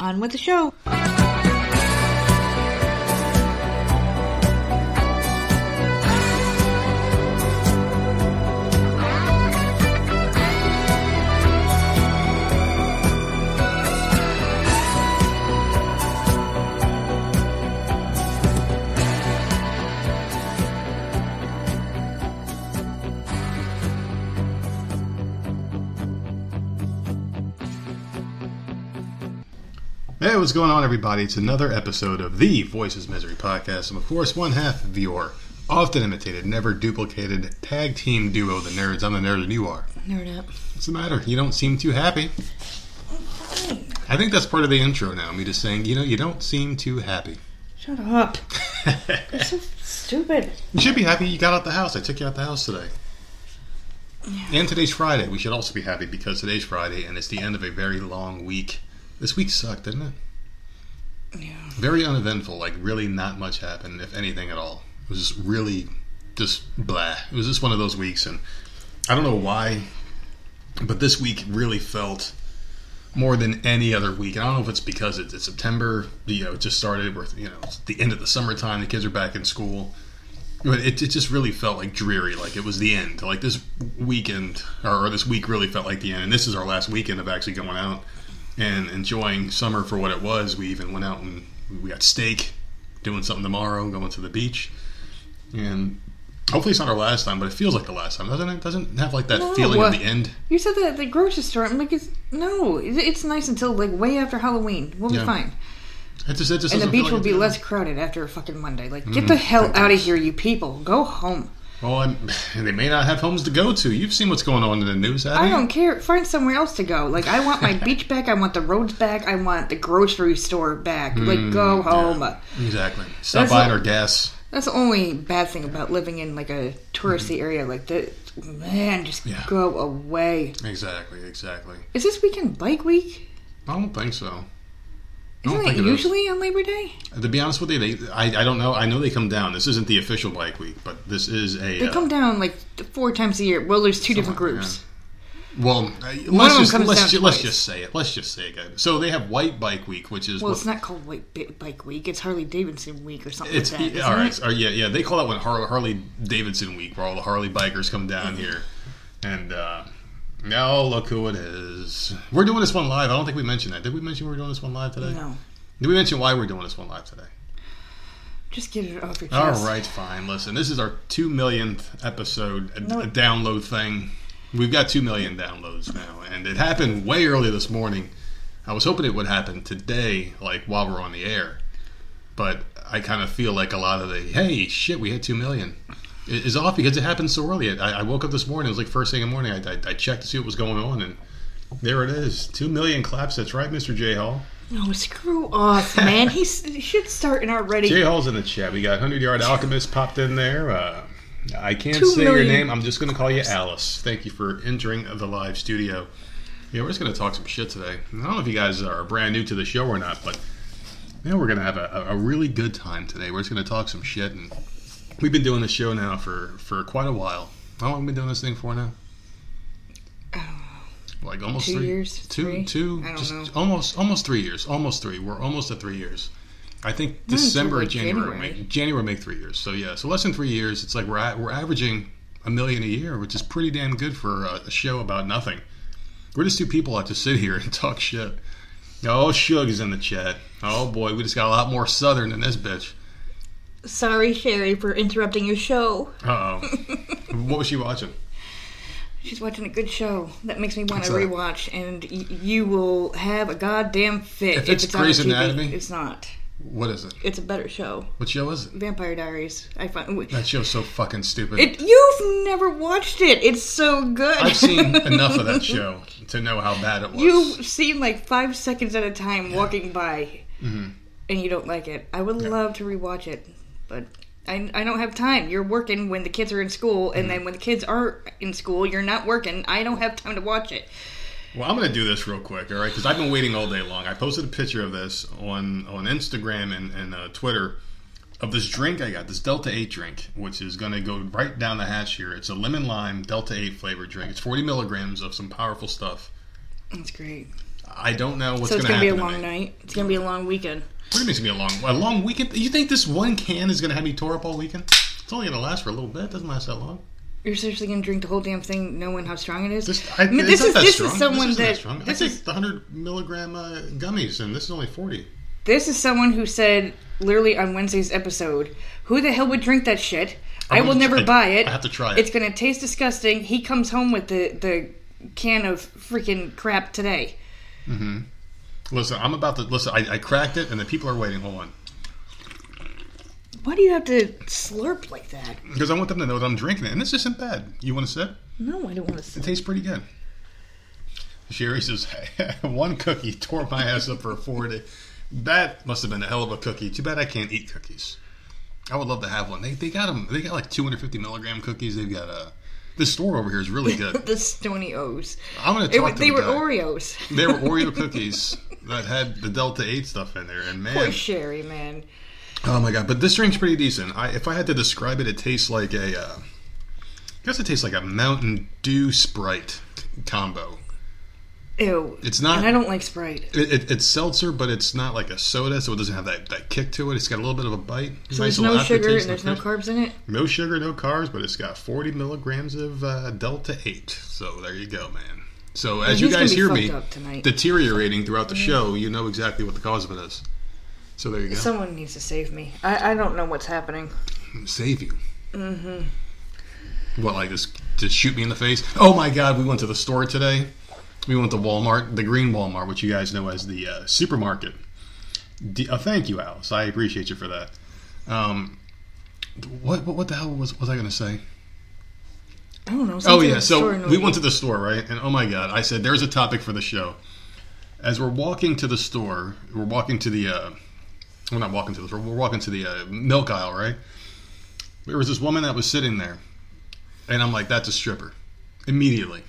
On with the show. Hey, what's going on, everybody? It's another episode of the Voices Misery podcast. I'm, of course, one half of your often imitated, never duplicated tag team duo, the nerds. I'm the nerd, and you are. Nerd up. What's the matter? You don't seem too happy. I think that's part of the intro now. Me just saying, you know, you don't seem too happy. Shut up. You're so stupid. You should be happy you got out the house. I took you out the house today. And today's Friday. We should also be happy because today's Friday and it's the end of a very long week. This week sucked, didn't it? Yeah. Very uneventful. Like, really not much happened, if anything at all. It was just really just blah. It was just one of those weeks. And I don't know why, but this week really felt more than any other week. And I don't know if it's because it's, it's September, you know, it just started, where, you know, it's the end of the summertime, the kids are back in school. But it, it just really felt like dreary, like it was the end. Like this weekend, or this week really felt like the end. And this is our last weekend of actually going out and enjoying summer for what it was. We even went out and we got steak, doing something tomorrow, going to the beach. And hopefully it's not our last time, but it feels like the last time, doesn't it? Doesn't have like that No, feeling of the end. You said that at the grocery store. I'm like, it's, no, it's nice until like way after Halloween. We'll Yeah. be fine. It just, it just And the beach like will be less crowded after a fucking Monday. Like, get mm-hmm. the hell out of here, you people. Go home. Well, I'm, they may not have homes to go to. You've seen what's going on in the news, haven't I don't care. Find somewhere else to go. Like, I want my beach back. I want the roads back. I want the grocery store back. Like, mm, go home. Exactly. Stop That's buying our gas. That's the only bad thing about living in like a touristy mm-hmm. area like that. Man, just. Yeah. go away. Exactly, exactly. Is this weekend bike week? I don't think so. Isn't it think it is. usually on Labor Day? To be honest with you, they, I, I don't know. I know they come down. This isn't the official bike week, but this is a. They uh, come down like four times a year. Well, there's two different like groups. Well, uh, let's just let's, ju- let's just say it. Let's just say it, guys. So they have White Bike Week, which is Well, what, it's not called White Bi- Bike Week. It's Harley Davidson Week or something it's like that. yeah, isn't all right. it? Yeah, yeah. They call that one Harley Davidson Week, where all the Harley bikers come down here, and uh, now look who it is. We're doing this one live. I don't think we mentioned that. Did we mention we were doing this one live today? No, Did we mention why we're doing this one live today? just get it off your chest. right, fine. Listen, this is our two millionth episode a, No, a download thing. We've got two million downloads now, and it happened way early this morning. I was hoping it would happen today, like while we're on the air, but I kind of feel like a lot of the hey shit, we hit two million is off because it happened so early. I, I woke up this morning; it was like first thing in the morning. I, I, I checked to see what was going on, and there it is, two million claps. That's right, Mister J Hall. No, screw off, man. He's, he should start an already. J Hall's in the chat. We got Hundred Yard Alchemist popped in there. Uh, I can't Two say your name. I'm just going to call you Alice. Thank you for entering the live studio. Yeah, we're just going to talk some shit today. I don't know if you guys are brand new to the show or not, but yeah, we're going to have a, a really good time today. We're just going to talk some shit, and we've been doing this show now for for quite a while. How long have we been doing this thing for now? Uh, like almost Two three years? Two, Three? two, just know. almost, almost three years. Almost three. We're almost at three years. I think Not December, like, January, January. Make, January make three years. So yeah, so less than three years. It's like we're at, we're averaging a million a year, which is pretty damn good for a, a show about nothing. We're just two people that just sit here and talk shit. Oh, Shug is in the chat. Oh boy, we just got a lot more southern than this bitch. Sorry, Sherry, for interrupting your show. Uh oh. what was she watching? She's watching a good show that makes me want What's to that? rewatch, and y- you will have a goddamn fit If it's on Grey's TV. Anatomy? It's not. What is it? It's a better show. What show is it? Vampire Diaries. I find That show's so fucking stupid. it. You've never watched it. It's so good. I've seen enough of that show to know how bad it was. You've seen like five seconds at a time walking by, Mhm. and you don't like it. I would love to rewatch it, but I, I don't have time. You're working when the kids are in school, Mm-hmm. and then when the kids are in school, you're not working. I don't have time to watch it. Well, I'm going to do this real quick, all right? Because I've been waiting all day long. I posted a picture of this on on Instagram and, and uh, Twitter of this drink I got, this Delta 8 drink, which is going to go right down the hatch here. It's a lemon lime Delta 8 flavored drink. It's 40 milligrams of some powerful stuff. That's great. I don't know what's so it's going gonna be a long night. It's gonna be a long weekend. What do you mean it's going to be a long, a long weekend? You think this one can is going to have me tore up all weekend? It's only going to last for a little bit. It doesn't last that long. You're seriously gonna drink the whole damn thing, knowing how strong it is? This, I, mean, this is that this strong. is someone this isn't that strong. this I is the 100 milligram uh, gummies, and this is only 40. this is someone who said literally on Wednesday's episode, "Who the hell would drink that shit? I I'm will gonna never try- buy it. I have to try it. It's gonna taste disgusting." He comes home with the the can of freaking crap today. Listen, I'm about to listen. I, I cracked it, and the people are waiting. Hold on, Why do you have to slurp like that? because I want them to know that I'm drinking it, and this isn't bad. You want to sip? No, I don't want to. Sip. It tastes pretty good. Sherry says, one cookie tore my ass up for a four day. That must have been a hell of a cookie. Too bad I can't eat cookies. I would love to have one. They, they got them. They got like 250 milligram cookies. They've got a. This store over here is really good. the Stony O's. I'm gonna talk wa- to they the were guy. Oreos. They were Oreo cookies that had the Delta 8 stuff in there, and man, Poor Sherry, man. oh my god! But this drink's pretty decent. I, if I had to describe it, it tastes like a. Uh, I guess it tastes like a Mountain Dew Sprite combo. Ew. It's not- And I don't like Sprite. It, it, it's seltzer, but it's not like a soda, so it doesn't have that, that kick to it. It's got a little bit of a bite. So nice there's no sugar and there's no carbs in it. No sugar, no carbs, but it's got 40 milligrams of uh, Delta 8. So there you go, man. So as you guys hear me deteriorating throughout the show, you know exactly what the cause of it is. So there you go. Someone needs to save me. I, I don't know what's happening. Save you. Mm-hmm. What, like just, just shoot me in the face? Oh my god, we went to the store today. We went to Walmart, the green Walmart, which you guys know as the uh, supermarket. D- uh, thank you, Alice. I appreciate you for that. Um, what, what what the hell was was I going to say? I don't know. Oh yeah, so we went to the store, right? And oh my god, I said there's a topic for the show. As we're walking to the store, we're walking to the uh we're not walking to the store, we're walking to the uh, milk aisle, right? There was this woman that was sitting there. And I'm like, that's a stripper. Immediately.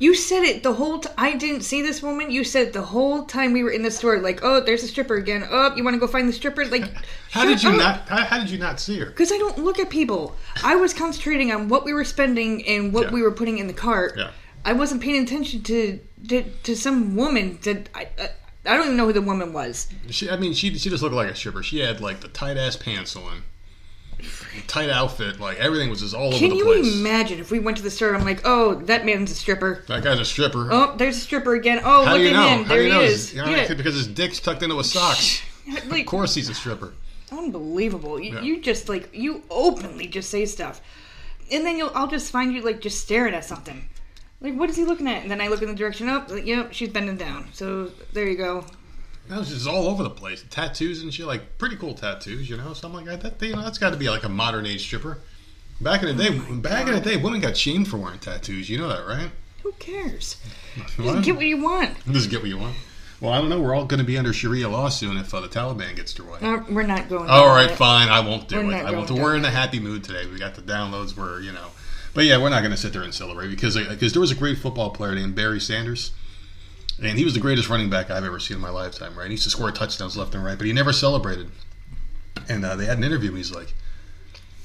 You said it the whole time. I didn't see this woman. You said it the whole time we were in the store. Like, oh, there's a stripper again. Oh, you want to go find the stripper? Like, How did you not how, how did you not see her? Because I don't look at people. I was concentrating on what we were spending and what Yeah. we were putting in the cart. Yeah. I wasn't paying attention to to, to some woman that I, I I don't even know who the woman was. She I mean she she just looked like a stripper. She had like the tight ass pants on. Tight outfit, like everything was just all Can over the place. Can you imagine if we went to the store? I'm like, oh, that man's a stripper. that guy's a stripper. Oh, there's a stripper again. Oh, How look at know? him. How there he is. You know, yeah. Because his dick's tucked into his socks. like Of course he's a stripper. unbelievable. You, Yeah. you just like you openly just say stuff, and then you'll I'll just find you like just staring at something. Like what is he looking at? And then I look in the direction up. Like, yep, she's bending down. So there you go. That was just all over the place. Tattoos and shit, like pretty cool tattoos, you know, something like that. you know, that's got to be like a modern age stripper. Back in the day, back in the day, women got shamed for wearing tattoos. You know that, right? Who cares? Just get what you want. Just get what you want. Well, I don't know. We're all going to be under Sharia law soon if uh, the Taliban gets their way. Uh, we're not going. All right, that. fine. I won't do We're it. I won't. We're in a happy mood today. We got the downloads. We're you know, but yeah, we're not going to sit there and celebrate because because there was a great football player named Barry Sanders, and he was the greatest running back I've ever seen in my lifetime. Right? He used to score touchdowns left and right, but he never celebrated. And uh, they had an interview. and He's like.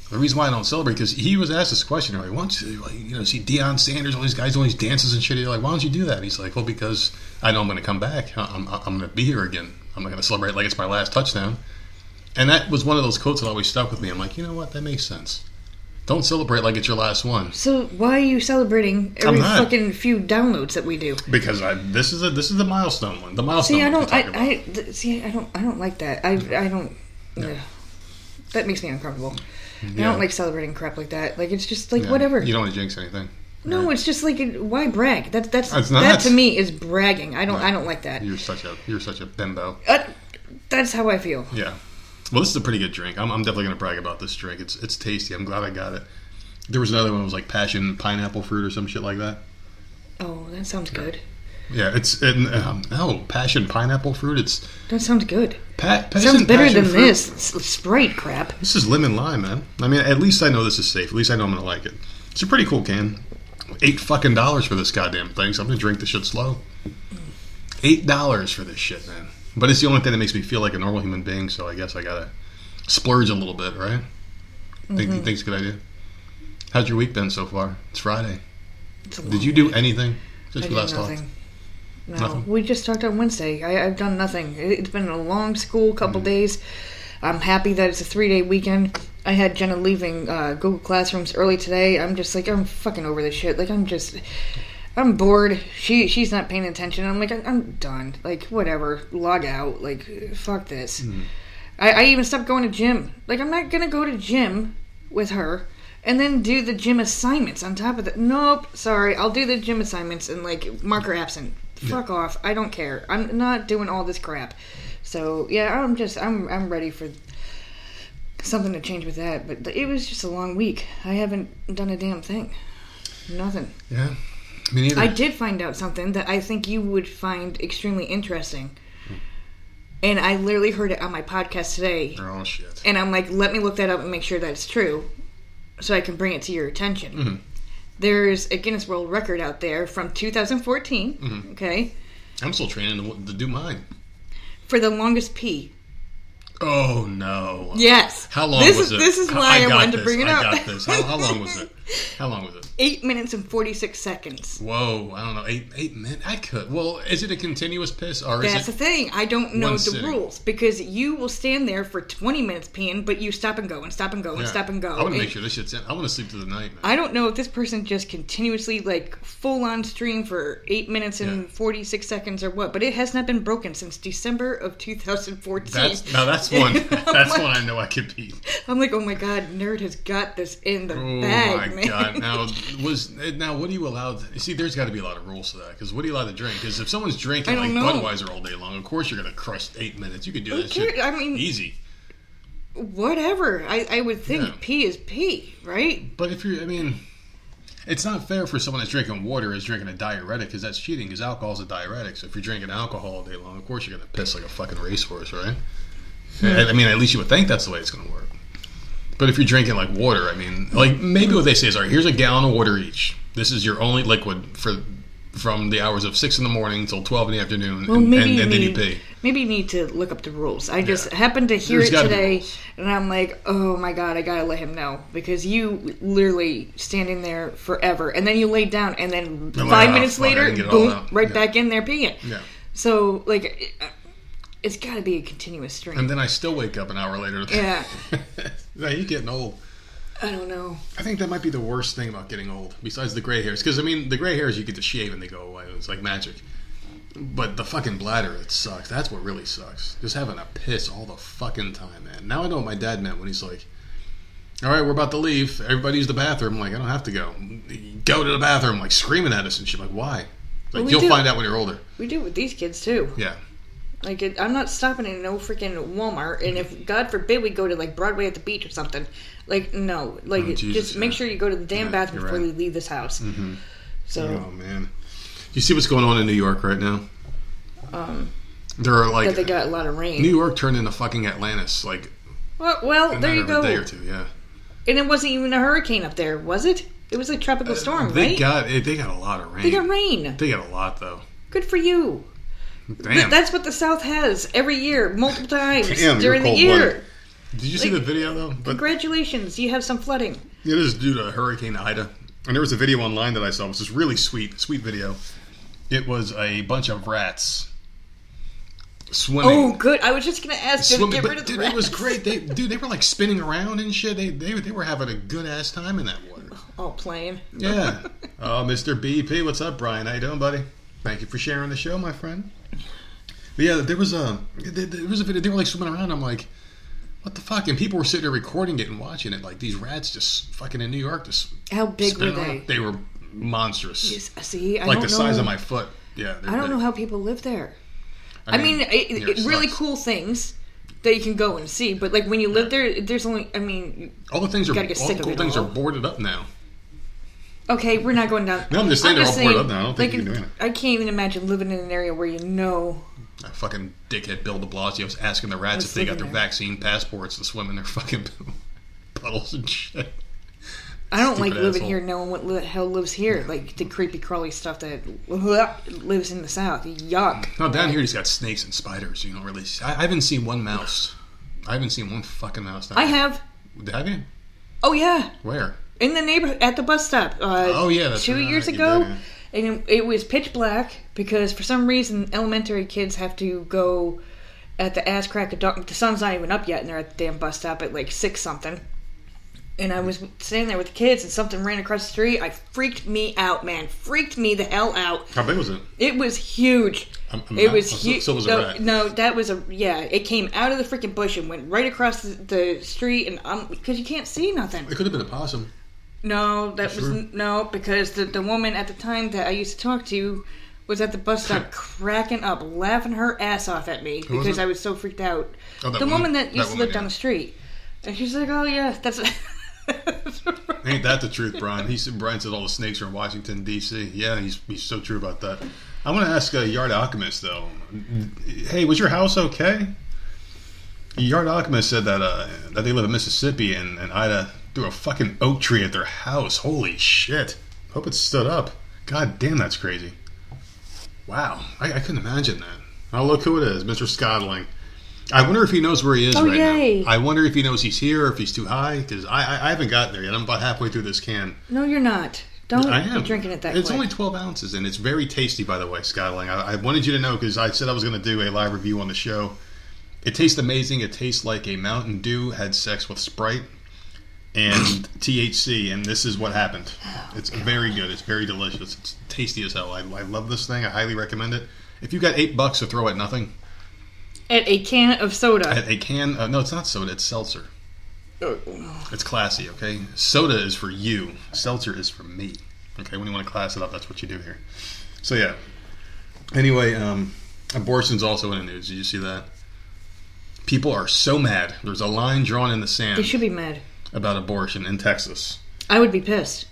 The reason why I don't celebrate because he was asked this question. Like, "Why don't you, like, you know, see Deion Sanders, all these guys doing these dances and shit?" They're like, "Why don't you do that?" And he's like, "Well, because I know I'm going to come back. I'm, I'm going to be here again. I'm not going to celebrate like it's my last touchdown." And that was one of those quotes that always stuck with me. I'm like, you know what? That makes sense. Don't celebrate like it's your last one So why are you celebrating every not. fucking few downloads that we do? because I, this is a this is the milestone one. The milestone. See, I one don't. I, about. I th- see. I don't. I don't like that. I. I don't. ugh. That makes me uncomfortable. I Yeah. don't like celebrating crap like that. Like it's just like Yeah. whatever. You don't want to jinx anything. no, it's just like why brag? That that's It's that to me is bragging. I don't. I don't like that. You're such a you're such a bimbo. Uh, that's how I feel. Yeah. Well, this is a pretty good drink. I'm, I'm definitely going to brag about this drink. It's it's tasty. I'm glad I got it. There was another one that was like passion pineapple fruit or some shit like that. Oh, that sounds good. Yeah, it's it, um, no passion pineapple fruit. It's That sounds good. pa- passion, sounds better passion than fruit. this S- Sprite crap. This is lemon lime, man. I mean, at least I know this is safe. At least I know I'm gonna like it. It's a pretty cool can. Eight fucking dollars for this goddamn thing. So I'm gonna drink this shit slow. Eight dollars for this shit, man. But it's the only thing that makes me feel like a normal human being. So I guess I gotta splurge a little bit, right? Think you think it's a good idea? How's your week been so far? It's Friday. It's Did you do week. anything since we last talked? No, Nothing? we just talked on Wednesday. I, I've done nothing. It- It's been a long school couple Mm-hmm. days. I'm happy that it's a three day weekend. I had Jenna leaving uh, Google Classrooms early today. I'm just like I'm fucking over this shit. Like I'm just, I'm bored. She she's not paying attention. I'm like I'm, I'm done. Like whatever, log out. Like fuck this. Mm-hmm. I, I even stopped going to gym. Like I'm not gonna go to gym with her and then do the gym assignments on top of that. Nope, sorry. I'll do the gym assignments and like marker absent. Fuck off. I don't care. I'm not doing all this crap. So yeah, I'm just I'm I'm ready for something to change with that. But it was just a long week. I haven't done a damn thing. Nothing. Yeah. Me neither. I did find out something that I think you would find extremely interesting. And I literally heard it on my podcast today. oh shit. And I'm like, let me look that up and make sure that it's true so I can bring it to your attention. Mhm. There's a Guinness World Record out there from 2014, Mm-hmm. okay, I'm still training to, to do mine. for the longest pee. Oh no. Yes. How long this was is, it? This is why I, got wanted to bring it I up. got this. How, how long was it? How long was it? Eight minutes and 46 seconds. Whoa, I don't know. Eight eight minutes. I could. Well, is it a continuous piss or is That's the thing. I don't know the sitting? rules because you will stand there for 20 minutes peeing, but you stop and go and stop and go and stop and go. I want to make sure this shit's in. I want to sleep through the night, man. I don't know if this person just continuously like full on stream for eight minutes and Yeah. 46 seconds or what, but it has not been broken since December of 2014. That's now that's one. That's like- one I know I could beat. I'm like, oh my god, nerd has got this in the Oh bag, my man. god! Now was now what are you allowed? To, see, there's got to be a lot of rules to that. Because what are you allowed to drink? Because if someone's drinking like know. Budweiser all day long, of course you're gonna crush eight minutes. You could do that shit? I mean- easy. Whatever. I, I would think Yeah. pee is pee, right? But if you're, I mean, it's not fair for someone that's drinking water is drinking a diuretic because that's cheating. Because alcohol's a diuretic. So if you're drinking alcohol all day long, of course you're gonna piss like a fucking racehorse, right? I I mean, at least you would think that's the way it's gonna work. But if you're drinking like water, I mean, like maybe what they say is, all right, here's a gallon of water each. This is your only liquid for from the hours of six in the morning until twelve in the afternoon, Well, and, maybe and, you and then you need- pee. Maybe you need to look up the rules. I just Yeah. happened to hear There's it today, and I'm like, oh my god, I gotta let him know because you literally standing there forever, and then you lay down, and then I'm like, five "Oh, minutes later, can get it all boom, right Yeah. back in there peeing. Yeah. So like, it's got to be a continuous stream. And then I still wake up an hour later. Yeah. yeah, you're getting old. I don't know. I think that might be the worst thing about getting old, besides the gray hairs. Because I mean, the gray hairs you get to shave and they go away. It's like magic. But the fucking bladder, it sucks. That's what really sucks. Just having to piss all the fucking time, man. Now I know what my dad meant when he's like, "All right, we're about to leave. Everybody use the bathroom." I'm like, I don't have to go. Go to the bathroom, like screaming at us and shit. Like, why? Like, Well, we you'll do. find out when you're older. We do with these kids too. Yeah. Like, it, I'm not stopping in no freaking Walmart, and if God forbid we go to like Broadway at the beach or something, like no, like Oh, Jesus, just make sure you go to the damn Yeah, bathroom before right. you leave this house. Mm-hmm. So Oh man. You see what's going on in New York right now? um, There are like that they got a lot of rain. New York turned into fucking Atlantis, like well, well there you go. a day or two. Yeah. And it wasn't even a hurricane up there, was it? It was a tropical storm, Uh, They right? got. They got a lot of rain. they got rain. They got a lot though. Good for you. Damn. that's what the South has every year, multiple times Damn, during the year. Did you see the video though? But Congratulations, you have some flooding. it is due to uh, Hurricane Ida. And there was a video online that I saw. It was this really sweet, sweet video. It was a bunch of rats swimming. Oh, good. I was just gonna ask to swimming, get rid of the dude, it was great. They, dude, they were like spinning around and shit. They, they, they were having a good ass time in that water. All playing. Yeah. oh, Mr. BP, what's up, Brian? How you doing, buddy? Thank you for sharing the show, my friend. But yeah, there was a there there was a video. They were like swimming around. I'm like, what the fuck? And people were sitting there recording it and watching it. Like these rats just fucking in New York, just How big were they? around. They were monstrous, Yes, See, I like the size of my foot. Yeah. I don't big. know how people live there. I mean, it, yeah, it, really cool things that you can go and see, but like when you live there, there's only. I mean, All the things are get all sick the of cool it things all. are boarded up now. Okay, we're not going down. No, I'm just saying they're all boarded up now. I don't think like, you can do it. I can't even imagine living in an area where you know. That fucking dickhead Bill de Blasio was asking the rats Let's if they got their there. vaccine passports to swim in their fucking puddles and shit. I don't Stupid like living asshole. here knowing what the hell lives here, like the creepy crawly stuff that lives in the south. Yuck. No, down here he's got snakes and spiders. You don't really. I, I haven't seen one mouse. I haven't seen one fucking mouse. Down I here. have. Have you? Oh yeah, Where? In the neighborhood at the bus stop. Uh, Oh yeah, two right. years ago, and it, was pitch black because for some reason elementary kids have to go at the ass crack of dawn. The sun's not even up yet, and they're at the damn bus stop at like six something. And I was standing there with the kids, and something ran across the street. I freaked me out, man. Freaked me the hell out. How big was it? It was huge. Um, um, It was so- huge. so was a no, no, that was a yeah. It came out of the freaking bush and went right across the, the street, and um, because you can't see nothing. It could have been a possum. No, that was Sure. no because the the woman at the time that I used to talk to was at the bus stop cracking up, laughing her ass off at me was because it? I was so freaked out. Oh, that the woman- woman that used to woman, live down the street, and she's like, "Oh yeah, that's." Ain't that the truth, Brian? He said Brian said all the snakes are in Washington D.C. Yeah, he's he's so true about that. I want to ask a Yard Alchemist though. Hey, was your house okay? Yard Alchemist said that uh, that they live in Mississippi and, and Ida threw a fucking oak tree at their house. Holy shit! Hope it stood up. God damn, that's crazy. Wow, I, I couldn't imagine that. Oh, look who it is, Mr. Scottling. I wonder if he knows where he is Oh, right yay. now. I wonder if he knows he's here or if he's too high because I, I I haven't gotten there yet. I'm about halfway through this can. no, you're not. Don't I am be drinking it that It's quick. only 12 ounces and it's very tasty, by the way, Scottling. I, I wanted you to know because I said I was going to do a live review on the show. It tastes amazing. It tastes like a Mountain Dew had sex with Sprite and THC, and this is what happened. it's very good. It's very delicious. It's tasty as hell. I, I love this thing. I highly recommend it. If you got eight bucks to throw at nothing, At a can of soda. at a can. Uh, no, it's not soda. It's seltzer. It's classy, okay? Soda is for you. Seltzer is for me. Okay, when you want to class it up, that's what you do here. So yeah. Anyway, um, abortion's also in the news. Did you see that? People are so mad. There's a line drawn in the sand. they should be mad. About abortion in Texas. I would be pissed.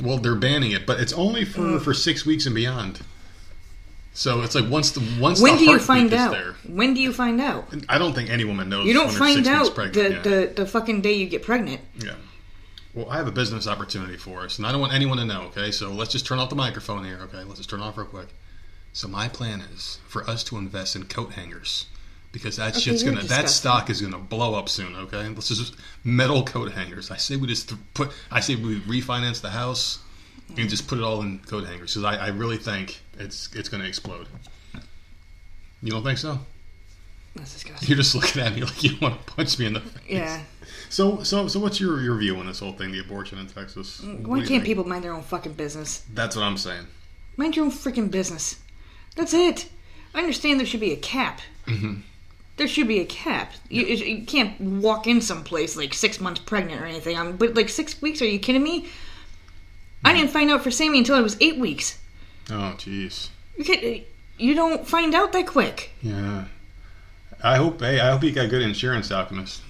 Well, they're banning it, but it's only for, for six weeks and beyond. So it's like once the once When the do you find out? there. When do you find out? I don't think any woman knows. You don't when find out pregnant, the, the the fucking day you get pregnant. Yeah. Well, I have a business opportunity for us, and I don't want anyone to know, okay? So let's just turn off the microphone here, okay? Let's just turn it off real quick. So my plan is for us to invest in coat hangers because that Okay, shit's gonna that stock is gonna blow up soon, okay? Let's just metal coat hangers. I say we just put. I say we refinance the house and just put it all in coat hangers because I, I really think it's it's gonna explode. You don't think so? That's disgusting. You're just looking at me like you want to punch me in the face. Yeah. So, so, so, what's your your view on this whole thing, the abortion in Texas? Mm, Why can't think? people mind their own fucking business? That's what I'm saying. Mind your own freaking business. That's it. I understand there should be a cap. Mm-hmm. There should be a cap. You, you can't walk in someplace like six months pregnant or anything. Um, but like six weeks? Are you kidding me? I didn't find out for Sammy until I was eight weeks. Oh, jeez. You You don't find out that quick. Yeah. I hope. Hey, I hope you got good insurance, Alchemist.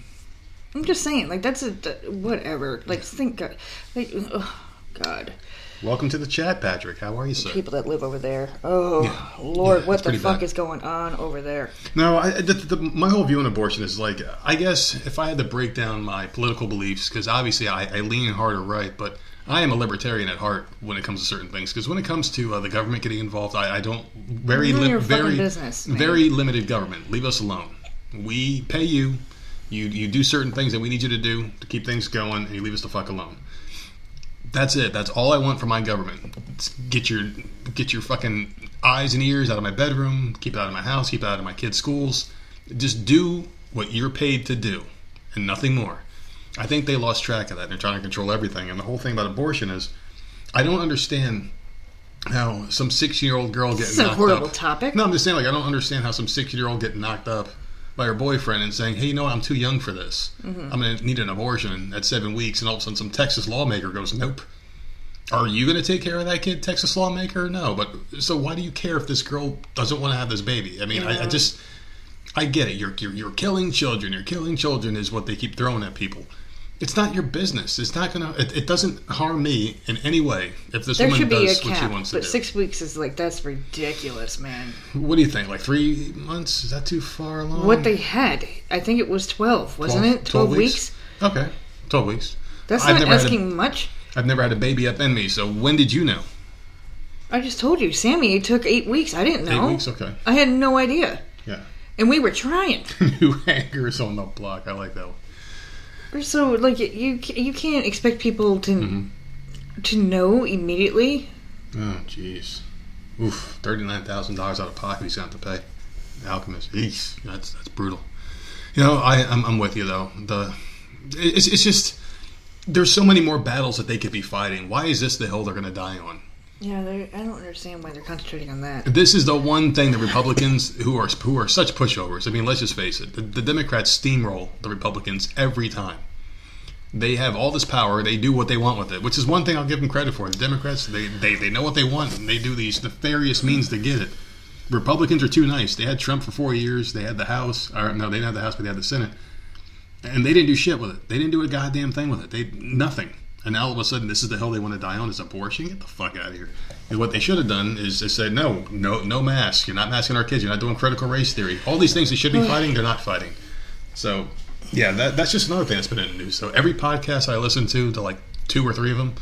I'm just saying, like that's a whatever. Like think, God, like, oh, God, Welcome to the chat, Patrick. How are you, sir? people that live over there. Oh Yeah. Lord, Yeah, what the fuck bad. is going on over there? No, I, the, the, my whole view on abortion is like, I guess if I had to break down my political beliefs, because obviously I, I lean hard or right, but I am a libertarian at heart when it comes to certain things. Because when it comes to uh, the government getting involved, I, I don't very li- very business, very limited government. Leave us alone. We pay you. You you do certain things that we need you to do to keep things going, and you leave us the fuck alone. That's it. That's all I want from my government. It's get your get your fucking eyes and ears out of my bedroom. Keep it out of my house. Keep it out of my kids' schools. Just do what you're paid to do, and nothing more. I think they lost track of that. They're trying to control everything. And the whole thing about abortion is, I don't understand how some six-year-old girl This gets is a knocked horrible up. topic. No, I'm just saying, like, I don't understand how some six-year-old get knocked up by her boyfriend and saying, "Hey, you know what? I'm too young for this. Mm-hmm. I'm going to need an abortion at seven weeks." And all of a sudden, some Texas lawmaker goes, "Nope." Are you going to take care of that kid, Texas lawmaker? No, but so why do you care if this girl doesn't want to have this baby? I mean, I, I just, I get it. You're, you're you're killing children. You're killing children is what they keep throwing at people. It's not your business. It's not gonna. It, it doesn't harm me in any way if this There woman should be a does what she wants to do. but six weeks is like that's ridiculous, man. What do you think? Like three months? Is that too far along? What they had, I think it was twelve, wasn't 12 it? Twelve, weeks? Okay, twelve weeks. That's I've not never had a- asking much. I've never had a baby up in me. So when did you know? I just told you, Sammy. It took eight weeks. I didn't know. Eight weeks. Okay. I had no idea, Yeah. and we were trying. New hangers on the block. I like that one. So, like, you you can't expect people to Mm-hmm. to know immediately. Oh, jeez. Oof, thirty-nine thousand dollars out of pocket he's going to have to pay. Alchemist, Eesh, that's that's brutal. You know, I I'm, I'm with you though. The it's it's just there's so many more battles that they could be fighting. Why is this the hill they're going to die on? Yeah, I don't understand why they're concentrating on that. This is the one thing the Republicans, who are who are such pushovers. I mean, let's just face it: the, the Democrats steamroll the Republicans every time. They have all this power. They do what they want with it, which is one thing I'll give them credit for. The Democrats, they they, they know what they want, and they do these nefarious means to get it. Republicans are too nice. They had Trump for four years. They had the House, or no, they didn't have the House, but they had the Senate, and they didn't do shit with it. They didn't do a goddamn thing with it. They nothing. And now all of a sudden, this is the hill they want to die on is abortion. Get the fuck out of here. And what they should have done is they said, no, no, no mask. You're not masking our kids. You're not doing critical race theory. All these things they should be fighting, they're not fighting. So, yeah, that, that's just another thing that's been in the news. So every podcast I listen to, to like two or three of them,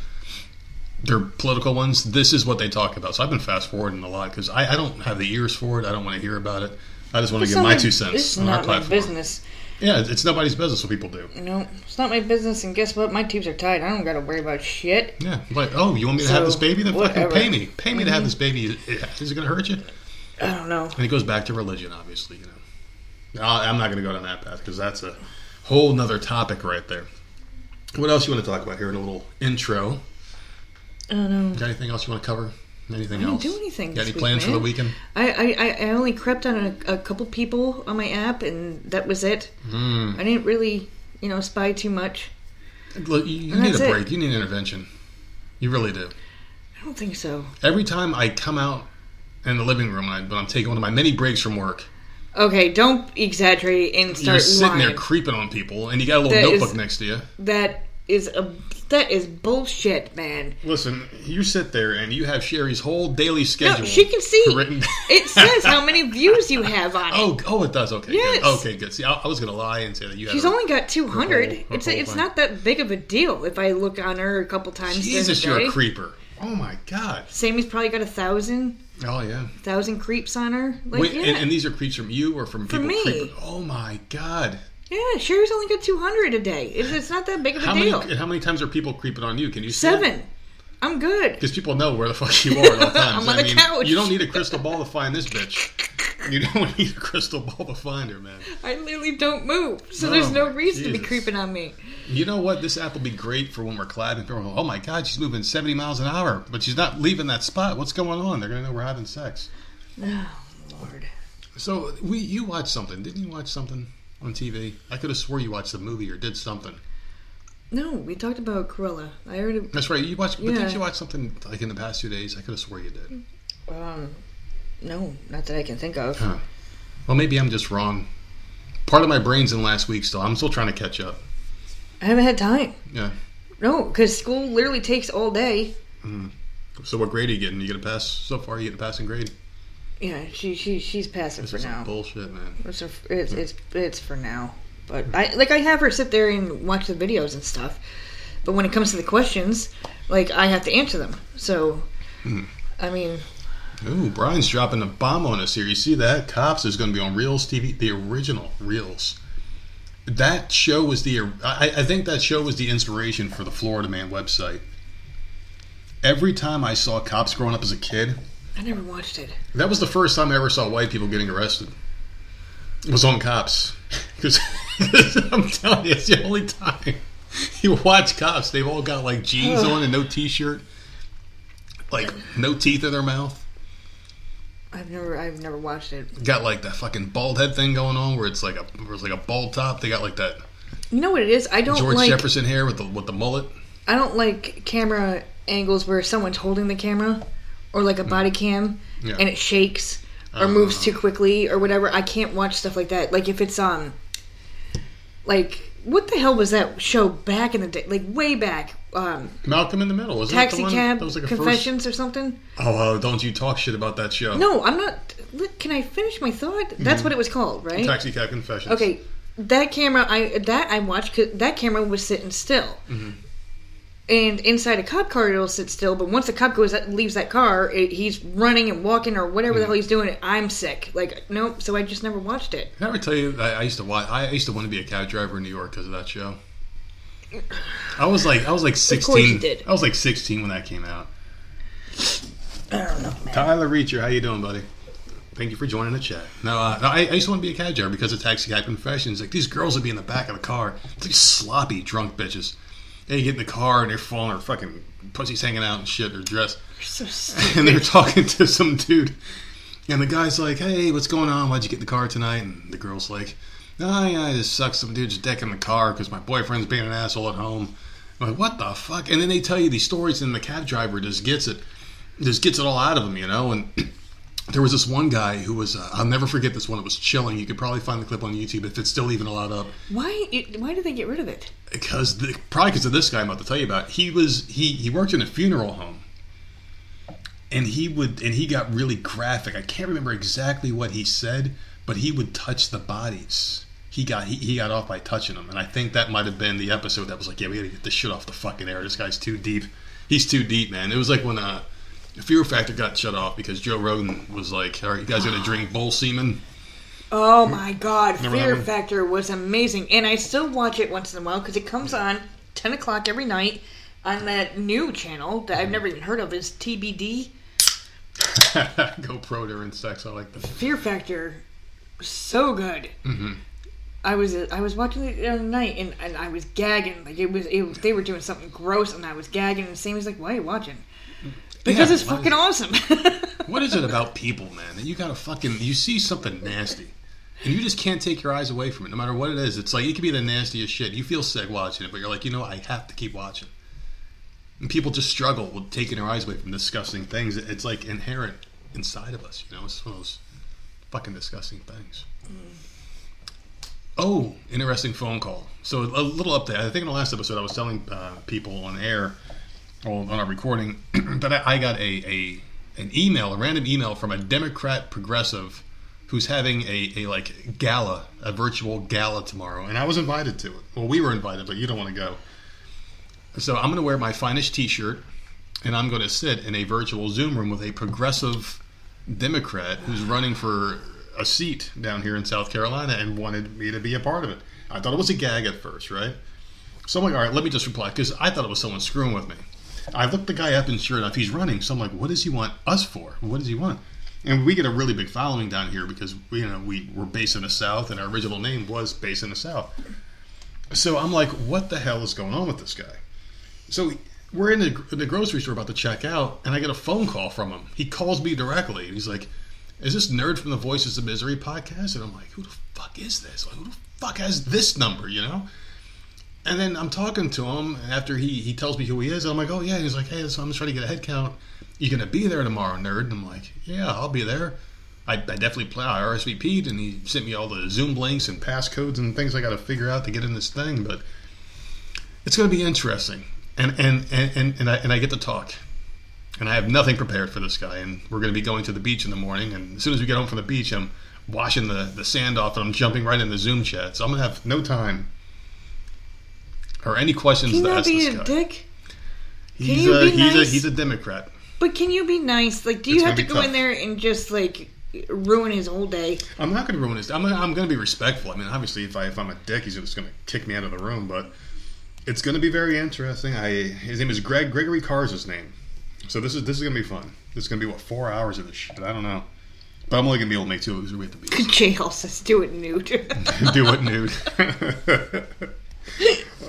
they're political ones. This is what they talk about. So I've been fast forwarding a lot because I, I don't have the ears for it. I don't want to hear about it. I just want to give my two cents It's on our not my platform. business. Yeah, it's nobody's business what people do. You know, it's not my business. And guess what? My tubes are tied. I don't got to worry about shit. Yeah, like, oh, you want me to have this baby? Then fucking pay me. Pay me to have mm-hmm. this baby. Is it going to hurt you? I don't know. And it goes back to religion, obviously. You know, I'm not going to go down that path because that's a whole nother topic right there. What else you want to talk about here in a little intro? I don't know. Got anything else you want to cover? Anything I didn't else? do anything Got any week, plans for the weekend? I, I, I- only crept on a, a couple people on my app, and that was it. Mm. I didn't really, you know, spy too much. Look, you, you need a it. break. You need an intervention. You really do. I don't think so. Every time I come out in the living room I, when I'm taking one of my many breaks from work, Okay, don't exaggerate and start. you're sitting lying. there creeping on people, and you got a little That notebook is- next to you. that is a that is bullshit, man. Listen, you sit there and you have Sherry's whole daily schedule. No, she can see. written- It says how many views you have on it. Oh, oh, it does. Okay, Yes. good. Okay, good. See, I, I was gonna lie and say that you. She's have only got two hundred. her It's whole it's thing. not that big of a deal if I look on her a couple times. Jesus, you're a creeper. Oh my god. Sammy's probably got a thousand Oh yeah. thousand creeps on her. Like Wait, yeah, and, and these are creeps from you or from people me. creeping? Oh my god. Yeah. Sherry's only got two hundred a day. It's, it's not that big of a How deal. And how many times are people creeping on you? Can you Seven. I'm good. Because people know where the fuck you are at all times. I'm on I the mean, couch. You don't need a crystal ball to find this bitch. You don't need a crystal ball to find her, man. I literally don't move, so Oh, there's no reason to be creeping on me. You know what? This app will be great for when we're clapping. People will oh my god, she's moving 70 miles an hour, but she's not leaving that spot. What's going on? They're gonna know we're having sex. Oh Lord. So we, you watched something, didn't you? Watch something on TV? I could have swore you watched a movie or did something. No, we talked about Cruella. I already. That's right. You watched, but Yeah. didn't you watch something like in the past two days? I could have swore you did. Um, no, not that I can think of. Huh. Well, maybe I'm just wrong. Part of my brain's in last week still. I'm still trying to catch up. I haven't had time. Yeah. No, because school literally takes all day. So what grade are you getting? You get a pass so far? You get a passing grade? Yeah, she she she's passing This for now. bullshit, man. It's, her- it's it's it's for now. But I like I have her sit there and watch the videos and stuff. But when it comes to the questions, like I have to answer them. So, Hmm. I mean, Ooh, Brian's dropping a bomb on us here. You see that? Cops is going to be on Reelz TV, the original Reelz. That show was the. I, I think that show was the inspiration for the Florida Man website. Every time I saw cops growing up as a kid, I never watched it. that was the first time I ever saw white people getting arrested. It was on cops. Because I'm telling you, it's the only time you watch cops. They've all got like jeans on and no t shirt, like no teeth in their mouth. I've never I've never watched it. got like that fucking bald head thing going on where it's like a where it's like a bald top. They got like that You know what it is? I don't George like Jefferson hair with the with the mullet. I don't like camera angles where someone's holding the camera or like a body cam. Yeah. and it shakes or Uh. moves too quickly or whatever. I can't watch stuff like that. Like if it's um like what the hell was that show back in the day? Like way back. Um Malcolm in the Middle. That the Taxi one? Cab That was like a first. Confessions or something? Oh, oh, don't you talk shit about that show? No, I'm not look, can I finish my thought? That's what it was called, right? Mm-hmm. Taxi Cab Confessions. Okay, that camera I that I watched 'cause that camera was sitting still. Mm-hmm. And inside a cop car, it'll sit still. But once the cop goes leaves that car, it, he's running and walking or whatever the hell he's doing. I'm sick. Like nope. So I just never watched it. Did I ever tell you that I used to watch? I used to want to be a cab driver in New York because of that show. I was like, I was like course sixteen. you did. I was like sixteen when that came out. I don't know, man. Tyler Reacher, how you doing, buddy? Thank you for joining the chat. No, uh, no I, I used to want to be a cab driver because of Taxi Guy Confessions. Like these girls would be in the back of the car, these sloppy drunk bitches. You get in the car and they're falling, their fucking pussies hanging out and shit, their dress. You're so and they're talking to some dude. And the guy's like, "Hey, what's going on? Why'd you get in the car tonight?" And the girl's like, "Oh yeah, I just sucked some dude's dick in the car because my boyfriend's being an asshole at home." I'm like, "What the fuck?" And then they tell you these stories, and the cab driver just gets it, just gets it all out of them, you know. And there was this one guy who was, uh, I'll never forget this one. It was chilling. You could probably find the clip on YouTube if it's still even allowed up Why? It, why did they get rid of it? because the, probably because of this guy I'm about to tell you about. He was he he worked in a funeral home, and he would and he got really graphic. I can't remember exactly what he said, but he would touch the bodies. He got he, he got off by touching them, and I think that might have been the episode that was like, yeah, we got to get this shit off the fucking air. This guy's too deep. He's too deep, man. It was like when uh, Fear Factor got shut off because Joe Rogan was like, all right, you guys gonna drink bull semen? Oh my god, Remember that Fear one? Factor was amazing, and I still watch it once in a while because it comes on ten o'clock every night on that new channel that I've never even heard of. Is TBD GoPro during sex. I like that. Fear Factor? So good. Mhm. I was I was watching it the other night and, and I was gagging like it was it, they were doing something gross and I was gagging and Sammy's like why are you watching because Yeah, it's fucking awesome What is it about people, man? That you gotta fucking you see something nasty, and you just can't take your eyes away from it, no matter what it is. It's like it could be the nastiest shit. You feel sick watching it, but you're like, you know, I have to keep watching. And people just struggle with taking their eyes away from disgusting things. It's like inherent inside of us, you know. It's one of those fucking disgusting things. Oh, interesting phone call. So a little update. I think in the last episode I was telling uh, people on air, or on our recording, that I, I got a, a an email, a random email from a Democrat progressive who's having a, a like gala, a virtual gala tomorrow, and I was invited to it. Well, we were invited, but you don't want to go. So I'm going to wear my finest T-shirt, and I'm going to sit in a virtual Zoom room with a progressive Democrat who's running for a seat down here in South Carolina and wanted me to be a part of it. I thought it was a gag at first, right? So I'm like, all right, let me just reply because I thought it was someone screwing with me. I looked the guy up, and sure enough, he's running. So I'm like, what does he want us for? What does he want? And we get a really big following down here because you know we were based in the South, and our original name was based in the South. So I'm like, what the hell is going on with this guy? So we're in the, in the grocery store about to check out, and I get a phone call from him. He calls me directly, and he's like, "Is this nerd from the Voices of Misery podcast?" And I'm like, "Who the fuck is this? Like, who the fuck has this number?" You know. And then I'm talking to him after he, he tells me who he is. I'm like, oh, yeah. And he's like, hey, so I'm just trying to get a head count. You going to be there tomorrow, nerd? And I'm like, yeah, I'll be there. I, I definitely play. I RSVP'd, and he sent me all the Zoom links and passcodes and things I got to figure out to get in this thing. But it's going to be interesting. And, and, and, and, and, I, and I get to talk. And I have nothing prepared for this guy. And we're going to be going to the beach in the morning. And as soon as we get home from the beach, I'm washing the, the sand off and I'm jumping right in the Zoom chat. So I'm going to have no time or any questions can to you ask be this a guy. dick He's you a be he's nice? a he's a Democrat. but can you be nice like do you It's have gonna to be go in tough. there and just like ruin his whole day I'm not going to ruin his. I'm gonna, I'm going to be respectful. I mean, obviously, if I if I'm a dick, he's just going to kick me out of the room. But it's going to be very interesting. I his name is Greg Gregory Carr's his name. So this is this is going to be fun. This is going to be what four hours of this shit. I don't know. But I'm only going to be able to make two because we're at the beach. jail says do it nude Do it nude.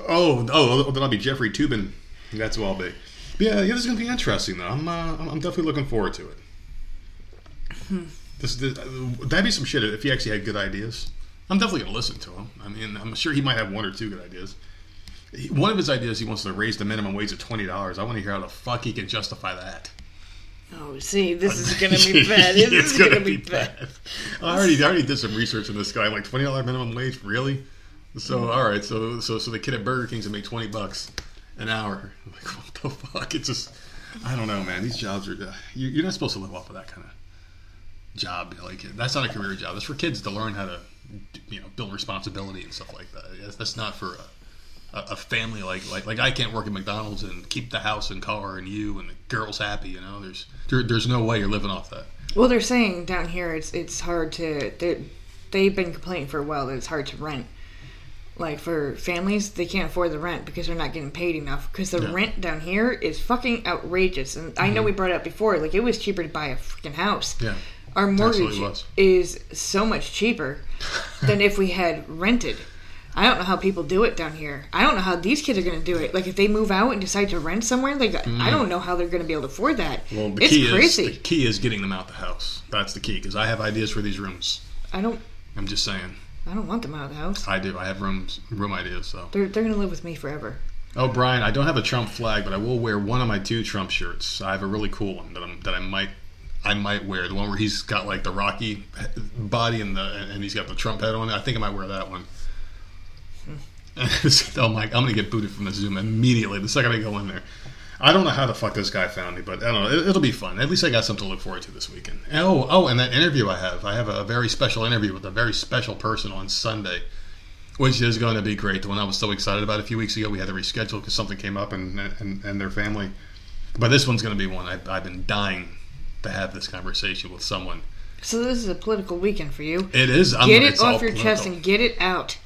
oh, oh, then I'll be Jeffrey Toobin. That's who I'll be. But yeah, yeah, this is gonna be interesting though. I'm, uh, I'm I'm definitely looking forward to it. This, this that'd be some shit if he actually had good ideas. I'm definitely gonna listen to him. I mean, I'm sure he might have one or two good ideas. He- One of his ideas, he wants to raise the minimum wage to twenty dollars. I want to hear how the fuck he can justify that. oh see this is gonna be bad this it's is gonna, be bad, I already, I already did some research on this guy. Like twenty dollar minimum wage, really? So Mm-hmm. all right, so so so the kid at Burger King's gonna make twenty bucks an hour. I'm like what the fuck? It's just I don't know, man. These jobs are uh, you, you're not supposed to live off of that kind of job. Like that's not a career job. That's for kids to learn how to you know build responsibility and stuff like that. That's, not for a, a, a family like like like I can't work at McDonald's and keep the house and car and you and the girls happy. You know, there's there, there's no way you're living off that. well they're saying down here it's it's hard to they they've been complaining for a while that it's hard to rent like for families, they can't afford the rent because they're not getting paid enough. Because the Yeah. rent down here is fucking outrageous. And I know we brought it up before. Like it was cheaper to buy a freaking house. Yeah. Our mortgage is so much cheaper than if we had rented. I don't know how people do it down here. I don't know how these kids are going to do it. Like if they move out and decide to rent somewhere, like I don't know how they're going to be able to afford that. Mm. Well, the it's key crazy. is the key is getting them out the house. That's the key because I have ideas for these rooms. I don't. I'm just saying. I don't want them out of the house. I do. I have rooms room ideas. So. They're they're going to live with me forever. Oh, Brian, I don't have a Trump flag, but I will wear one of my two Trump shirts. I have a really cool one that I'm that I might I might wear. The one where he's got like the Rocky body and the and he's got the Trump head on it. I think I might wear that one. Hmm. oh my! I'm gonna get booted from the Zoom immediately the second I go in there. I don't know how the fuck this guy found me, but I don't know. It, it'll be fun. At least I got something to look forward to this weekend. And, oh, oh, and that interview I have. I have a very special interview with a very special person on Sunday which is going to be great. The one I was so excited about a few weeks ago, we had to reschedule because something came up and, and and their family. But this one's going to be one I, I've been dying to have this conversation with someone. So this is a political weekend for you. It is. I'm, Get it off your chest and get it out.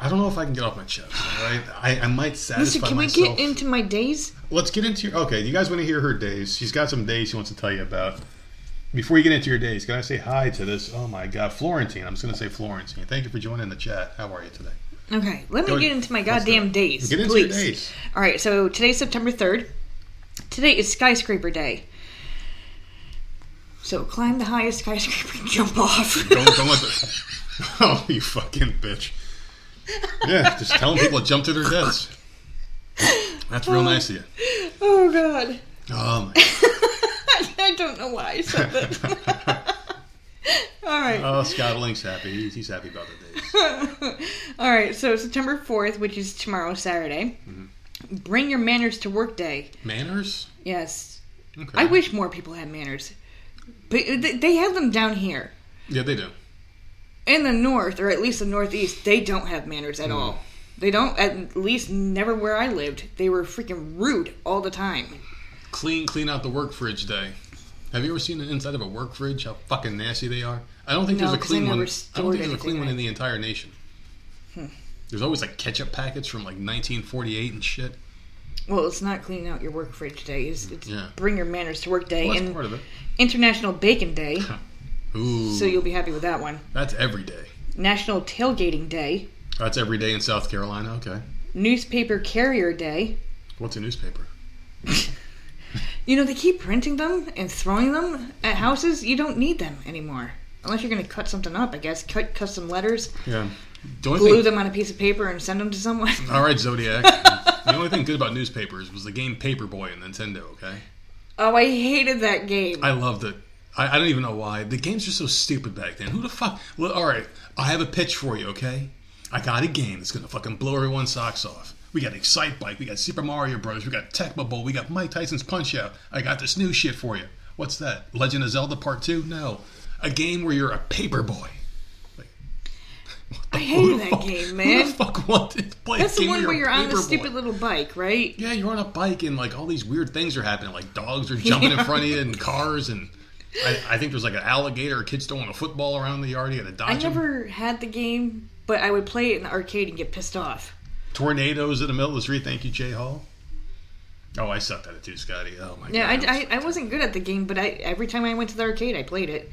I don't know if I can get off my chest. All right, I, I might satisfy myself. Listen, can we get into my days? Let's get into your. Okay, you guys want to hear her days? She's got some days she wants to tell you about. Before you get into your days, can I say hi to this? Oh my God, Florentine. I'm just going to say Florentine. Thank you for joining the chat. How are you today? Okay, let me Go- get into my goddamn days, Get into please. your days. All right, so today's September third. Today is skyscraper day. So climb the highest skyscraper and jump off. Don't, don't let the. Oh, you fucking bitch. Yeah, just telling people to jump to their deaths. That's real nice of you. oh god, Oh my. I don't know why I said that. All right. Oh, Scott Link's happy. He's, he's happy about the days. All right, so September 4th, which is tomorrow, Saturday, Mm-hmm. bring your manners to work day. Manners. Yes. Okay. I wish more people had manners. But they have them down here. Yeah, they do. In the north, or at least the northeast, they don't have manners Hmm. at all. They don't, at least never where I lived. They were freaking rude all the time. Clean, clean out the work fridge day. Have you ever seen the inside of a work fridge? How fucking nasty they are. I don't think No, there's a clean one. I don't think there's a clean anything one in the entire nation. There's always like ketchup packets from like 1948 and shit. Well, it's not cleaning out your work fridge day. It's, it's Yeah. bring your manners to work day Well, that's and part of it. International Bacon Day. Ooh, So you'll be happy with that one. that's every day. National Tailgating Day. That's every day in South Carolina. Okay. Newspaper Carrier Day. What's a newspaper? You know, they keep printing them and throwing them at houses. You don't need them anymore. Unless you're going to cut something up, I guess. Cut custom letters, Yeah. The glue thing, them on a piece of paper, and send them to someone. All right, Zodiac. the only thing good about newspapers was the game Paperboy in Nintendo. Okay. Oh, I hated that game. I loved it. I, I don't even know why. The games are so stupid back then. Who the fuck? Well, all right, I have a pitch for you. Okay, I got a game that's gonna fucking blow everyone's socks off. We got Excitebike, we got Super Mario Bros, we got Tecmo Bowl, we got Mike Tyson's Punch Out. I got this new shit for you. What's that? Legend of Zelda Part Two? No, a game where you're a paper boy. Like, what I hated who that fuck- game, Who man. the fuck wanted to play That's a the one where a you're on the paper stupid boy? little bike, right? Yeah, you're on a bike and like all these weird things are happening. Like dogs are jumping in front of you and cars and I, I think there's like an alligator. A kid's throwing a football around the yard. You got to dodge I never had the game, but I would play it in the arcade and get pissed off. Tornadoes in the middle of the street. Thank you, Jay Hall. Oh, I sucked at it too, Scotty. Oh my Yeah, god. I, I, I wasn't good at the game, but I every time I went to the arcade, I played it.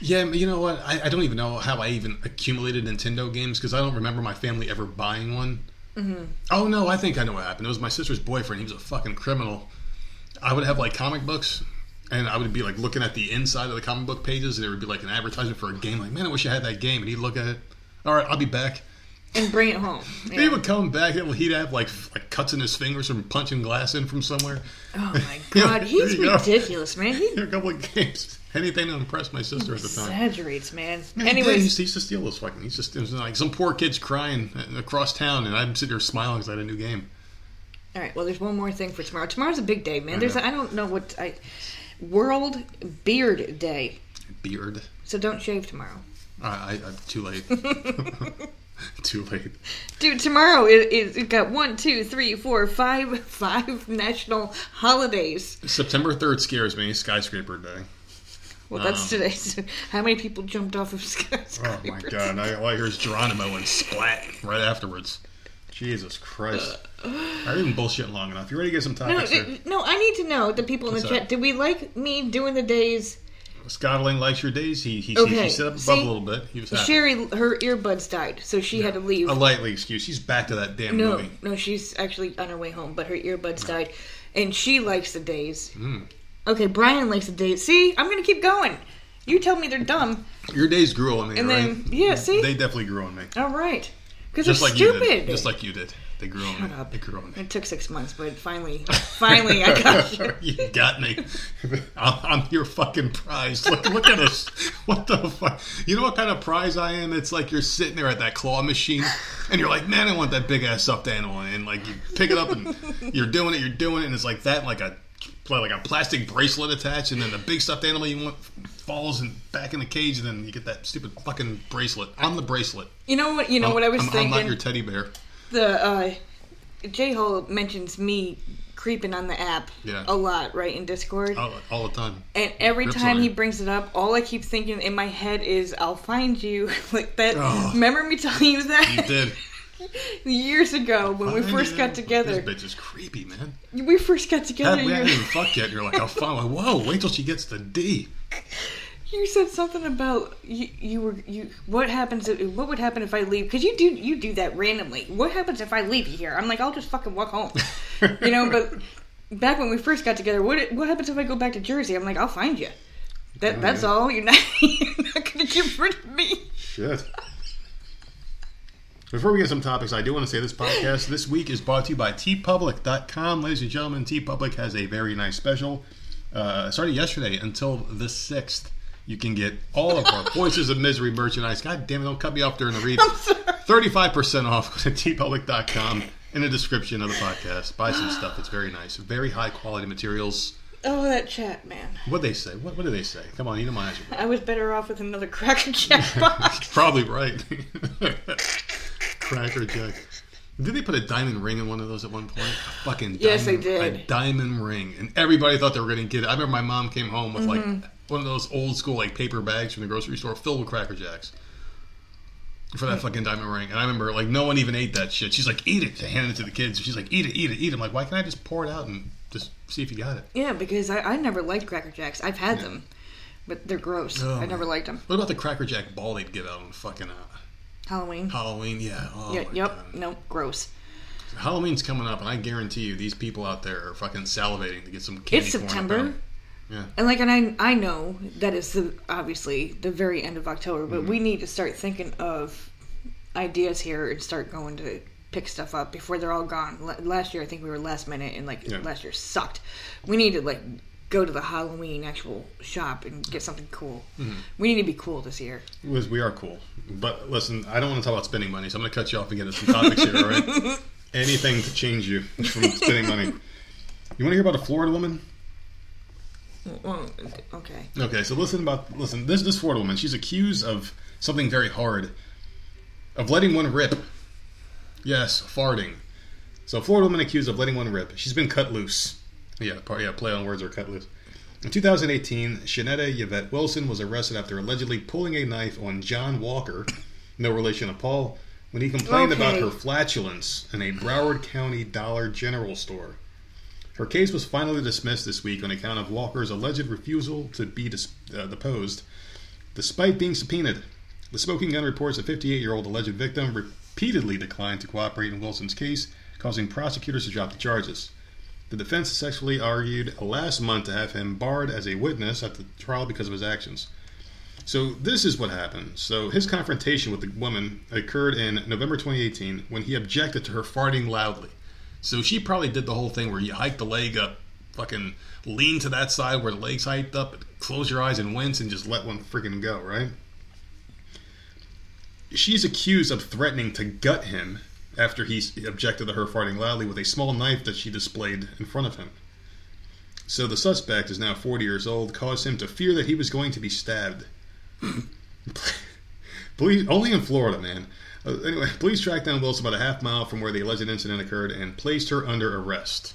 yeah, you know what? I, I don't even know how I even accumulated Nintendo games because I don't remember my family ever buying one. Mm-hmm. Oh no, I think I know what happened. It was my sister's boyfriend. He was a fucking criminal. I would have like comic books, and I would be like looking at the inside of the comic book pages, and there would be like an advertisement for a game. Like, man, I wish I had that game. And he'd look at it. All right, I'll be back. And bring it home. He would come back, and he'd have like like cuts in his fingers from punching glass in from somewhere. Oh my Yeah, god, he's you go. ridiculous, man. He a couple of games. Anything to impress my sister at the time. exaggerates, man. Man, he did. he Anyways, used, he used to steal this fucking. He's just like some poor kid's crying across town, and I'm sitting there smiling because I had a new game. all right. Well, there's one more thing for tomorrow. Tomorrow's a big day, man. I There's know. I don't know what I World Beard Day. Beard. So don't shave tomorrow. I, I, I'm too late. too late. Dude, tomorrow it, it, it got one, two, three, four, five, five national holidays. September third scares me. Skyscraper day. Well, that's Um, today's. How many people jumped off of skyscrapers? Oh my god! I, all I hear is Geronimo and splat right afterwards. Jesus Christ! I've been bullshitting long enough. You ready to get some No, topics here? no, I need to know the people in the What's chat. Did we like me doing the days? Scotland likes your days. He he, he, Okay, he set up above see? a little bit. He was happy. Sherry, her earbuds died, so she had to leave. A lightly excuse. She's back to that damn No, movie. no, she's actually on her way home, but her earbuds died, and she likes the days. Mm. Okay, Brian likes the days. See, I'm gonna keep going. You tell me they're dumb, Your days grew on me, and right? then yeah, see, They definitely grew on me. all right, because they're Just like stupid. Just like you did. They grew on Shut me. up. They grew on me. It took six months, but finally, finally, I got you. you got me. I'm, I'm your fucking prize. Look, look at us. What the fuck? You know what kind of prize I am? It's like you're sitting there at that claw machine, and you're like, man, I want that big ass stuffed animal, and like you pick it up and you're doing it, you're doing it, and it's like that, like a like a plastic bracelet attached, and then the big stuffed animal you want falls and back in the cage, and then you get that stupid fucking bracelet. I'm the bracelet. You know what? You know what I was I'm, I'm thinking. not your teddy bear. the uh, J Hole mentions me creeping on the app Yeah. a lot, right in Discord. All, all the time. And every Rips time he brings it up, all I keep thinking in my head is, "I'll find you." like that. Oh. Remember me telling you You that did. years ago when we first got together. This bitch is creepy, man. We first got together. We haven't even fucked yet. You're like, I'll follow. Whoa, wait till she gets the D. you said something about you, you were you. What happens? If, what would happen if I leave? Because you do you do that randomly. What happens if I leave you here? I'm like, I'll just fucking walk home. you know, but back when we first got together, what what happens if I go back to Jersey? I'm like, I'll find you. That Oh, that's yeah. all. You're not you're not gonna get rid of me. Shit. Before we get some topics, I do want to say this podcast this week is brought to you by teepublic.com. Ladies and gentlemen, TeePublic has a very nice special. Uh, started yesterday until the 6th. You can get all of our Voices of Misery merchandise. God damn it, don't cut me off during the read. I'm sorry. 35% off to teepublic.com in the description of the podcast. Buy some stuff. It's very nice. Very high quality materials. Oh, that chat, man. What they say? What, what do they say? Come on, you know my answer. I was better off with another Cracker Jack box. Probably right. Cracker Jack. Did they put a diamond ring in one of those at one point? A fucking Yes, they did. A diamond ring, and everybody thought they were going to get it. I remember my mom came home with Mm-hmm. like one of those old school like paper bags from the grocery store filled with Cracker Jacks for that fucking diamond ring. And I remember like no one even ate that shit. She's like, "Eat it," to hand it to the kids. She's like, "Eat it, eat it, eat it." I'm like, "Why can't I just pour it out and just see if you got it?" yeah, because I, I never liked Cracker Jacks. I've had them, but they're gross. Oh, I never liked them. What about the Cracker Jack ball they'd give out on fucking uh, Halloween. Halloween? Yeah. Oh yeah, yep. God. No, gross. Halloween's coming up, and I guarantee you, these people out there are fucking salivating to get some candy It's September. Yeah. And like, and I I know that is the obviously the very end of October, but Mm-hmm. we need to start thinking of ideas here and start going to pick stuff up before they're all gone. L- last year, I think we were last minute, and like Yeah. last year sucked. We need to like go to the Halloween actual shop and get something cool. Mm-hmm. We need to be cool this year. We are cool, but listen, I don't want to talk about spending money, so I'm going to cut you off and get into some topics here. All right? Anything to change you from spending money. You want to hear about a Florida woman? Well, okay. Okay, so listen about listen. This this Florida woman, she's accused of something very hard, of letting one rip. Yes, farting. So, Florida woman accused of letting one rip. She's been cut loose. Yeah, part, yeah. Play on words or cut loose. In 2018, Shanetta Yvette Wilson was arrested after allegedly pulling a knife on John Walker, no relation to Paul, when he complained about her flatulence in a Broward County Dollar General store. Her case was finally dismissed this week on account of Walker's alleged refusal to be dis- uh, deposed, despite being subpoenaed. The smoking gun reports a 58 year old alleged victim repeatedly declined to cooperate in Wilson's case, causing prosecutors to drop the charges. The defense successfully argued last month to have him barred as a witness at the trial because of his actions. So this is what happened. So his confrontation with the woman occurred in November 2018 when he objected to her farting loudly. So she probably did the whole thing where you hike the leg up, fucking lean to that side where the leg's hiked up, close your eyes and wince and just let one freaking go, right? She's accused of threatening to gut him after he objected to her farting loudly with a small knife that she displayed in front of him. So the suspect is now 40 years old, caused him to fear that he was going to be stabbed. Police, only in Florida, man. Uh, anyway, police tracked down Wilson about a half mile from where the alleged incident occurred and placed her under arrest.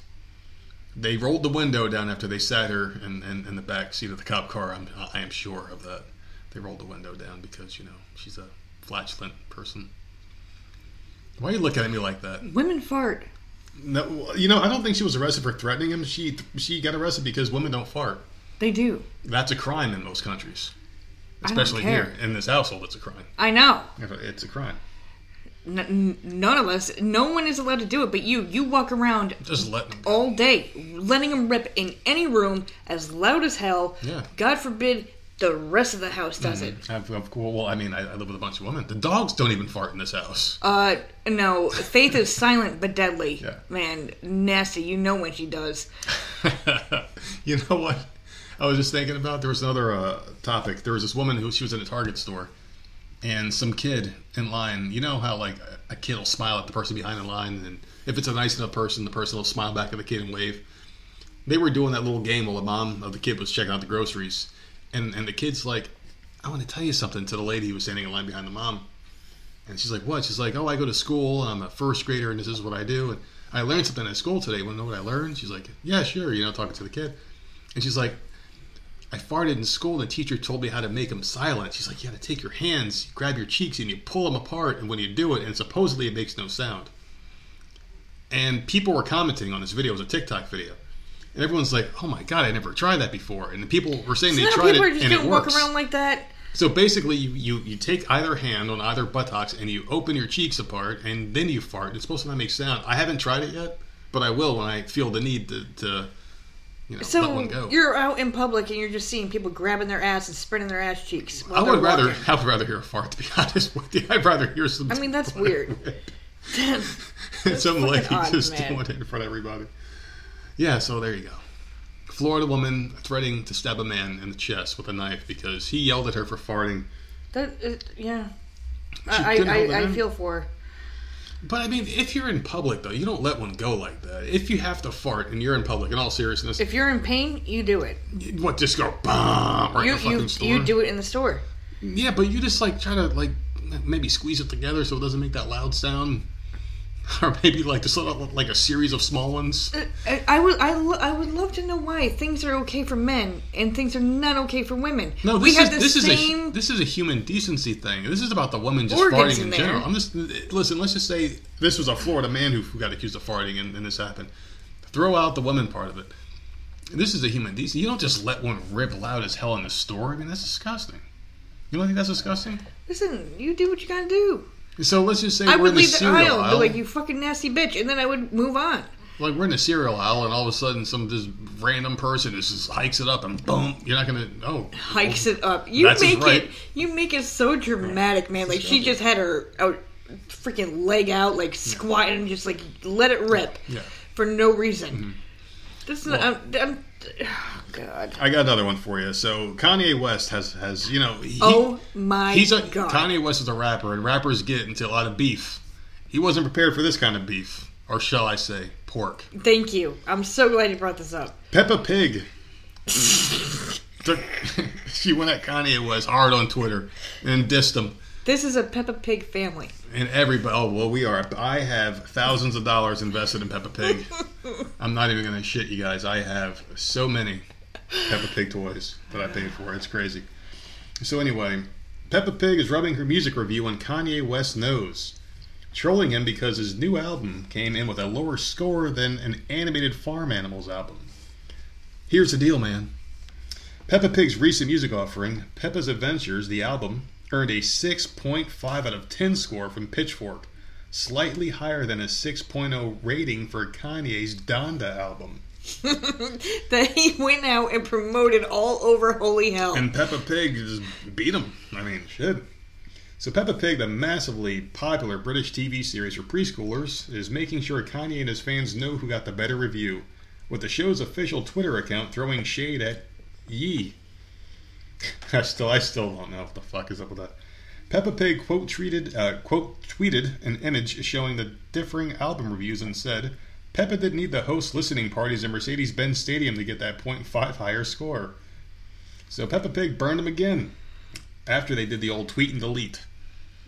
They rolled the window down after they sat her in, in, in the back seat of the cop car. I'm, I am sure of that. They rolled the window down because, you know, she's a flatulent person. Why are you looking at me like that? Women fart. No, you know, I don't think she was arrested for threatening him. She she got arrested because women don't fart. They do. That's a crime in most countries, I don't especially care. here in this household. It's a crime. I know. It's a crime. N- n- none of us. No one is allowed to do it, but you. You walk around Just let them. all day, letting them rip in any room as loud as hell. Yeah. God forbid the rest of the house does it. I've, I've, well, I mean, I, I live with a bunch of women. The dogs don't even fart in this house. Uh, no. Faith is silent but deadly. Yeah. Man, nasty. You know when she does. you know what? I was just thinking about. There was another uh, topic. There was this woman who she was in a Target store, and some kid in line. You know how like a- a kid will smile at the person behind the line, and if it's a nice enough person, the person will smile back at the kid and wave. They were doing that little game while the mom of the kid was checking out the groceries, and and the kid's like, "I want to tell you something." To the lady who was standing in line behind the mom, and she's like, "What?" She's like, "Oh, I go to school. and I'm a first grader, and this is what I do." And I learned something at school today. Want to know what I learned? She's like, "Yeah, sure." You know, talking to the kid, and she's like, "I farted in school. and The teacher told me how to make them silent." She's like, "You got to take your hands, you grab your cheeks, and you pull them apart. And when you do it, and supposedly it makes no sound." And people were commenting on this video. It was a TikTok video. And everyone's like, "Oh my god, I never tried that before." And the people were saying So they tried people it are just and it gonna walk around like that. So basically, you, you, you take either hand on either buttocks and you open your cheeks apart and then you fart. It's supposed to not make sound. I haven't tried it yet, but I will when I feel the need to, to you know, So one go. you're out in public and you're just seeing people grabbing their ass and spreading their ass cheeks. I would rather walking. I would rather hear a fart. To be honest with you, I'd rather hear some. I mean, that's weird. some fucking lady odd, just man. doing it in front of everybody. Yeah, so there you go. Florida woman threatening to stab a man in the chest with a knife because he yelled at her for farting. That is, yeah. She I, couldn't hold it I, I feel for her. But I mean, if you're in public though, you don't let one go like that. If you have to fart and you're in public, in all seriousness, If you're in pain, you do it. you- what just go bomb right You in the fucking you store? you do it in the store. Yeah, but you just like try to like maybe squeeze it together so it doesn't make that loud sound, or maybe like just let out, like a series of small ones. Uh, I, I would I, lo- I would love to know why things are okay for men and things are not okay for women. No, we this have is the this is a this is a human decency thing. This is about the woman just farting in, in general. I'm just listen. Let's just say this was a Florida man who, who got accused of farting, and, and this happened. Throw out the woman part of it. This is a human decency. You don't just let one rip loud as hell in the store. I mean, that's disgusting. You don't think that's disgusting? Listen, you do what you gotta do. So let's just say I we're would in the leave the cereal aisle, aisle. be like you fucking nasty bitch, and then I would move on. Like we're in the cereal aisle, and all of a sudden, some this random person just, just hikes it up, and boom, you're not gonna. Oh, Hikes it up. You make right. it. You make it so dramatic, man. Like she just had her out, freaking leg out, like squat and just like let it rip Yeah. for no reason. Mm-hmm. This is. Well- I'm, I'm, God. I got another one for you. So Kanye West has has you know he, oh my he's a God. Kanye West is a rapper, and rappers get into a lot of beef. He wasn't prepared for this kind of beef, or shall I say, pork. Thank you. I'm so glad you brought this up. Peppa Pig. she went at Kanye West hard on Twitter and dissed him. This is a Peppa Pig family. And everybody, oh well, we are. I have thousands of dollars invested in Peppa Pig. I'm not even gonna shit you guys. I have so many Peppa Pig toys that I paid for. It's crazy. So anyway, Peppa Pig is rubbing her music review on Kanye West's nose, trolling him because his new album came in with a lower score than an animated Farm Animals album. Here's the deal, man. Peppa Pig's recent music offering, Peppa's Adventures, the album, earned a 6.5 out of 10 score from Pitchfork, slightly higher than a 6.0 rating for Kanye's Donda album. that he went out and promoted all over Holy Hell. And Peppa Pig just beat him. I mean, shit. So Peppa Pig, the massively popular British TV series for preschoolers, is making sure Kanye and his fans know who got the better review, with the show's official Twitter account throwing shade at Ye. I still, I still don't know what the fuck is up with that. Peppa Pig quote tweeted, uh, quote tweeted an image showing the differing album reviews and said, "Peppa didn't need the host listening parties in Mercedes-Benz Stadium to get that 0.5 higher score." So Peppa Pig burned him again after they did the old tweet and delete.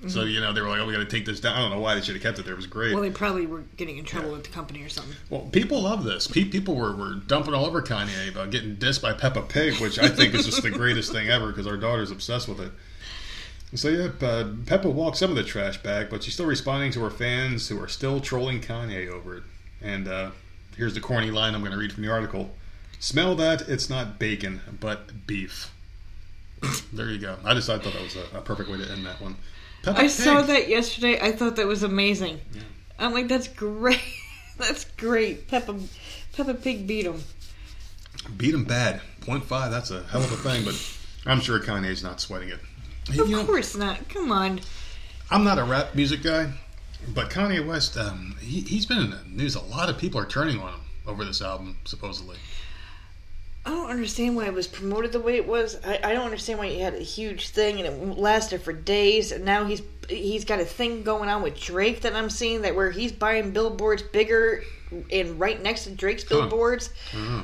So you know they were like, "Oh, we got to take this down." I don't know why they should have kept it there. It was great. Well, they probably were getting in trouble with the company or something. Well, people love this. Pe- People were, were dumping all over Kanye about getting dissed by Peppa Pig, which I think is just the greatest thing ever because our daughter's obsessed with it. So yeah, uh, Peppa walked some of the trash back, but she's still responding to her fans who are still trolling Kanye over it. And uh, here's the corny line I'm going to read from the article: "Smell that? It's not bacon, but beef." there you go. I just I thought that was a, a perfect way to end that one. Peppa I Pig. saw that yesterday. I thought that was amazing. I'm like, that's great. that's great. Peppa, Peppa Pig beat him. Beat him bad. Point five. That's a hell of a thing, but I'm sure Kanye's not sweating it. Of You know, course not. Come on. I'm not a rap music guy, but Kanye West, um, he, he's been in the news. A lot of people are turning on him over this album, supposedly. I don't understand why it was promoted the way it was. I, I don't understand why he had a huge thing and it lasted for days. And now he's he's got a thing going on with Drake that I'm seeing that where he's buying billboards bigger and right next to Drake's Huh. billboards.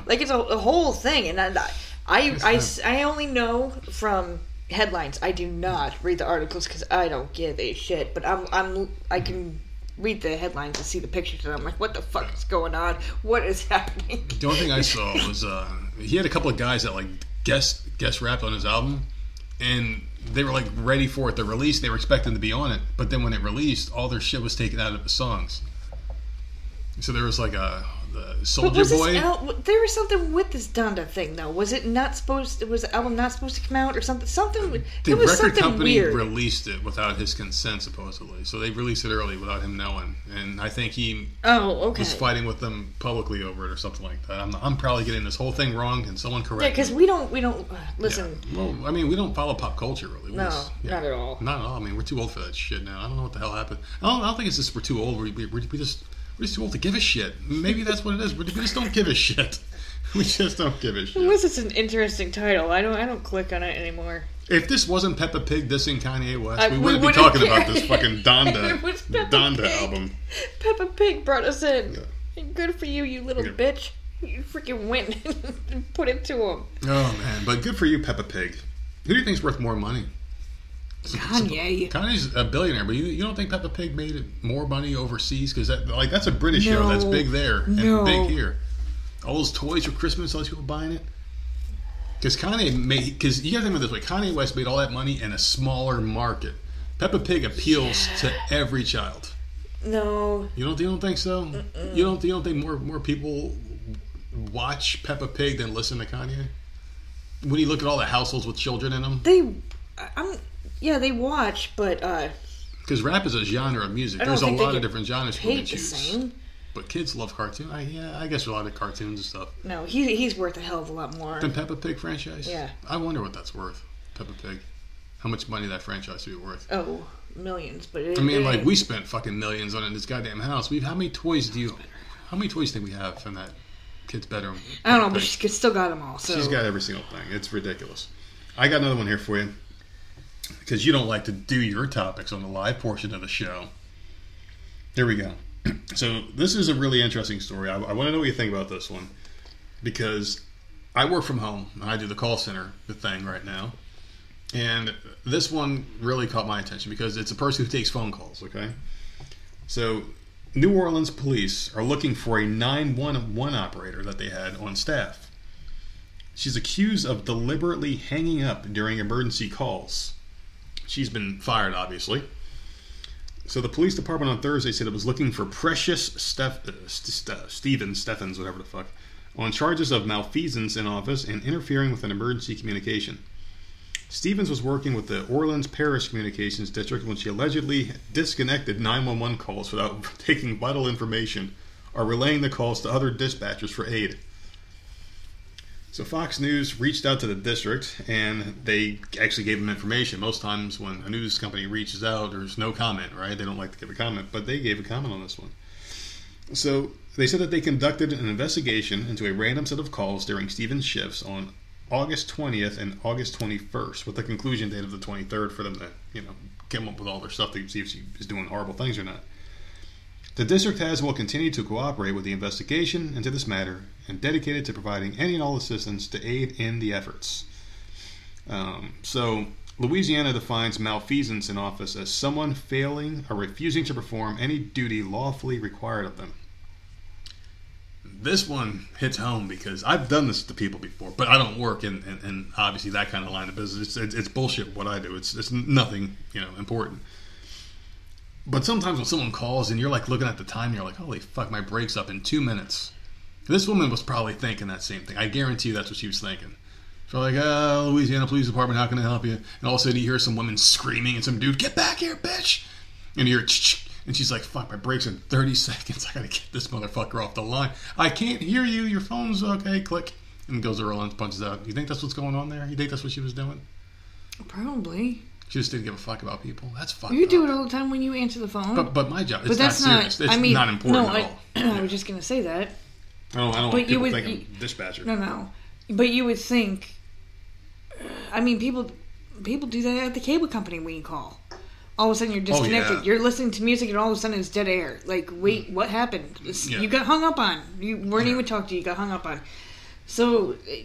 Like it's a, a whole thing. And I I, I, s- I only know from headlines. I do not read the articles because I don't give a shit. But I'm I'm I can read the headlines and see the pictures and I'm like, what the fuck is going on? What is happening? The only thing I saw was uh, he had a couple of guys that like guest guest rapped on his album, and they were like ready for it to release. They were expecting to be on it, but then when it released, all their shit was taken out of the songs. So there was like a the Soulja was Boy. this al- there was something with this Donda thing though? Was it not supposed? Was the album not supposed to come out or something? Something. the There was record something company weird. released it without his consent, supposedly. So they released it early without him knowing, and I think he oh, okay. was fighting with them publicly over it or something like that. I'm, I'm probably getting this whole thing wrong, and someone correct Yeah, because we don't. We don't uh, listen. Yeah. Well, I mean, we don't follow pop culture really. We No, just- yeah. not at all. Not at all. I mean, we're too old for that shit now. I don't know what the hell happened. I don't, I don't think it's just we're too old. We, we, we just we're just too old to give a shit. Maybe that's what it is. We just don't give a shit. We just don't give a shit. was just an interesting title. I don't. I don't click on it anymore. If this wasn't Peppa Pig this dissing Kanye West, I- we we wouldn't be wouldn't talking care. about this fucking Donda It was Peppa Donda Pig. album. Peppa Pig brought us in. Yeah. Good for you, you little Yeah. bitch. You freaking went and put it to him. Oh man, but good for you, Peppa Pig. Who do you think's worth more money? Kanye. Kanye's a billionaire, but you, you don't think Peppa Pig made more money overseas? Because that like that's a British show that's big there and No. big here. All those toys for Christmas, all these people buying it. Because Kanye made because you got to think of it this way: Kanye West made all that money in a smaller market. Peppa Pig appeals to every child. No. You don't you don't think so? You don't you don't think more more people watch Peppa Pig than listen to Kanye? When you look at all the households with children in them, They. I'm. Yeah, they watch, but uh, because rap is a genre of music. There's a lot of different genres can paid the choose. same. But kids love cartoons. I, yeah, I guess a lot of cartoons and stuff. No, he he's worth a hell of a lot more. Than Peppa Pig franchise. Yeah. I wonder what that's worth. Peppa Pig. How much money that franchise would be worth? Oh, millions, but it, I mean, it like we spent fucking millions on it in this goddamn house. We've how many toys do you? How many toys think we have in that kid's bedroom? I don't know, Peppa but Pig? she still got them all. So She's got every single thing. It's ridiculous. I got another one here for you because you don't like to do your topics on the live portion of the show. Here we go. So this is a really interesting story. I, I want to know what you think about this one because I work from home. and I do the call center the thing right now, and this one really caught my attention because it's a person who takes phone calls. Okay, so New Orleans police are looking for a 911 operator that they had on staff. She's accused of deliberately hanging up during emergency calls. She's been fired, obviously. So the police department on Thursday said it was looking for Precious Steph- uh, St- St- Stevens, Steffens, whatever the fuck, on charges of malfeasance in office and interfering with an emergency communication. Stevens was working with the Orleans Parish Communications District when she allegedly disconnected 911 calls without taking vital information or relaying the calls to other dispatchers for aid. So Fox News reached out to the district and they actually gave them information. Most times when a news company reaches out, there's no comment, right? They don't like to give a comment, but they gave a comment on this one. So they said that they conducted an investigation into a random set of calls during Stevens' shifts on August 20th and August 21st, with the conclusion date of the 23rd for them to, you know, come up with all their stuff to see if she is doing horrible things or not. The district has will continue to cooperate with the investigation into this matter and dedicated to providing any and all assistance to aid in the efforts. Um, so Louisiana defines malfeasance in office as someone failing or refusing to perform any duty lawfully required of them. This one hits home because I've done this to people before, but I don't work in, in, in obviously that kind of line of business. It's, it's, it's bullshit what I do. It's, it's nothing you know important. But sometimes when someone calls and you're like looking at the time, you're like, holy fuck, my break's up in two minutes. This woman was probably thinking that same thing. I guarantee you that's what she was thinking. So like, uh, Louisiana Police Department, how can I help you? And all of a sudden you hear some woman screaming and some dude, get back here, bitch! And you hear, and she's like, fuck, my break's in 30 seconds. I gotta get this motherfucker off the line. I can't hear you. Your phone's okay. Click. And goes to and punches out. You think that's what's going on there? You think that's what she was doing? Probably. She just didn't give a fuck about people. That's fucked You up. do it all the time when you answer the phone. But, but my job, it's But that's not serious. It's I mean, not important no, at I, all. I was just gonna say that. I don't, I don't But you would- thinking you- dispatcher. No, no. But you would think. I mean, people people do that at the cable company when you call. All of a sudden you're disconnected. yeah. You're listening to music, and all of a sudden it's dead air. Like, wait, what happened? Yeah. You got hung up on. You weren't Yeah. even talked to. You got hung up on. So eh,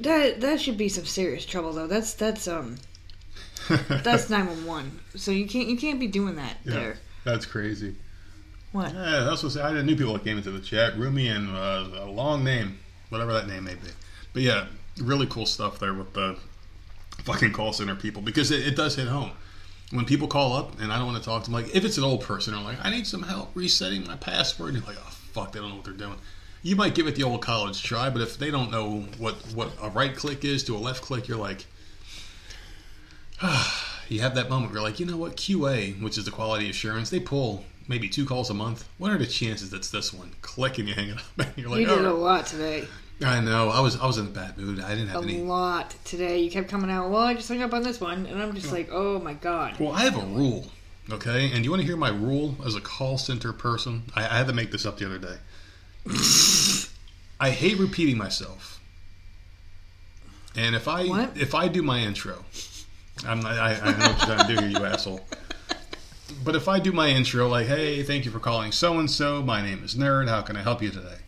that that should be some serious trouble, though. That's that's um that's nine one one. So you can't you can't be doing that Yeah, there. That's crazy. What? Yeah, that's what I had new people that came into the chat. Roomy and uh, a long name, whatever that name may be. But yeah, really cool stuff there with the fucking call center people because it, it does hit home. When people call up and I don't want to talk to them, like if it's an old person, they're like, I need some help resetting my password. And you're like, oh fuck, they don't know what they're doing. You might give it the old college try, but if they don't know what what a right click is to a left click, you're like, you have that moment where you're like, you know what, QA, which is the quality assurance, they pull maybe two calls a month. What are the chances that's this one? Click and you hang it up. And you're like, you did a "Oh." lot today. I know. I was I was in a bad mood. I didn't A have any. lot today. You kept coming out. Well, I just hung up on this one, and I'm just like, oh my god. Well, I have a rule, okay? And you want to hear my rule as a call center person? I, I had to make this up the other day. I hate repeating myself. And if I What? if I do my intro, I'm not, I, I know what you're trying to do you asshole. But if I do my intro, like, hey, thank you for calling so and so. My name is Nerd. How can I help you today?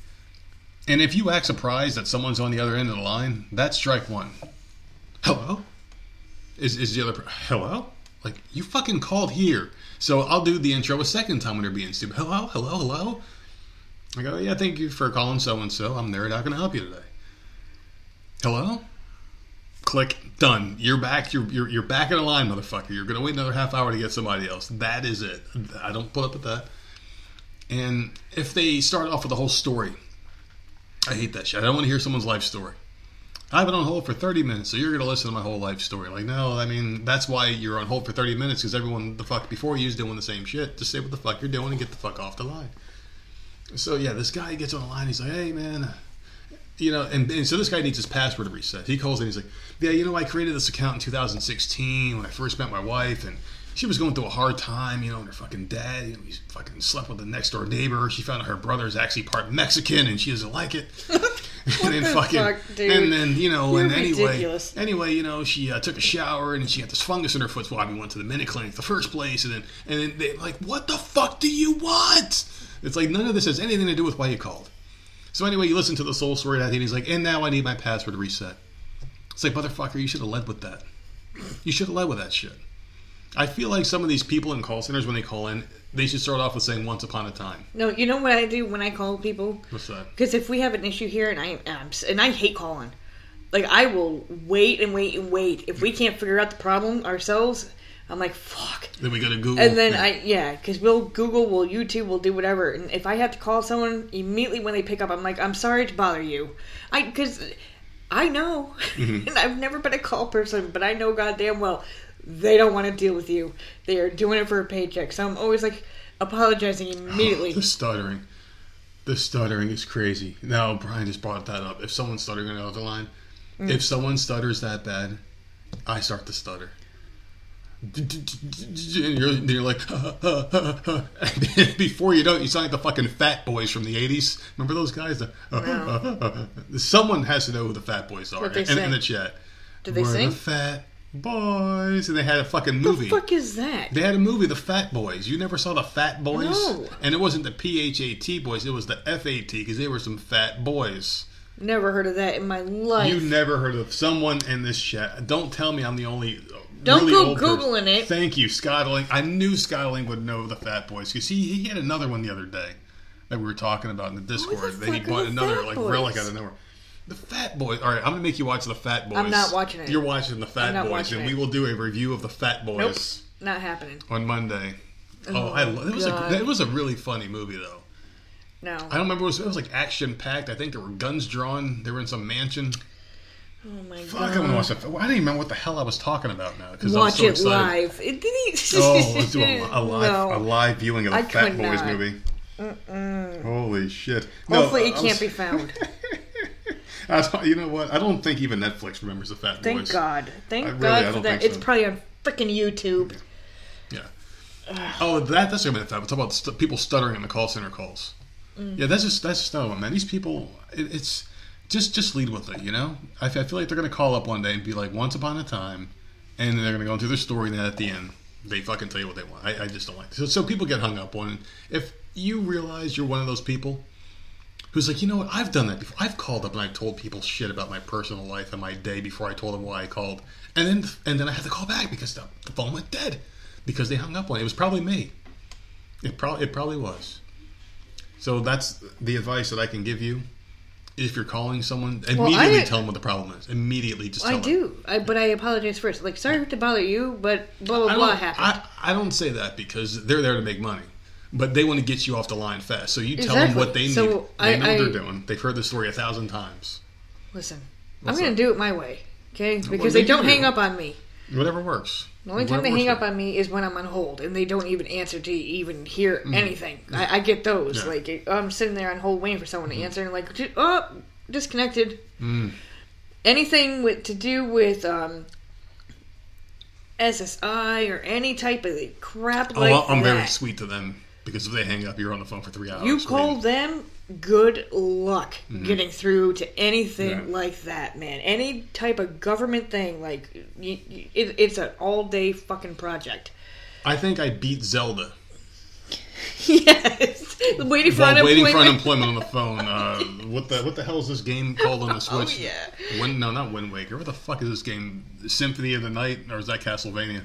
And if you act surprised that someone's on the other end of the line, that's strike one. Hello? Is, is the other hello? Like you fucking called here, so I'll do the intro a second time when they're being stupid. Hello, hello, hello. I go, yeah, thank you for calling so and so. I'm there. How can I help you today? Hello. Click. Done. You're back. You're, you're you're back in the line, motherfucker. You're gonna wait another half hour to get somebody else. That is it. I don't put up with that. And if they start off with the whole story, I hate that shit. I don't want to hear someone's life story. I've been on hold for 30 minutes, so you're to listen to my whole life story. Like, no, I mean, that's why you're on hold for 30 minutes, because everyone the fuck before you is doing the same shit. Just say what the fuck you're doing and get the fuck off the line. So, yeah, this guy gets on the line. He's like, hey, man. You know, and, and so this guy needs his password reset. He calls and He's like, yeah, you know, I created this account in 2016 when I first met my wife, and she was going through a hard time, you know, and her fucking dad, you know, he's fucking slept with the next door neighbor. She found out her brother is actually part Mexican, and she doesn't like it. and then the fucking, fuck, and then you know, You're and anyway, ridiculous. anyway, you know, she uh, took a shower, and she got this fungus in her foot. So we went to the minute clinic the first place, and then and then they like, what the fuck do you want? It's like none of this has anything to do with why you called. So anyway, you listen to the soul story, and he's like, and now I need my password reset. It's like, motherfucker, you should have led with that. You should have led with that shit. I feel like some of these people in call centers, when they call in, they should start off with saying "once upon a time." No, you know what I do when I call people? What's that? Because if we have an issue here, and I and I hate calling, like I will wait and wait and wait. If we can't figure out the problem ourselves, I'm like fuck. Then we go to Google, And then Yeah. I yeah, because we'll Google, we'll YouTube, we'll do whatever. And if I have to call someone immediately when they pick up, I'm like, I'm sorry to bother you. I because I know, Mm-hmm. and I've never been a call person, but I know goddamn well they don't want to deal with you. They are doing it for a paycheck. So I'm always like apologizing immediately. the stuttering, the stuttering is crazy. Now Brian just brought that up. If someone's stuttering on the other line, Mm. if someone stutters that bad, I start to stutter. And you're, then you're like, before you know it, you sound like the fucking Fat Boys from the '80s. Remember those guys? The, someone has to know who the Fat Boys are in, in the chat. Did they We're sing? the Fat Boys, and they had a fucking the movie. fuck is that? They had a movie, The Fat Boys. You never saw the Fat Boys? No. And it wasn't the P H A T boys, it was the F A T because they were some fat boys. Never heard of that in my life. You never heard of someone in this chat. Don't tell me I'm the only. Don't really go old person. Googling it. Thank you, Skyling. I knew Skyling would know the Fat Boys because he, he had another one the other day that we were talking about in the Discord. the that he bought another like Boys? relic out of nowhere. The Fat Boys. All right, I'm gonna make you watch the Fat Boys. I'm not watching it. You're watching the Fat Boys, and it. we will do a review of the Fat Nope. Boys Not happening. on Monday. Oh, Oh, I it was a it was a really funny movie though. No. I don't remember. It was, it was like action packed. I think there were guns drawn. They were in some mansion. Oh my Fuck, god. I'm gonna watch that. I don't even remember what the hell I was talking about now because Watch so it excited. live. It, did he? Oh, let's do a, a live No. a live viewing of the I Fat Boys not. movie. Mm-mm. Holy shit! No, Hopefully, it I can't was- be found. I you know what? I don't think even Netflix remembers the Fat Thank Boys. God. Thank I really- God I for that. It's probably on freaking YouTube. Yeah. Oh, that that's gonna be the Fat. We'll talk about st- people stuttering in the call center calls. Mm. Yeah, that's just that's just another one, man. These people, it, it's just just lead with it. You know, I, feel like they're gonna call up one day and be like, "Once upon a time," and they're gonna go into their story, and then at the end, they fucking tell you what they want. I, I just don't like this. So, so people get hung up on. it. If you realize you're one of those people who's like, you know what, I've done that before. I've called up and I've told people shit about my personal life and my day before I told them why I called, and then and then I had to call back because the, the phone went dead because they hung up on it. It was probably me. It probably it probably was. So that's the advice that I can give you. If you're calling someone, immediately I- tell them what the problem is. Immediately, just tell I them. do, I, but I apologize first. Like, sorry to bother you, but blah blah I blah happened. I, I don't say that because they're there to make money, but they want to get you off the line fast. So you tell them what they need. So they I- know what I- they're doing. They've heard the story a thousand times. Listen, What's I'm going to do it my way, okay? Because well, they then don't do hang up on me. Whatever works. The only time they hang up on me is when I'm on hold and they don't even answer to even hear anything. I, I get those. Mm-hmm. Yeah. Mm-hmm. Like I'm sitting there on hold waiting for someone to answer and like, oh, disconnected. Mm. Anything with to do with um, SSI or any type of crap Oh, like I'm that. very sweet to them because if they hang up, you're on the phone for three hours. You waiting. call them good luck getting through to anything Mm-hmm. Yeah. like that, man. Any type of government thing, like you, you, it, it's an all day fucking project. I think I beat Zelda yes, waiting for while waiting for unemployment. unemployment on the phone. Uh, what the what the hell is this game called on the Switch? Oh Switch? yeah, Wind, no, not Wind Waker. What the fuck is this game? Symphony of the Night, or is that Castlevania?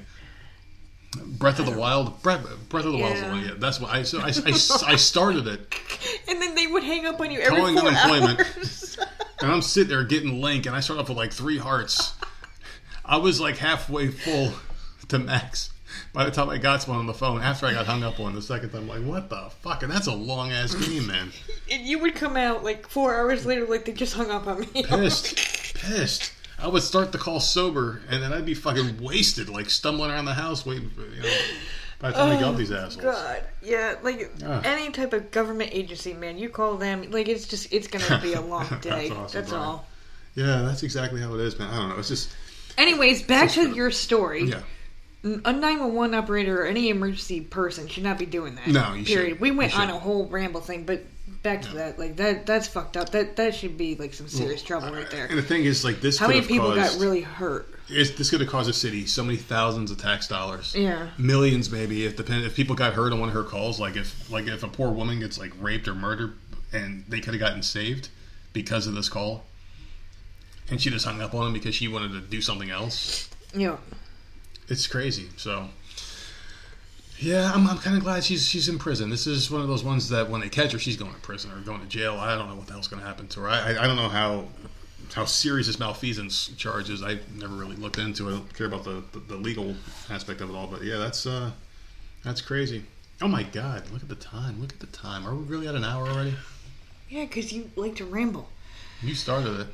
Breath of the Wild. Breath, Breath of the Wild. Yeah. Yeah, that's what I. So I, I, I started it, and then they would hang up on you every Calling four unemployment. hours. and I'm sitting there getting Link, and I start off with like three hearts. I was like halfway full to max by the time I got someone on the phone. After I got hung up on the second time, I'm like, what the fuck? And that's a long ass game, man. and you would come out like four hours later, like they just hung up on me. pissed, pissed. I would start the call sober, and then I'd be fucking wasted, like stumbling around the house waiting for you know. By the time we got these assholes, Oh, God, yeah, like Ah. any type of government agency, man. You call them, like it's just it's gonna be a long That's day. awesome, That's all. yeah, that's exactly how it is, man. I don't know. It's just Anyways, back So to your story. yeah, A 911 operator or any emergency person should not be doing that. No, you Period. shouldn't. We went You on a whole ramble thing, but back to that, like that that's fucked up. That that should be like some serious trouble right there. And the thing is, like this, How could many have people caused, got really hurt? It's, this could have caused a city so many thousands of tax dollars. Yeah. millions maybe if depend if people got hurt on one of her calls like if like if a poor woman gets like raped or murdered and they could have gotten saved because of this call and she just hung up on him because she wanted to do something else Yeah. it's crazy so yeah i'm, I'm kind of glad she's she's in prison. This is one of those ones that when they catch her she's going to prison or going to jail. I don't know what the hell's going to happen to her. I, I, I don't know how how serious this malfeasance charge is. I never really looked into it. I don't care about the, the, the legal aspect of it all but yeah that's uh that's crazy. Oh my god look at the time look at the time. Are we really at an hour already? Yeah, because you like to ramble. you started it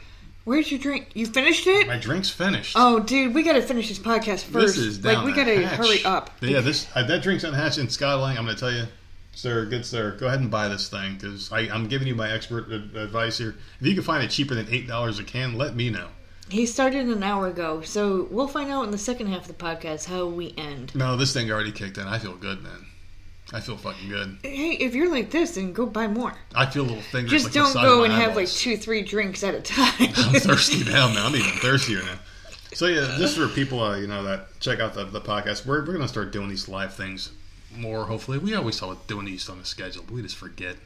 Where's your drink? You finished it? my drink's finished Oh, dude, we gotta finish this podcast first. This is down like we gotta hatch. hurry up. Yeah, this uh, that drink's unhatched in Skyline. I'm going to tell you, sir, good sir, go ahead and buy this thing because I'm giving you my expert ad- advice here. If you can find it cheaper than eight dollars a can, let me know. He started an hour ago, so we'll find out in the second half of the podcast how we end. No, this thing already kicked in. I feel good, man. I feel fucking good. Hey, if you're like this, then go buy more. I feel a little fingers. Just like don't go and have like two, three drinks at a time. I'm thirsty now, man. I'm even thirstier now. So yeah, just for people, uh, you know, that check out the, the podcast. We're we're gonna start doing these live things more. Hopefully, we always talk doing these on the schedule, but we just forget.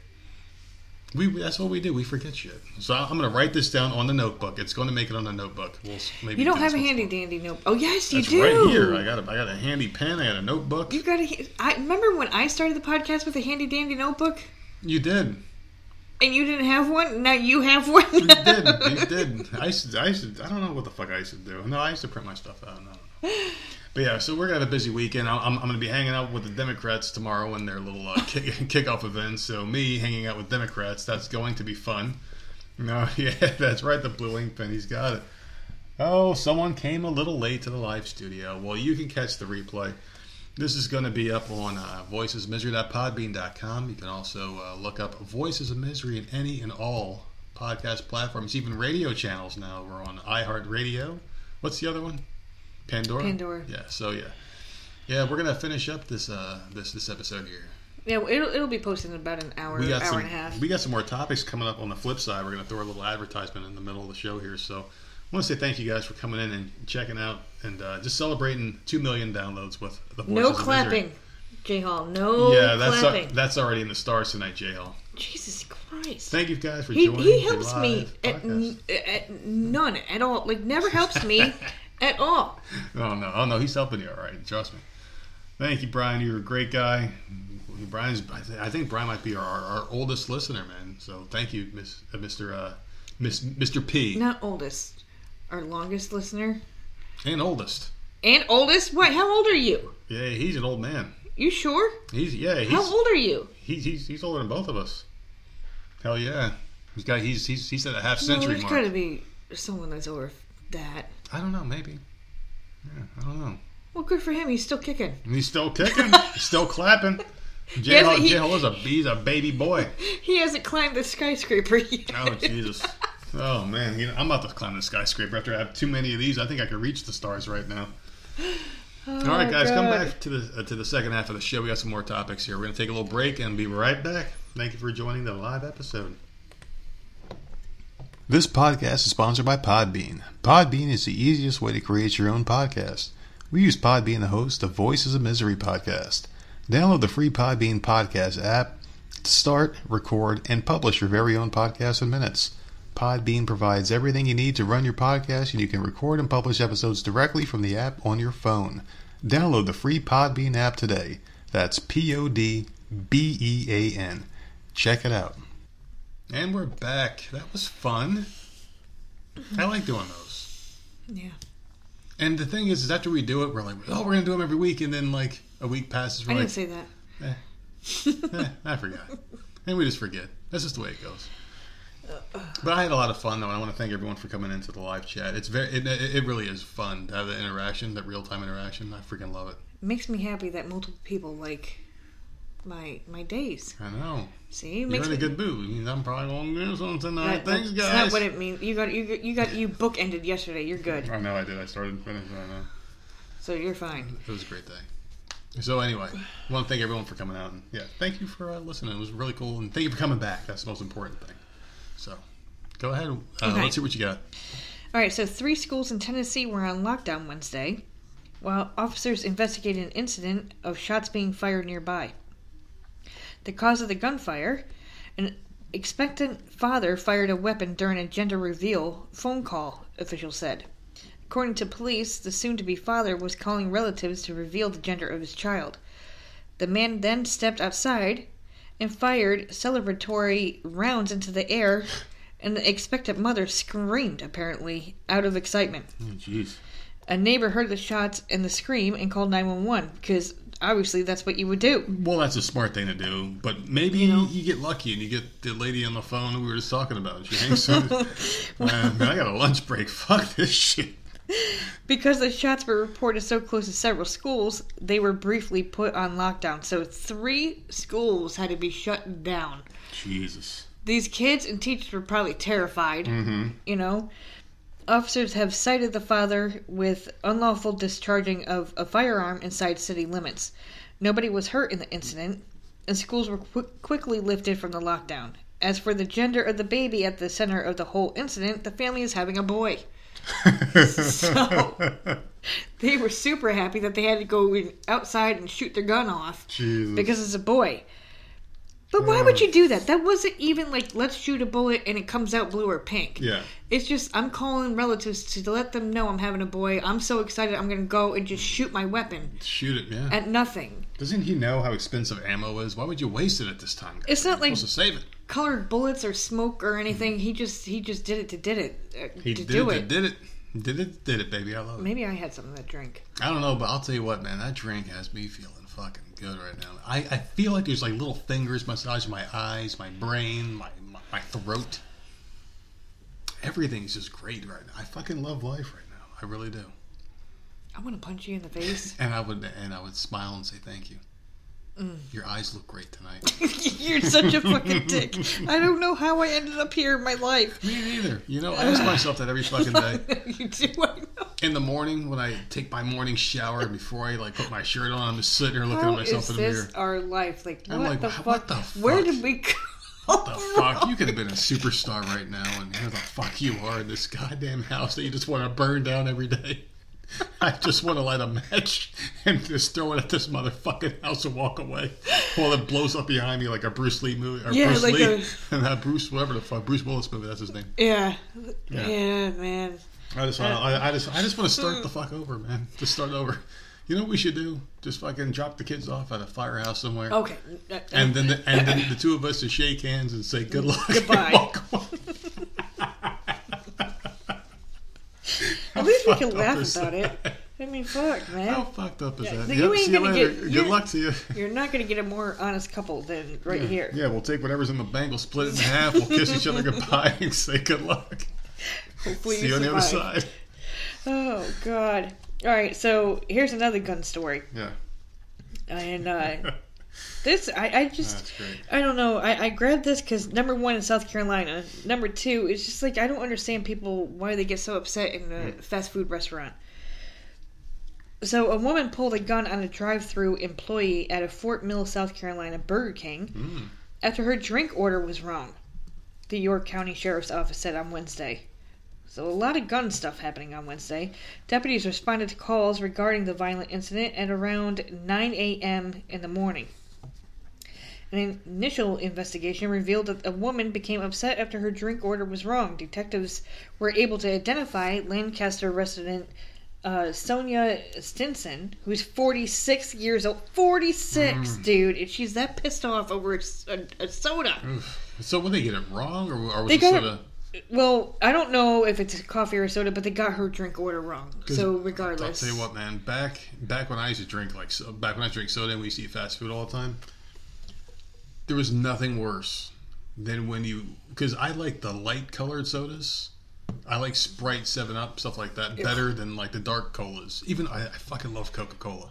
We that's what we do. We forget shit. So I'm going to write this down on the notebook. It's going to make it on the notebook. We'll maybe You don't have a handy dandy notebook. Oh yes, you That's do. right here. I got a I got a handy pen. I got a notebook. You got a. I remember when I started the podcast with a handy dandy notebook, You did. and you didn't have one. Now you have one. You did. You did. I used, to, I used to, I don't know what the fuck I used to do. No, I used to print my stuff out. No. But yeah, so we're gonna have a busy weekend. I'm, I'm, gonna be hanging out with the Democrats tomorrow in their little uh, kick, kickoff event. So me hanging out with Democrats, that's going to be fun. No, yeah, that's right. The blue ink pen, he's got it. Oh, someone came a little late to the live studio. Well, you can catch the replay. This is going to be up on uh, voicesmisery.podbean.com. You can also uh, look up Voices of Misery in any and all podcast platforms, even radio channels now. We're on iHeartRadio. What's the other one? Pandora. Pandora. Yeah. So yeah, yeah. We're gonna finish up this uh this this episode here. yeah, it'll it'll be posted in about an hour, hour some and a half. we got some more topics coming up on the flip side. We're gonna throw a little advertisement in the middle of the show here. So I want to say thank you guys for coming in and checking out and uh, just celebrating two million downloads with the Voices no clapping, Jay Hall. No Yeah, that's clapping. that's already in the stars tonight, J Hall. Jesus Christ. Thank you guys for he, joining. he helps me at, n- at none at all. Like never helps me at all. Oh no, oh no, he's helping you all right. Trust me. Thank you, Brian. You're a great guy. Brian's. I, think Brian might be our, our oldest listener, man. So thank you, Miss, uh, Mr. Uh, Miss, Mr. P, Not oldest, our longest listener and oldest. and oldest. What? How old are you? Yeah, he's an old man. You sure? He's yeah, he's How old are you? he's, he's he's older than both of us. Hell yeah, he's got he's he's he's at a half No, century there's mark. got to be someone that's over that. I don't know, maybe. Yeah, I don't know. Well, good for him. He's still kicking. And he's still kicking, he's still clapping. J Yeah, Hall, but he- J Hall is a he's a baby boy. He hasn't climbed the skyscraper yet. Oh Jesus! Oh man, you know, I'm about to climb the skyscraper after I have too many of these. I think I could reach the stars right now. All right, guys, come Oh, back to the uh, to the second half of the show. We got some more topics here. We're gonna take a little break and be right back. Thank you for joining the live episode. This podcast is sponsored by Podbean. Podbean is the easiest way to create your own podcast. We use Podbean to host the Voices of Misery podcast. Download the free Podbean podcast app to start, record, and publish your very own podcast in minutes. Podbean provides everything you need to run your podcast, and you can record and publish episodes directly from the app on your phone. Download the free Podbean app today. That's P O D B E A N. Check it out. And we're back. That was fun. I like doing those. Yeah. And the thing is, is after we do it, we're like, oh, we're gonna do them every week, and then like a week passes, I we're didn't say that. eh, I forgot, and we just forget. That's just the way it goes. But I had a lot of fun though, and I want to thank everyone for coming into the live chat. It's very, it, it it really is fun to have the interaction, that real time interaction. I freaking love it. makes me happy that multiple people like my my days. I know. See, it You're in a good mood. Means I'm probably gonna do something tonight. that- Thanks, that's guys. not what it means. You got you got you got you book ended yesterday. You're good, I know I did. I started and finished. I know. so you're fine. It was a great day. So anyway, I want to thank everyone for coming out, and yeah, thank you for uh, listening. It was really cool, and thank you for coming back. That's the most important thing. So, go ahead. Uh, Okay. Let's see what you got. All right, so three schools in Tennessee were on lockdown Wednesday, while officers investigated an incident of shots being fired nearby. The cause of the gunfire: an expectant father fired a weapon during a gender reveal phone call. Officials said. According to police, the soon-to-be father was calling relatives to reveal the gender of his child. The man then stepped outside and fired celebratory rounds into the air, and the expectant mother screamed, apparently, out of excitement. Oh. A neighbor heard the shots and the scream and called 911 because obviously that's what you would do. Well, that's a smart thing to do, but maybe You know. you get lucky and you get the lady on the phone that we were just talking about. She hangs up. Man, man, I got a lunch break. Fuck this shit. Because the shots were reported so close to several schools, they were briefly put on lockdown. So three schools had to be shut down. Jesus. These kids and teachers were probably terrified. Mm-hmm. you know officers have cited the father with unlawful discharging of a firearm inside city limits. Nobody was hurt in the incident and schools were qu- quickly lifted from the lockdown. As for the gender of the baby at the center of the whole incident the family is having a boy. So- they were super happy that they had to go outside and shoot their gun off Jesus. because it's a boy But why would you do that? That wasn't even like let's shoot a bullet and it comes out blue or pink. Yeah. It's just I'm calling relatives to let them know I'm having a boy. I'm so excited. I'm gonna go and just shoot my weapon Shoot it, yeah. at nothing. Doesn't he know how expensive ammo is? Why would you waste it at this time? It's not like- supposed to save it. Colored bullets or smoke or anything. He just he just did it to did it uh, He to did do it, it. Did it. Did it. Did it, baby. I love it. Maybe I had some of that drink. I don't know, but I'll tell you what, man. That drink has me feeling fucking good right now. I, I feel like there's like little fingers massaging my eyes, my brain, my, my my throat. Everything's just great right now. I fucking love life right now. I really do. I want to punch you in the face. And I would and I would smile and say thank you. Mm. Your eyes look great tonight. You're such a fucking dick. I don't know how I ended up here in my life. Me neither. You know, I ask myself that every fucking day. you do, I know. In the morning when I take my morning shower and before I like put my shirt on, I'm just sitting here looking How at myself in the mirror. this our life? Like, what, I'm like, the, "What fuck? the Where did we go? What the fuck? You could have been a superstar right now, and here the fuck you are in this goddamn house that you just want to burn down every day. I just want to light a match and just throw it at this motherfucking house and walk away while it blows up behind me like a Bruce Lee movie. Or Yeah, Bruce like Lee. a- and that Bruce, whatever the fuck, Bruce Willis movie, that's his name. Yeah. Yeah. yeah, man. I just, want I, I just, I just want to start the fuck over, man. Just start over. You know what we should do? Just fucking drop the kids off at a firehouse somewhere. Okay. Uh, And then, the, and then the two of us to shake hands and say good luck. Goodbye. walk away. At least we can laugh about it. that? I mean, fuck, man. How fucked up is Yeah, that? so Yep, you ain't see you gonna later. get- Good luck to you. You're not going to get a more honest couple than right here. Yeah, we'll take whatever's in the bank, we'll split it in half, we'll kiss each other goodbye and say good luck. Hopefully See you you on the other side. Oh, God. All right, so here's another gun story. Yeah. And uh, this, I, I just. I don't know. I, I grabbed this because number one in South Carolina. Number two, it's just like I don't understand people why they get so upset in a fast food restaurant. So a woman pulled a gun on a drive-through employee at a Fort Mill, South Carolina Burger King Mm. after her drink order was wrong. The York County Sheriff's Office said on Wednesday. So a lot of gun stuff happening on Wednesday. Deputies responded to calls regarding the violent incident at around 9 a.m. in the morning. An initial investigation revealed that a woman became upset after her drink order was wrong. Detectives were able to identify Lancaster resident uh, Sonia Stinson, who's 46 years old. 46, dude. And she's that pissed off over a soda. Oof. So, when they get it wrong, or, or was They it sort it- Well, I don't know if it's coffee or soda, but they got her drink order wrong. So I'll regardless, tell you what, man. Back back when I used to drink like so, back when I drink soda and we used to eat fast food all the time, there was nothing worse than when you because I like the light colored sodas. I like Sprite, Seven Up, stuff like that better than like the dark colas. Even I, I fucking love Coca Cola.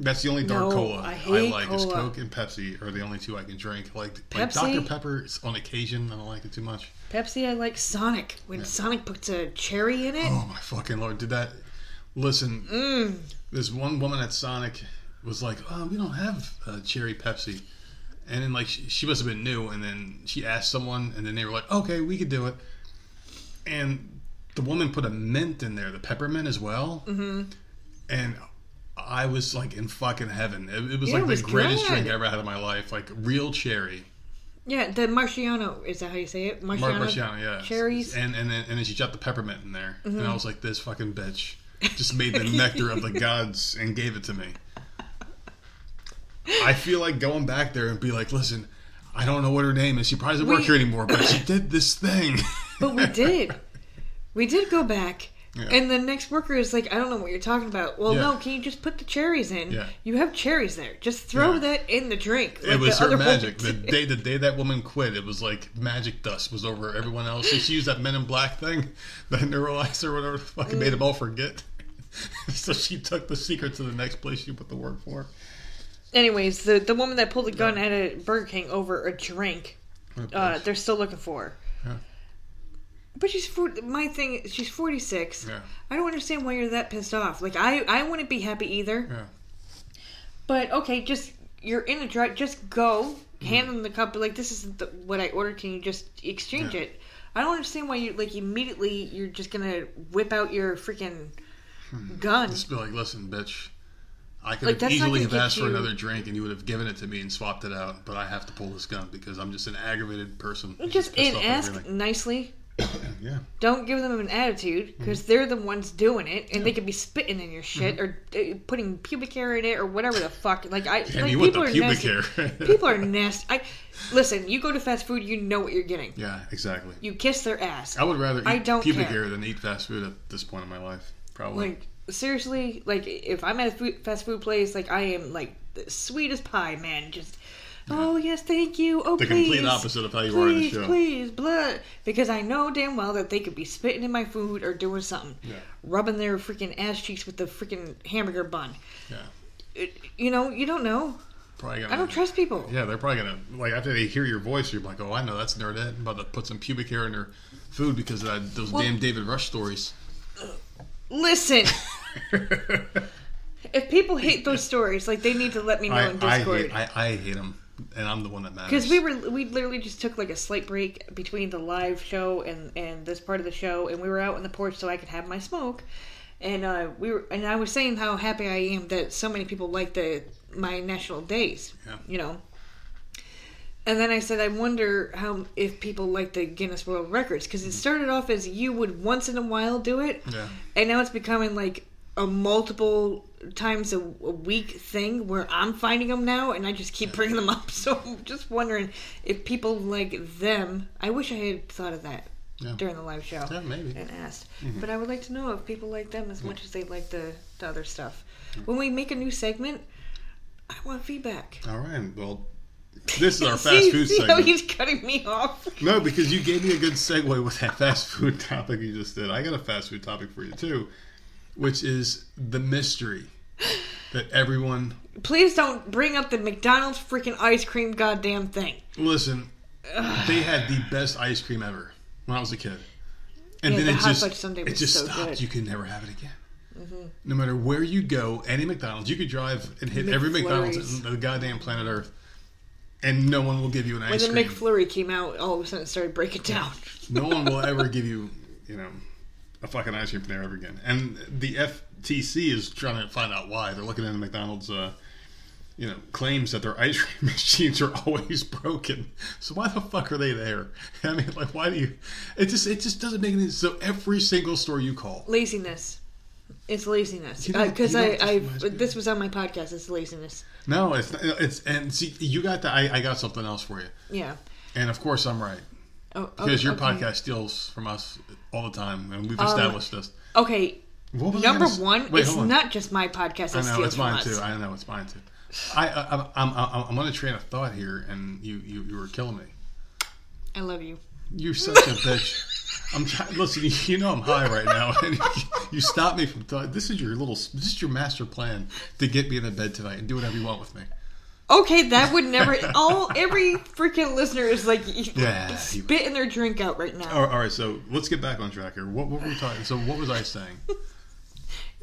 That's the only dark No, cola I I, hate like. Is cola. Coke and Pepsi are the only two I can drink. Like like Pepsi? Dr Pepper is on occasion. I don't like it too much. Pepsi, I like Sonic. When Sonic puts a cherry in it, Oh my fucking lord! Did that? Listen, mm, this one woman at Sonic was like, "Oh, we don't have uh, cherry Pepsi," and then like she, she must have been new, and then she asked someone, and then they were like, "Okay, we could do it," and the woman put a mint in there, the peppermint as well, mm-hmm. and I was like in fucking heaven. It, it was Yeah, like it the greatest good. drink I ever had in my life, like real cherry. yeah, the Marciano is that how you say it? Mar- Marciano, Marciano, yeah. cherries. Mm-hmm. And and then, and then she dropped the peppermint in there. And I was like, this fucking bitch just made the nectar of the gods and gave it to me. I feel like going back there and be like, listen, I don't know what her name is. She probably doesn't work here anymore, but she did this thing. But we did. We did go back. Yeah. And the next worker is like, I don't know what you're talking about. Well, Yeah. no, can you just put the cherries in? Yeah. You have cherries there. Just throw Yeah. that in the drink. it was her magic. The day the day that woman quit, it was like magic dust was over everyone else. She used that Men in Black thing, the neuralizer, whatever, the fuck, and made them all forget. so she took the secret to the next place she put the work for. Anyways, the the woman that pulled the gun at a Burger King over a drink, uh, they're still looking for her. Yeah. But she's for, my thing. She's forty six. Yeah. I don't understand why you're that pissed off. Like I, I wouldn't be happy either. Yeah. But okay, just you're in a drive. Just go, Mm-hmm. hand them the cup. Like this is the, what I ordered. Can you just exchange Yeah. it? I don't understand why you like immediately. You're just gonna whip out your freaking gun. Just be like, listen, bitch. I could Like, have easily have asked for another drink, and you would have given it to me and swapped it out. But I have to pull this gun because I'm just an aggravated person. who's Just and ask nicely. Yeah, Don't give them an attitude because they're the ones doing it, and they could be spitting in your shit Mm-hmm. or uh, putting pubic hair in it or whatever the fuck. Like I, Damn, like you want people the are pubic nasty. hair. people are nasty. I listen. You go to fast food, you know what you're getting. yeah, exactly. You kiss their ass. I would rather eat I don't pubic care. hair than eat fast food at this point in my life. Probably. Like seriously, like if I'm at a food, fast food place, like I am like the sweetest pie, man. Just oh yes, thank you. Oh the please, complete opposite of how you please, are in the show. please, blah. Because I know damn well that they could be spitting in my food or doing something, Yeah. rubbing their freaking ass cheeks with the freaking hamburger bun. Yeah. It, you know, you don't know. Probably gonna, I don't trust people. Yeah, they're probably gonna like after they hear your voice, you're like, oh, I know that's nerdette. I'm about to put some pubic hair in their food because of those Well- damn David Rush stories. Uh, Listen, if people hate those stories, like they need to let me know I, in I Discord. hate I, I hate them, and I'm the one that matters. Because we were, we literally just took like a slight break between the live show and and this part of the show, and we were out on the porch so I could have my smoke, and uh, we were, and I was saying how happy I am that so many people like the my national days, Yeah. you know. And then I said, I wonder how if people like the Guinness World Records because it mm-hmm. started off as you would once in a while do it, Yeah. and now it's becoming like a multiple times a, a week thing where I'm finding them now and I just keep bringing them up. So I'm just wondering if people like them. I wish I had thought of that Yeah. during the live show Yeah, maybe. and asked. Mm-hmm. But I would like to know if people like them as much as they like the, the other stuff. When we make a new segment, I want feedback. All right. Well, this is our fast see, food see how he's cutting me off. No, because you gave me a good segue with that fast food topic you just did. I got a fast food topic for you too, which is the mystery that everyone Please don't bring up the McDonald's freaking ice cream goddamn thing. listen. They had the best ice cream ever when I was a kid, and Yeah, then the it just fudge sundae it just so stopped. good. Mm-hmm. You could never have it again. No matter where you go, any McDonald's, you could drive and hit every McDonald's McFlurries. on the goddamn planet Earth, and no one will give you an ice cream. When the. McFlurry came out, all of a sudden it started breaking down. no one will ever give you, you know, a fucking ice cream from there ever again. And the FTC is trying to find out why. They're looking into McDonald's, uh, you know, claims that their ice cream machines are always broken. So why the fuck are they there? I mean, like, why do you? It just it just doesn't make any. Sense? So every single store you call, Laziness. It's laziness. Because you I, I, this was on my podcast. It's laziness. no, it's it's and see, you got the. I, I got something else for you, Yeah. and of course I'm right Oh, because your okay. podcast steals from us all the time, and we've Um, established this. Okay. Number gonna one, Wait, it's on. not just my podcast. I know it's mine too. I know it's mine too. I, I I'm, I'm I'm on a train of thought here, and you you, you were killing me. I love you. You're such a bitch. I'm trying. Listen, you, you know I'm high right now, you, stop me from. Th- this is your little. This is your master plan to get me in the bed tonight and do whatever you want with me. Okay, that would never. all every freaking listener is like Yeah, spitting their drink out right now. All right, all right, so let's get back on track here. What, what were we talking? So what was I saying?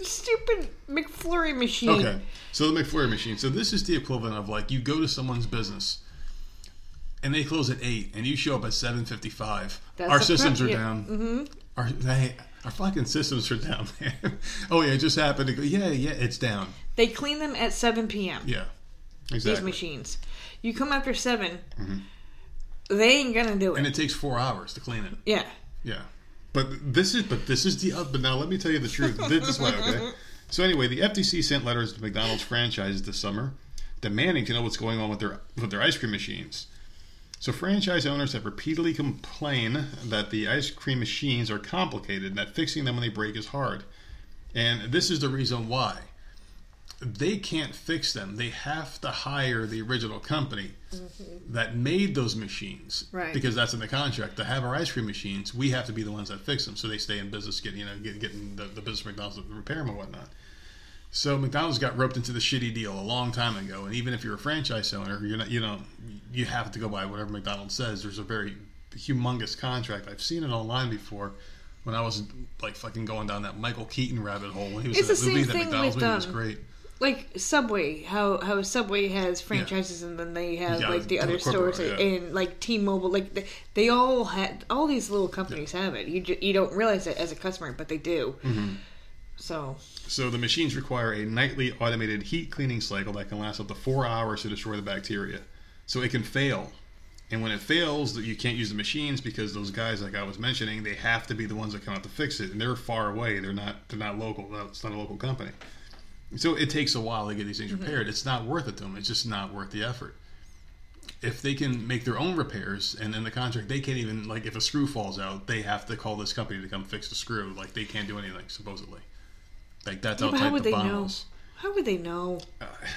Stupid McFlurry machine. Okay, so the McFlurry machine. So this is the equivalent of like you go to someone's business, and they close at eight, and you show up at seven fifty-five. Our systems are yeah. down. Mm-hmm. Our they, our fucking systems are down, man. oh yeah, it just happened to go. Yeah, yeah, it's down. They clean them at 7 p.m. Yeah, These machines. You come after 7, Mhm. they ain't gonna do it. And it takes four hours to clean it. yeah. Yeah, but this is but this is the uh, but now let me tell you the truth. this is why okay. So anyway, the FTC sent letters to McDonald's franchises this summer, demanding to know what's going on with their with their ice cream machines. So franchise owners have repeatedly complained that the ice cream machines are complicated and that fixing them when they break is hard. And this is the reason why. They can't fix them. They have to hire the original company mm-hmm. that made those machines. Right. Because that's in the contract. To have our ice cream machines, we have to be the ones that fix them. So they stay in business, getting you know, get, getting the, the business McDonald's to repair them and whatnot. So McDonald's got roped into the shitty deal a long time ago, and even if you're a franchise owner, you're not, you know, you have to go by whatever McDonald's says. There's a very humongous contract. I've seen it online before when I was like fucking going down that Michael Keaton rabbit hole when he was It's in the movie same that thing McDonald's with, movie was um, great. Like Subway, how how Subway has franchises and then they have Yeah, like the the other stores yeah. and like T-Mobile, like they, they all had all these little companies have it. You ju- you don't realize it as a customer, but they do. Mm-hmm. So So the machines require a nightly automated heat cleaning cycle that can last up to four hours to destroy the bacteria. So it can fail. And when it fails, that you can't use the machines because those guys, like I was mentioning, they have to be the ones that come out to fix it, and they're far away. They're not. They're not local. It's not a local company. So it takes a while to get these things mm-hmm. repaired. It's not worth it to them. It's just not worth the effort. If they can make their own repairs, and in the contract they can't even like if a screw falls out, they have to call this company to come fix the screw. Like they can't do anything supposedly. Like that's Yeah, how would the they know? how would they know?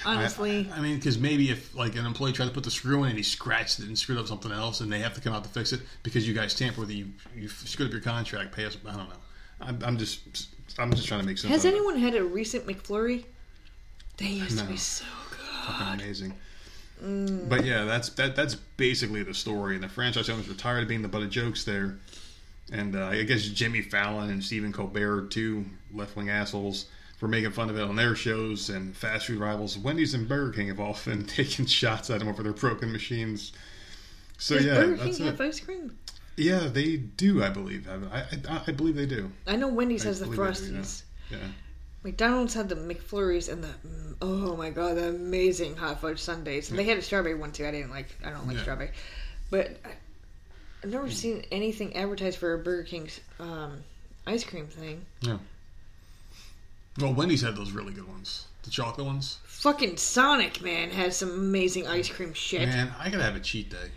Honestly. I, I mean, because maybe if like an employee tried to put the screw in and he scratched it and screwed up something else, and they have to come out to fix it because you guys tamper with it, you you screwed up your contract. Pay us. I don't know. I'm, I'm just I'm just trying to make sense. Has of it. anyone had a recent McFlurry? They used to be so good. fucking amazing. Mm. But yeah, that's that. That's basically the story. And the franchise owners were tired of being the butt of jokes there. And uh, I guess Jimmy Fallon and Stephen Colbert, two left wing assholes, for making fun of it on their shows. And fast food rivals Wendy's and Burger King have often taken shots at them over their broken machines. So Does yeah, Burger King it. have ice cream? Yeah, they do. I believe. have. I, I I believe they do. I know Wendy's I has the do, Frosties. Yeah. McDonald's had the McFlurries and the oh my god, the amazing hot fudge sundaes. And they had a strawberry one too. I didn't like. I don't like Yeah. strawberry, but I, I've never seen anything advertised for a Burger King's um, ice cream thing. Well, Wendy's had those really good ones, the chocolate ones. Fucking Sonic man has some amazing ice cream shit. Man, I gotta have a cheat day.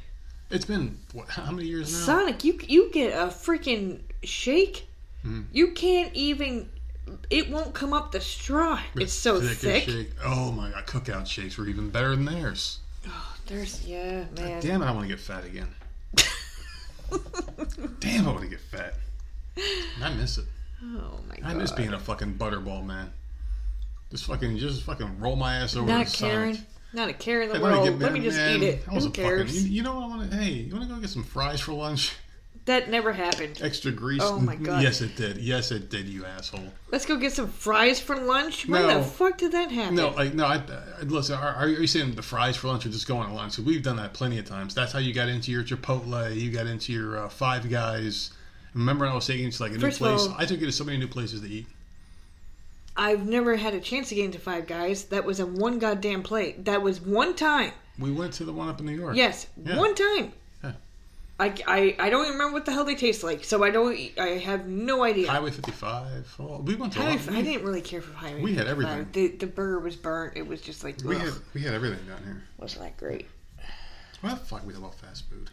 It's been what? How many years now? Sonic, you you get a freaking shake. Mhm. You can't even. It won't come up the straw. It's so as thick. shake. Oh my god, Cook Out shakes were even better than theirs. Oh, there's yeah, man. Damn it, I want to get fat again. Damn, I want to get fat. And I miss it. Oh my god. I miss being a fucking butterball man. Just fucking, just fucking roll my ass over. Not caring. Sonic. Not a care in the Hey, world. get- Let me just man, eat it. Who a fucking- cares? you, you know what I want to? Hey, you want to go get some fries for lunch? That never happened. Extra grease. Oh my God. Yes, it did. Yes, it did. You asshole. Let's go get some fries for lunch. When No. the fuck did that happen? No, like no. I, I listen. Are, are you saying the fries for lunch or just going to lunch? So we've done that plenty of times. That's how you got into your Chipotle. You got into your uh, Five Guys. Remember, when I was taking you to like a new First of place. all- I took you to so many new places to eat. I've never had a chance to get into Five Guys. That was a one goddamn plate. That was one time. We went to the one up in New York. Yes, Yeah. one time. Yeah. I, I, I don't even remember what the hell they taste like, so I don't. I have no idea. Highway 55. Oh, we went to. Highway, lot- I didn't really care for Highway. we had everything. The, the burger was burnt. It was just like we ugh, had we had everything down here. wasn't that great. The fuck we love fast food?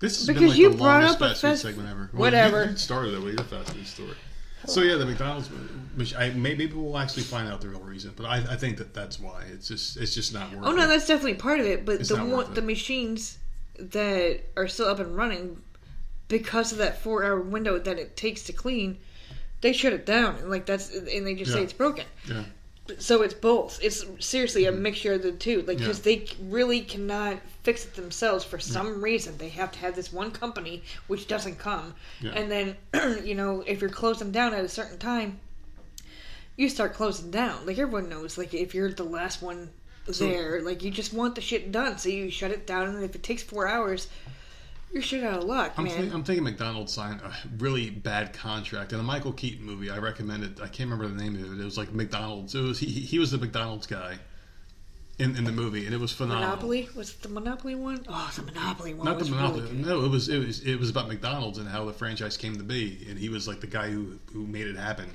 This has Because been like you the brought longest up a fast food segment ever. Well, whatever. You, you started it with your fast food story. So yeah, the McDonald's. Which I maybe we'll actually find out the real reason, but I, I think that that's why it's just it's just not worth. Oh no, it. that's definitely part of it. But It's the one, the machines that are still up and running because of that four hour window that it takes to clean, they shut it down. And like that's and they just say it's broken. yeah. So it's both. It's seriously a mixture of the two. Like because Yeah. they really cannot fix it themselves for some reason. They have to have this one company which doesn't come, Yeah. and then you know if you're closing down at a certain time, you start closing down. Like everyone knows. Like if you're the last one So- there, like you just want the shit done, so you shut it down. And if it takes four hours, you're shit out of luck, I'm, man. I'm thinking McDonald's signed a really bad contract in a Michael Keaton movie. I recommend it. I can't remember the name of it. It was like McDonald's. It was he. he- was the McDonald's guy in, in the movie, and it was phenomenal. Monopoly was it the Monopoly one? Oh, the Monopoly one. Not the Monopoly. Really no, it was it was it was about McDonald's and how the franchise came to be, and he was like the guy who who made it happen.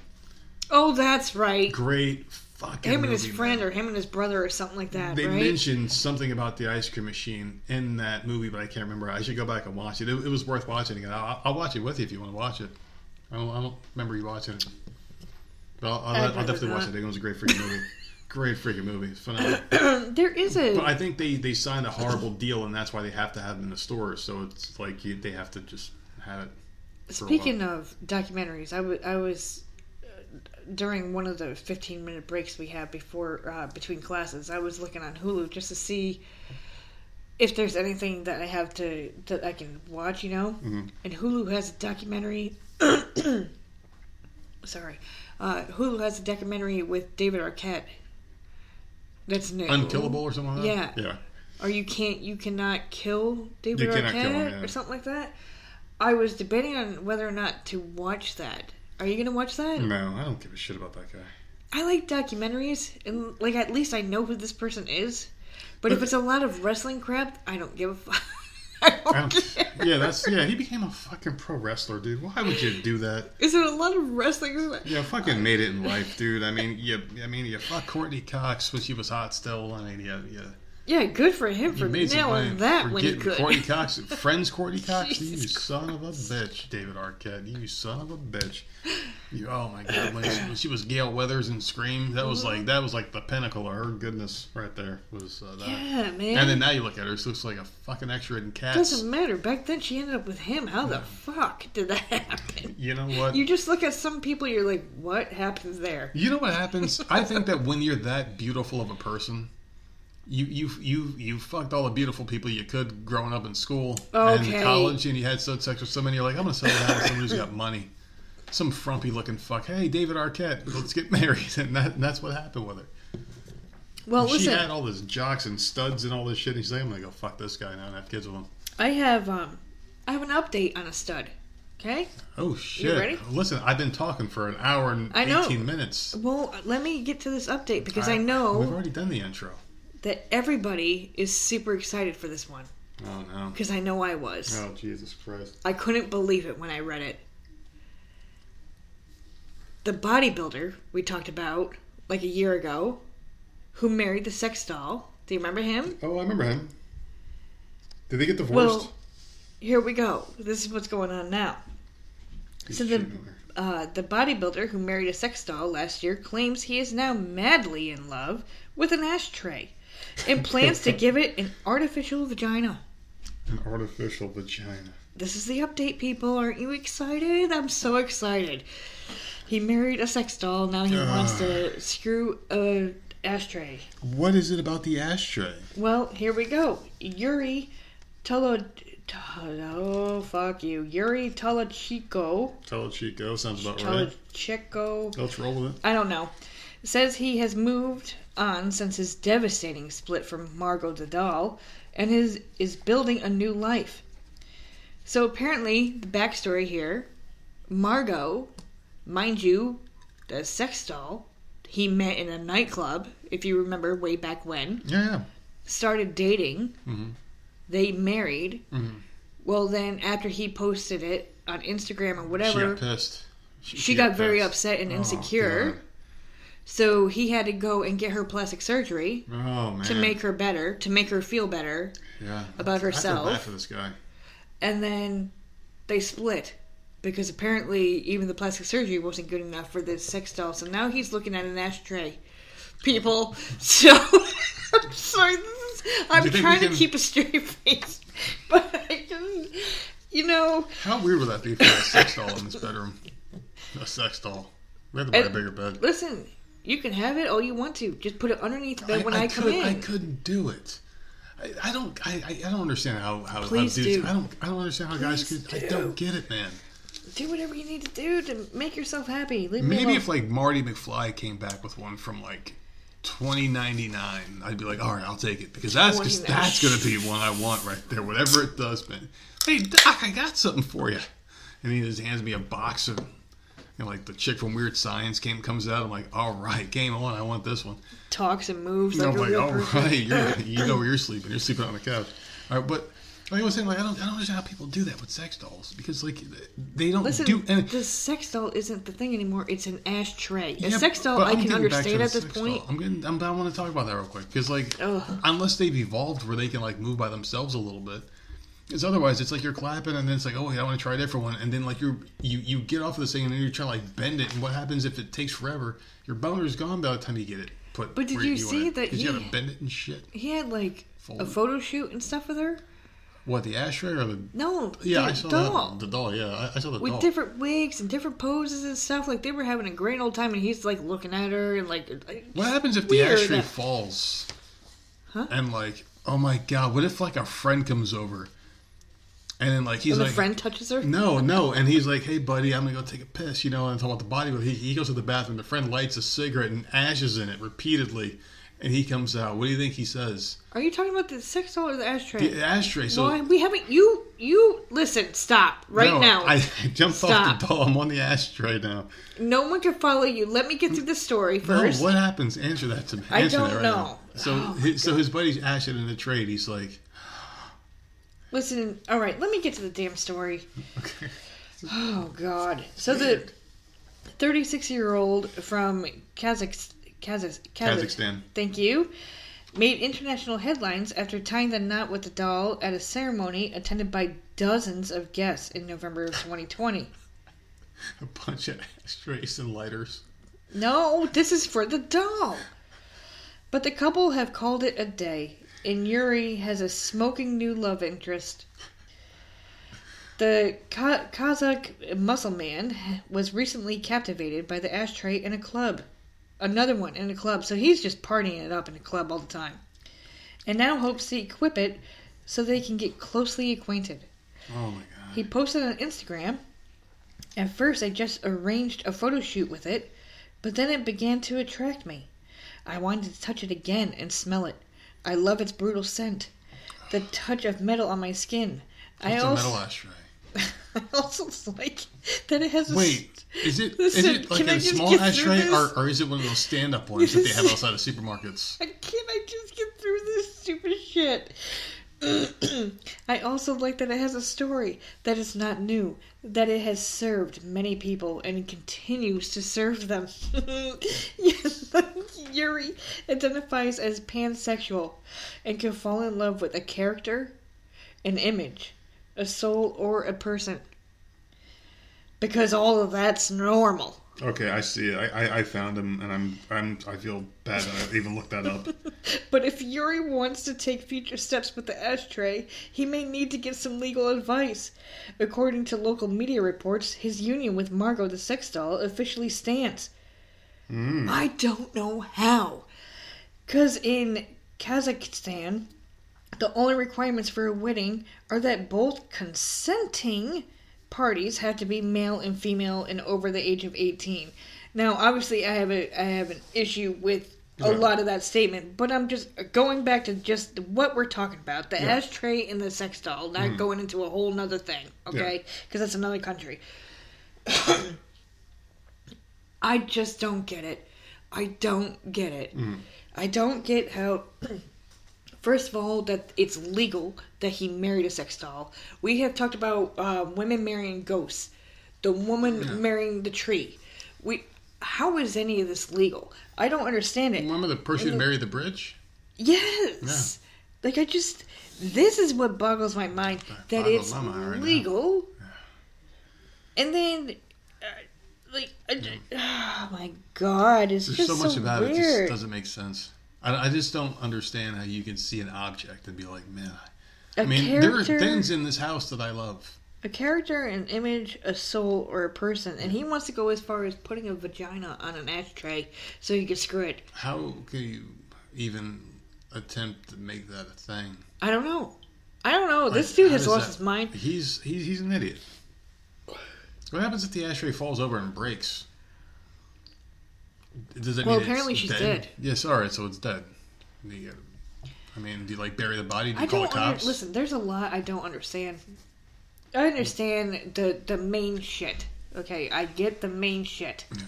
Oh, that's right. Great fucking. him and his movie, friend or him and his brother or something like that, They right? mentioned something about the ice cream machine in that movie, but I can't remember. I should go back and watch it. It, it was worth watching again. I'll, I'll watch it with you if you want to watch it. I don't, I don't remember you watching it. But I'll, I'll, I'll definitely watch it. It was a great freaking movie. great freaking movie. It's phenomenal. there is a But I think they, they signed a horrible deal, and that's why they have to have it in the stores. So it's like you, they have to just have it. speaking of documentaries. I wa- I was during one of the 15 minute breaks we had before uh, between classes. I was looking on Hulu just to see if there's anything that I have to that I can watch. You know, Mhm. and Hulu has a documentary. sorry, uh, Hulu has a documentary with David Arquette. That's new. Unkillable or something like that? Yeah. Yeah. or you can't you cannot kill David You Arquette kill him, yeah. or something like that. I was debating on whether or not to watch that. Are you gonna watch that? No, I don't give a shit about that guy. I like documentaries, and like at least I know who this person is. But if it's a lot of wrestling crap, I don't give a fuck. I don't I don't, care. yeah, that's yeah. He became a fucking pro wrestler, dude. Why would you do that? Is it a lot of wrestling? Yeah, fucking made it in life, dude. I mean, you, I mean, you fuck Courteney Cox when she was hot still. I mean, yeah, yeah. Yeah, good for him for You made some nailing that for when he could. Courteney Cox, friends Courteney Cox. you son of a bitch, David Arquette. You son of a bitch. You, oh my god, when she, when she was Gale Weathers and Scream, that was like that was like the pinnacle of her goodness right there. Was uh, that? Yeah, man. And then now you look at her, she looks like a fucking extra in Cats. Doesn't matter. Back then, she ended up with him. How the fuck did that happen? You know what? You just look at some people, you're like, what happens there? You know what happens? I think that when you're that beautiful of a person, you you you you fucked all the beautiful people you could growing up in school and Okay. college, and you had sex with somebody. You're like, I'm gonna settle down with somebody who's got money, some frumpy looking fuck. Hey, David Arquette, let's get married, and, that, and that's what happened with her. Well, she listen, had all this jocks and studs and all this shit. And she's like, I'm gonna go fuck this guy now and have kids with him. I have um, I have an update on a stud. Okay. Oh shit! ready? Listen, I've been talking for an hour and I know. eighteen minutes. Well, let me get to this update because I know we've already done the intro. That everybody is super excited for this one Oh no! because I know I was. Oh Jesus Christ! I couldn't believe it when I read it. The bodybuilder we talked about like a year ago, who married the sex doll. Do you remember him? Oh, I remember him. Did they get divorced? Well, here we go. This is what's going on now. He's so the- cheating on her. Uh, the bodybuilder who married a sex doll last year claims he is now madly in love with an ashtray and plans to give it an artificial vagina. an artificial vagina. This is the update, people. Aren't you excited? I'm so excited. He married a sex doll. Now he wants to ah. screw a ashtray. What is it about the ashtray? Well, here we go. Yuri Tolo. Oh, fuck you. Yuri Tolochico. Tell it, Chico. Sounds about right. Tolochico. Let's roll with it. I don't know. Says he has moved on since his devastating split from Margot the doll and is is building a new life. So apparently, the backstory here, Margot, mind you, the sex doll he met in a nightclub, if you remember way back when, Yeah, yeah. started dating. Mhm. They married. Mhm. Well, then after he posted it on Instagram or whatever, She got pissed. she got very pissed. upset and Oh, insecure. So he had to go and get her plastic surgery Oh man. to make her better, to make her feel better. yeah. about I feel herself. bad for this guy. And then they split because apparently even the plastic surgery wasn't good enough for this sex doll. So now he's looking at an ashtray. People, so I'm sorry. This is, I'm Do you think trying we to keep a straight face, but I just, you know, How weird would that be for a sex doll in this bedroom? A sex doll. We have to buy a bigger bed. listen. You can have it all you want to. Just put it underneath the bed when I, come could, in. I couldn't do it. I, I don't. I, I I don't understand how how, Please how dudes. do. I don't. I don't understand how guys Please could. I do. don't get it, man. Do whatever you need to do to make yourself happy. Leave Maybe if like Marty McFly came back with one from like twenty ninety nine, I'd be like, all right, I'll take it because that's cause that's gonna be one I want right there. Whatever it does, man. Hey Doc, I got something for you. And he just hands me a box of. Know, like the chick from Weird Science came comes out. I'm like, all right, game on. I want this one. talks and moves And like I'm like, all right, you're, you know where you're sleeping. You're sleeping on the couch. All right, but like I was saying, like I don't, I don't understand how people do that with sex dolls because like they don't Listen, do. And, the sex doll isn't the thing anymore. It's an ashtray. A sex doll I can getting back to understand at this point. doll. I'm getting. I'm, I want to talk about that real quick because, like, Ugh. unless they've evolved where they can like move by themselves a little bit, because otherwise it's like you're clapping and then it's like, oh, yeah, I want to try a different one, and then like you're you you get off of this thing and then you're trying to like bend it, and what happens if it takes forever? Your boner's gone by the time you get it put. But did you see that? that 'Cause you he- gotta bend it and shit. He had like Fold a it. photo shoot and stuff with her. What the ashtray or the? No, Yeah, the I saw doll that. The doll. Yeah, I, I saw the doll with doll. different wigs and different poses and stuff. Like they were having a great old time, and he's like looking at her and like. What happens if the ashtray falls? Huh? And like, oh my god, what if like a friend comes over, and then like he's And the like, friend touches her. no, no, and he's like, hey buddy, I'm gonna go take a piss, you know, and talk about the body. But he, he goes to the bathroom. The friend lights a cigarette and ashes in it repeatedly, and he comes out. What do you think he says? Are you talking about the sex doll or the ashtray? The ashtray. So Why we haven't you you listen, stop right no, now. I jumped off Stop. the doll. I'm on the ashtray now. no one can follow you. Let me get through the story first. No, what happens? Answer that to me. I Answer don't that right know. now. So, Oh, his, so his buddy's ash it in the trade. He's like, Listen, all right, let me get to the damn story. okay. Oh God! So the 36 year old from Kazakh, Kazakh, Kazakh, Kazakhstan. thank you, made international headlines after tying the knot with the doll at a ceremony attended by dozens of guests in November of 2020. A bunch of ashtrays and lighters. No, this is for the doll. But the couple have called it a day, and Yuri has a smoking new love interest. The Ka- Kazakh muscle man was recently captivated by the ashtray in a club. Another one in a club, so he's just partying it up in a club all the time. And now hopes to equip it so they can get closely acquainted. Oh my god. He posted on Instagram. At first, I just arranged a photo shoot with it, but then it began to attract me. I wanted to touch it again and smell it. I love its brutal scent, the touch of metal on my skin. I It's a also, metal ashtray. I also like that it has a Wait, is it is Listen, it like can I a just small get through ashtray this? or, or is it one of those stand up ones that they have outside of supermarkets? I can't I just get through this stupid shit. I also like that it has a story, that is not new, that it has served many people and continues to serve them. Yuri identifies as pansexual and can fall in love with a character, an image, a soul, or a person. Because all of that's normal. Okay, I see it. I, I, I found him, and I'm I'm I feel bad that I even looked that up. But if Yuri wants to take future steps with the ashtray, he may need to get some legal advice. According to local media reports, his union with Margot the sex doll officially stands. Mm. I don't know how. Because in Kazakhstan, the only requirements for a wedding are that both consenting parties have to be male and female and over the age of 18. Now, obviously, I have a I have an issue with a Right. lot of that statement, but I'm just uh, going back to just what we're talking about the Yeah. ashtray and the sex doll, not mm-hmm. going into a whole nother thing, okay? Because that's another country. I just don't get it. I don't get it. Mm. I don't get how. First of all, that it's legal that he married a sex doll. We have talked about uh, women marrying ghosts, the woman marrying the tree. We, how is any of this legal? I don't understand it. Remember the person who married the bridge? Yes, like I just, this is what boggles my mind that boggles it's my right now. legal, and then. Uh, like, I oh my god, it's There's just so much about it just weird. doesn't make sense. I, I just don't understand how you can see an object and be like, man. I mean, there are things in this house that I love. a character, an image, a soul, or a person, and he wants to go as far as putting a vagina on an ashtray so he can screw it. How can you even attempt to make that a thing? I don't know. I don't know. This dude has lost that- his mind. He's he's he's an idiot. What happens if the ashtray falls over and breaks? Does it Well, mean it's apparently she's dead. Yes, all right, so it's dead. You uh, gotta- I mean, do you like bury the body? Do you I call the don't under, cops? listen. There's a lot I don't understand. I understand the the main shit. Okay, I get the main shit. Yeah.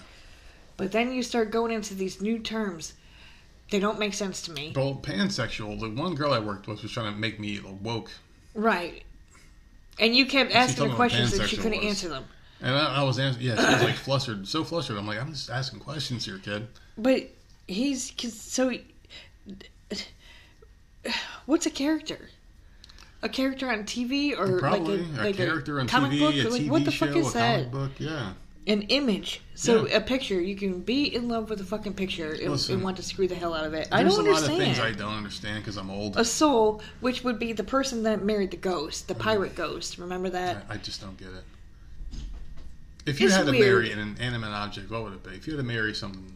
But then you start going into these new terms. They don't make sense to me. Well, pansexual. The one girl I worked with was trying to make me woke, Right. And you kept told asking me her questions and she couldn't was. answer them. And I, I was answering. Yeah, she was like flustered, so flustered. I'm like, I'm just asking questions here, kid. But he's 'cause- so. he- What's a character? A character on TV or Probably like a, a, like character on comic TV, book? a like TV what the show, fuck is a that? comic book. Yeah. An image. So Yeah. a picture. You can be in love with a fucking picture and, Listen, and want to screw the hell out of it. I There's don't a lot understand. of things I don't understand because I'm old. a soul, which would be the person that married the ghost, the mm. pirate ghost. Remember that? I, I just don't get it. If you It's had to weird. marry an inanimate object, what would it be? If you had to marry something,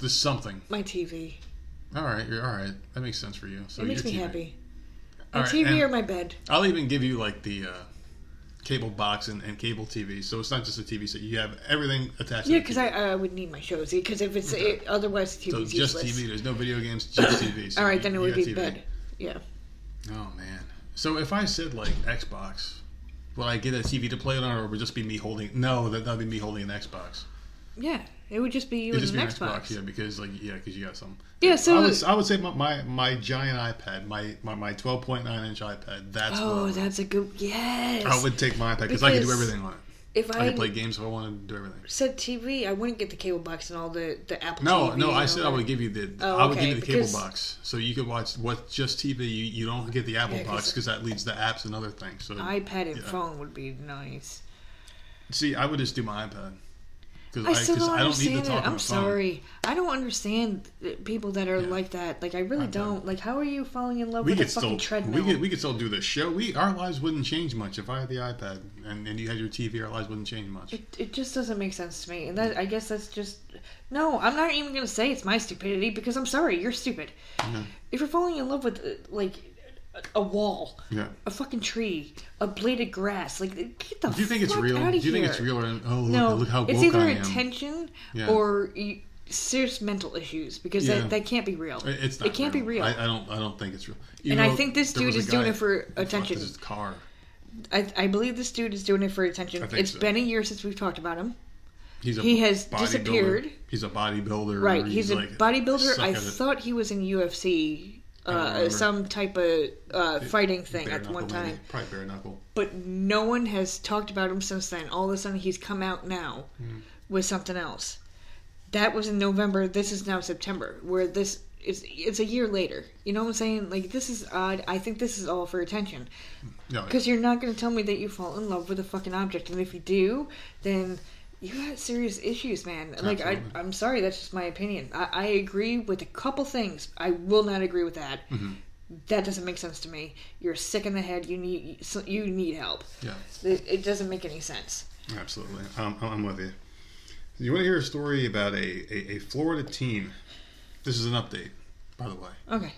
just something. My TV. All right, you're all right. That makes sense for you. So It makes me TV. happy. All My right, TV and or my bed. I'll even give you like the uh, cable box and, and cable TV. So it's not just a TV set. You have everything attached. Yeah, because I, I would need my shows. Because if it's it, otherwise, the So just useless. TV. There's no video games. Just TV. So All right, you- then it would be TV. bed. Yeah. Oh man. So if I said like Xbox, would I get a TV to play it on, or would it just be me holding? No, that that'd be me holding an Xbox. Yeah, it would just be you It'd and an Xbox. Xbox, yeah, because like yeah, because you got some. Yeah, so- I would I would say my my, my giant iPad, my my, my 12.9 inch iPad. That's Oh, would- that's a good yes. I would take my iPad because I could do everything on it. If I I, could play games if I wanted to do everything. said TV, I wouldn't get the cable box and all the the Apple. No, TV no, I said I would give you the Oh, I would okay, give you the cable box so you could watch what just TV. You, you don't get the Apple Yeah, box because that leads to apps and other things. So iPad and yeah. phone would be nice. See, I would just do my iPad because I I, still 'cause don't I don't need understand to talk it. I'm sorry. I don't understand people that are Yeah. like that. Like I really I don't. don't. Like how are you falling in love We with a could fucking still treadmill? we could we could still do this show. We our lives wouldn't change much if I had the iPad and, and you had your TV. Our lives wouldn't change much. It, it just doesn't make sense to me, and that I guess that's just no. I'm not even gonna say it's my stupidity because I'm sorry, you're stupid. Yeah. If you're falling in love with uh, like a- a wall, Yeah. a fucking tree, a blade of grass, like get the Do you think it's real? Do you think it's real? Or, oh, look, No, look how it's either attention Yeah. or serious mental issues because Yeah. that, that can't be real. It's not it can't be real. I, I don't. I don't think it's real. And I think this dude is doing it for attention. This is car. I, I believe this dude is doing it for attention. It's so. been a year since we've talked about him. He's a He has disappeared. He's a bodybuilder. Right, he's, a like, bodybuilder. I thought he was in UFC, uh, some type of uh, fighting thing Bare at one knuckle, maybe. time. Probably bare knuckle. But no one has talked about him since then. All of a sudden, he's come out now Hmm. with something else. That was in November. This is now September. Where this is, it's a year later. You know what I'm saying? Like this is odd. I think this is all for attention. No, Because you're not going to tell me that you fall in love with a fucking object, and if you do, then you got serious issues, man. Like I. I'm sorry, that's just my opinion. I, I agree with a couple things. I will not agree with that. Mm-hmm. That doesn't make sense to me. You're sick in the head. You need you need help. yeah, It, it doesn't make any sense. absolutely. I'm, I'm with you. You want to hear a story about a, a, a Florida teen? This is an update, by the way. Okay.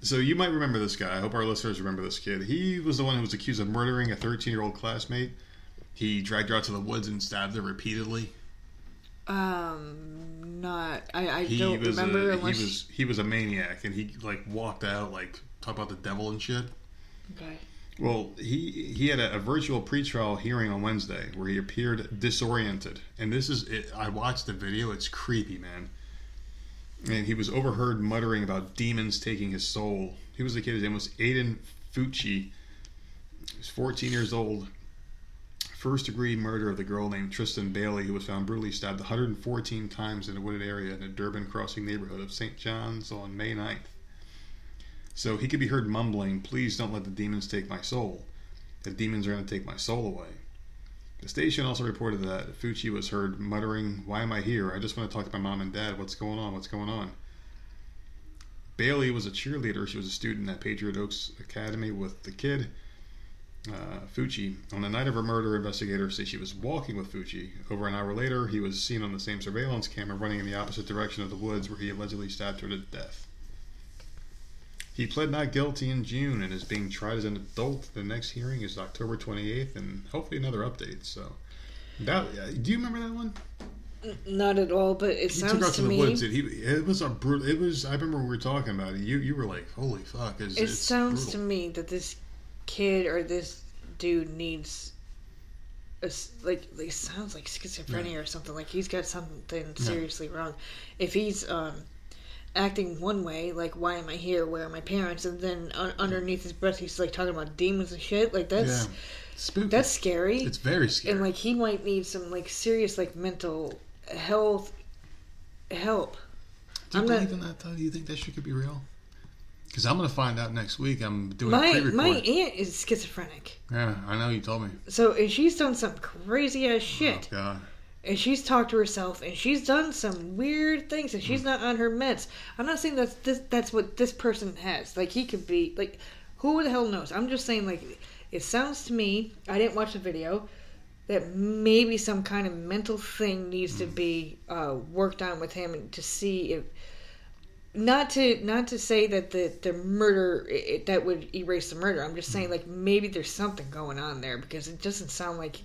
So you might remember this guy. I hope our listeners remember this kid. He was the one who was accused of murdering a 13 year old classmate. He dragged her out to the woods and stabbed her repeatedly. Um, not. I, I He don't was remember a, he unless. was he was a maniac, and he like walked out like talk about the devil and shit. okay. Well, he he had a, a virtual pretrial hearing on Wednesday where he appeared disoriented, and this is it, I watched the video. It's creepy, man. And he was overheard muttering about demons taking his soul. He was a kid. His name was Aiden Fucci. He was 14 years old. First degree murder of the girl named Tristyn Bailey, who was found brutally stabbed 114 times in a wooded area in the Durbin Crossing neighborhood of St. John's on May 9th. So he could be heard mumbling, Please don't let the demons take my soul. The demons are going to take my soul away. The station also reported that Fucci was heard muttering, Why am I here? I just want to talk to my mom and dad. What's going on? What's going on? Bailey was a cheerleader. She was a student at Patriot Oaks Academy with the kid, uh, Fucci. On the night of her murder, investigators say she was walking with Fucci. Over an hour later, he was seen on the same surveillance camera running in the opposite direction of the woods where he allegedly stabbed her to death. He pled not guilty in June and is being tried as an adult. The next hearing is October 28th, and hopefully another update. So, that, uh, do you remember that one? Not at all, but it He sounds took out to to the me. woods. And he, it was a brutal. It was. I remember when we were talking about it. You, you were like, "Holy fuck!" It's, It it's sounds to me that this kid or this dude needs a like it sounds like schizophrenia or something. Like he's got something seriously wrong. If he's um, acting one way, like "Why am I here? Where are my parents?" and then un- underneath his breath he's like talking about demons and shit. Like that's yeah, spooky. that's scary. it's very scary. and like he might need some like serious like mental health help. do you I'm not- believe in that though? Do you think that shit could be real? Because I'm going to find out next week. I'm doing My pre-record. my aunt is schizophrenic. yeah, I know you told me. So and she's done some crazy ass shit. Oh God. and she's talked to herself and she's done some weird things and she's Hmm. not on her meds. I'm not saying that's this that's what this person has. Like he could be like who the hell knows? I'm just saying like it sounds to me, I didn't watch the video, that maybe some kind of mental thing needs Hmm. to be uh, worked on with him and to see if not to not to say that the the murder it, that would erase the murder. I'm just saying like maybe there's something going on there because it doesn't sound like.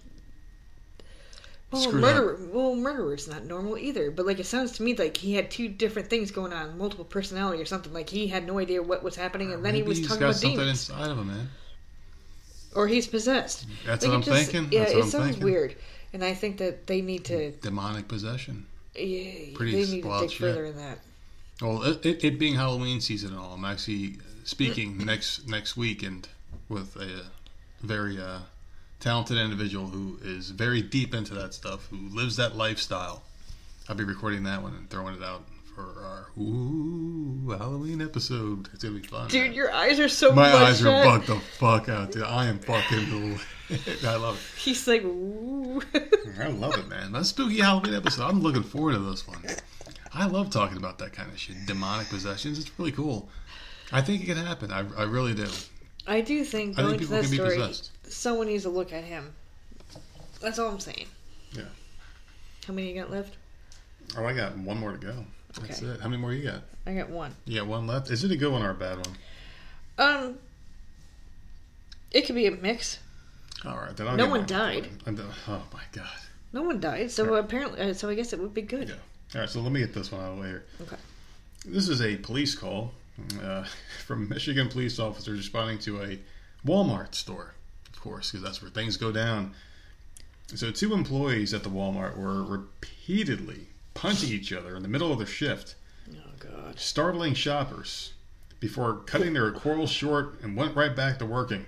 Well, Screwed murderer. Well, murderer's not normal either. But like, it sounds to me like he had two different things going on, multiple personality or something. Like he had no idea what was happening, and then he was he's talking got about something demons, inside of him, man. or he's possessed. That's Like, what I'm just- thinking. Yeah, That's it I'm sounds thinking. weird, and I think that they need to. Demonic possession. Yeah, Pretty they need to dig shit. further in that. Well, it, it, it being Halloween season and all, I'm actually speaking next next week and with a very uh, talented individual who is very deep into that stuff, who lives that lifestyle. I'll be recording that one and throwing it out for our ooh Halloween episode. It's gonna be fun. Dude, man. your eyes are so my eyes are bloodshot. bugged the fuck out, dude. I am fucking. I love it. He's like, ooh. I love it, man. That spooky Halloween episode. I'm looking forward to this one. I love talking about that kind of shit. Demonic possessions. It's really cool. I think it can happen. I, I really do. I do think I going think to people that can be story, possessed. someone needs to look at him. That's all I'm saying. Yeah. How many you got left? Oh, I got one more to go. That's Okay. it. How many more you got? I got one. You got one left. Is it a good one or a bad one? Um, it could be a mix. All right, then I'll No one died. Oh my god. No one died, so apparently, uh, so I guess it would be good. Yeah. All right, so let me get this one out of the way here. Okay. This is a police call uh, from Michigan police officers responding to a Walmart store, of course, because that's where things go down. So, two employees at the Walmart were repeatedly punching each other in the middle of their shift, Oh God. startling shoppers before cutting their quarrel short and went right back to working.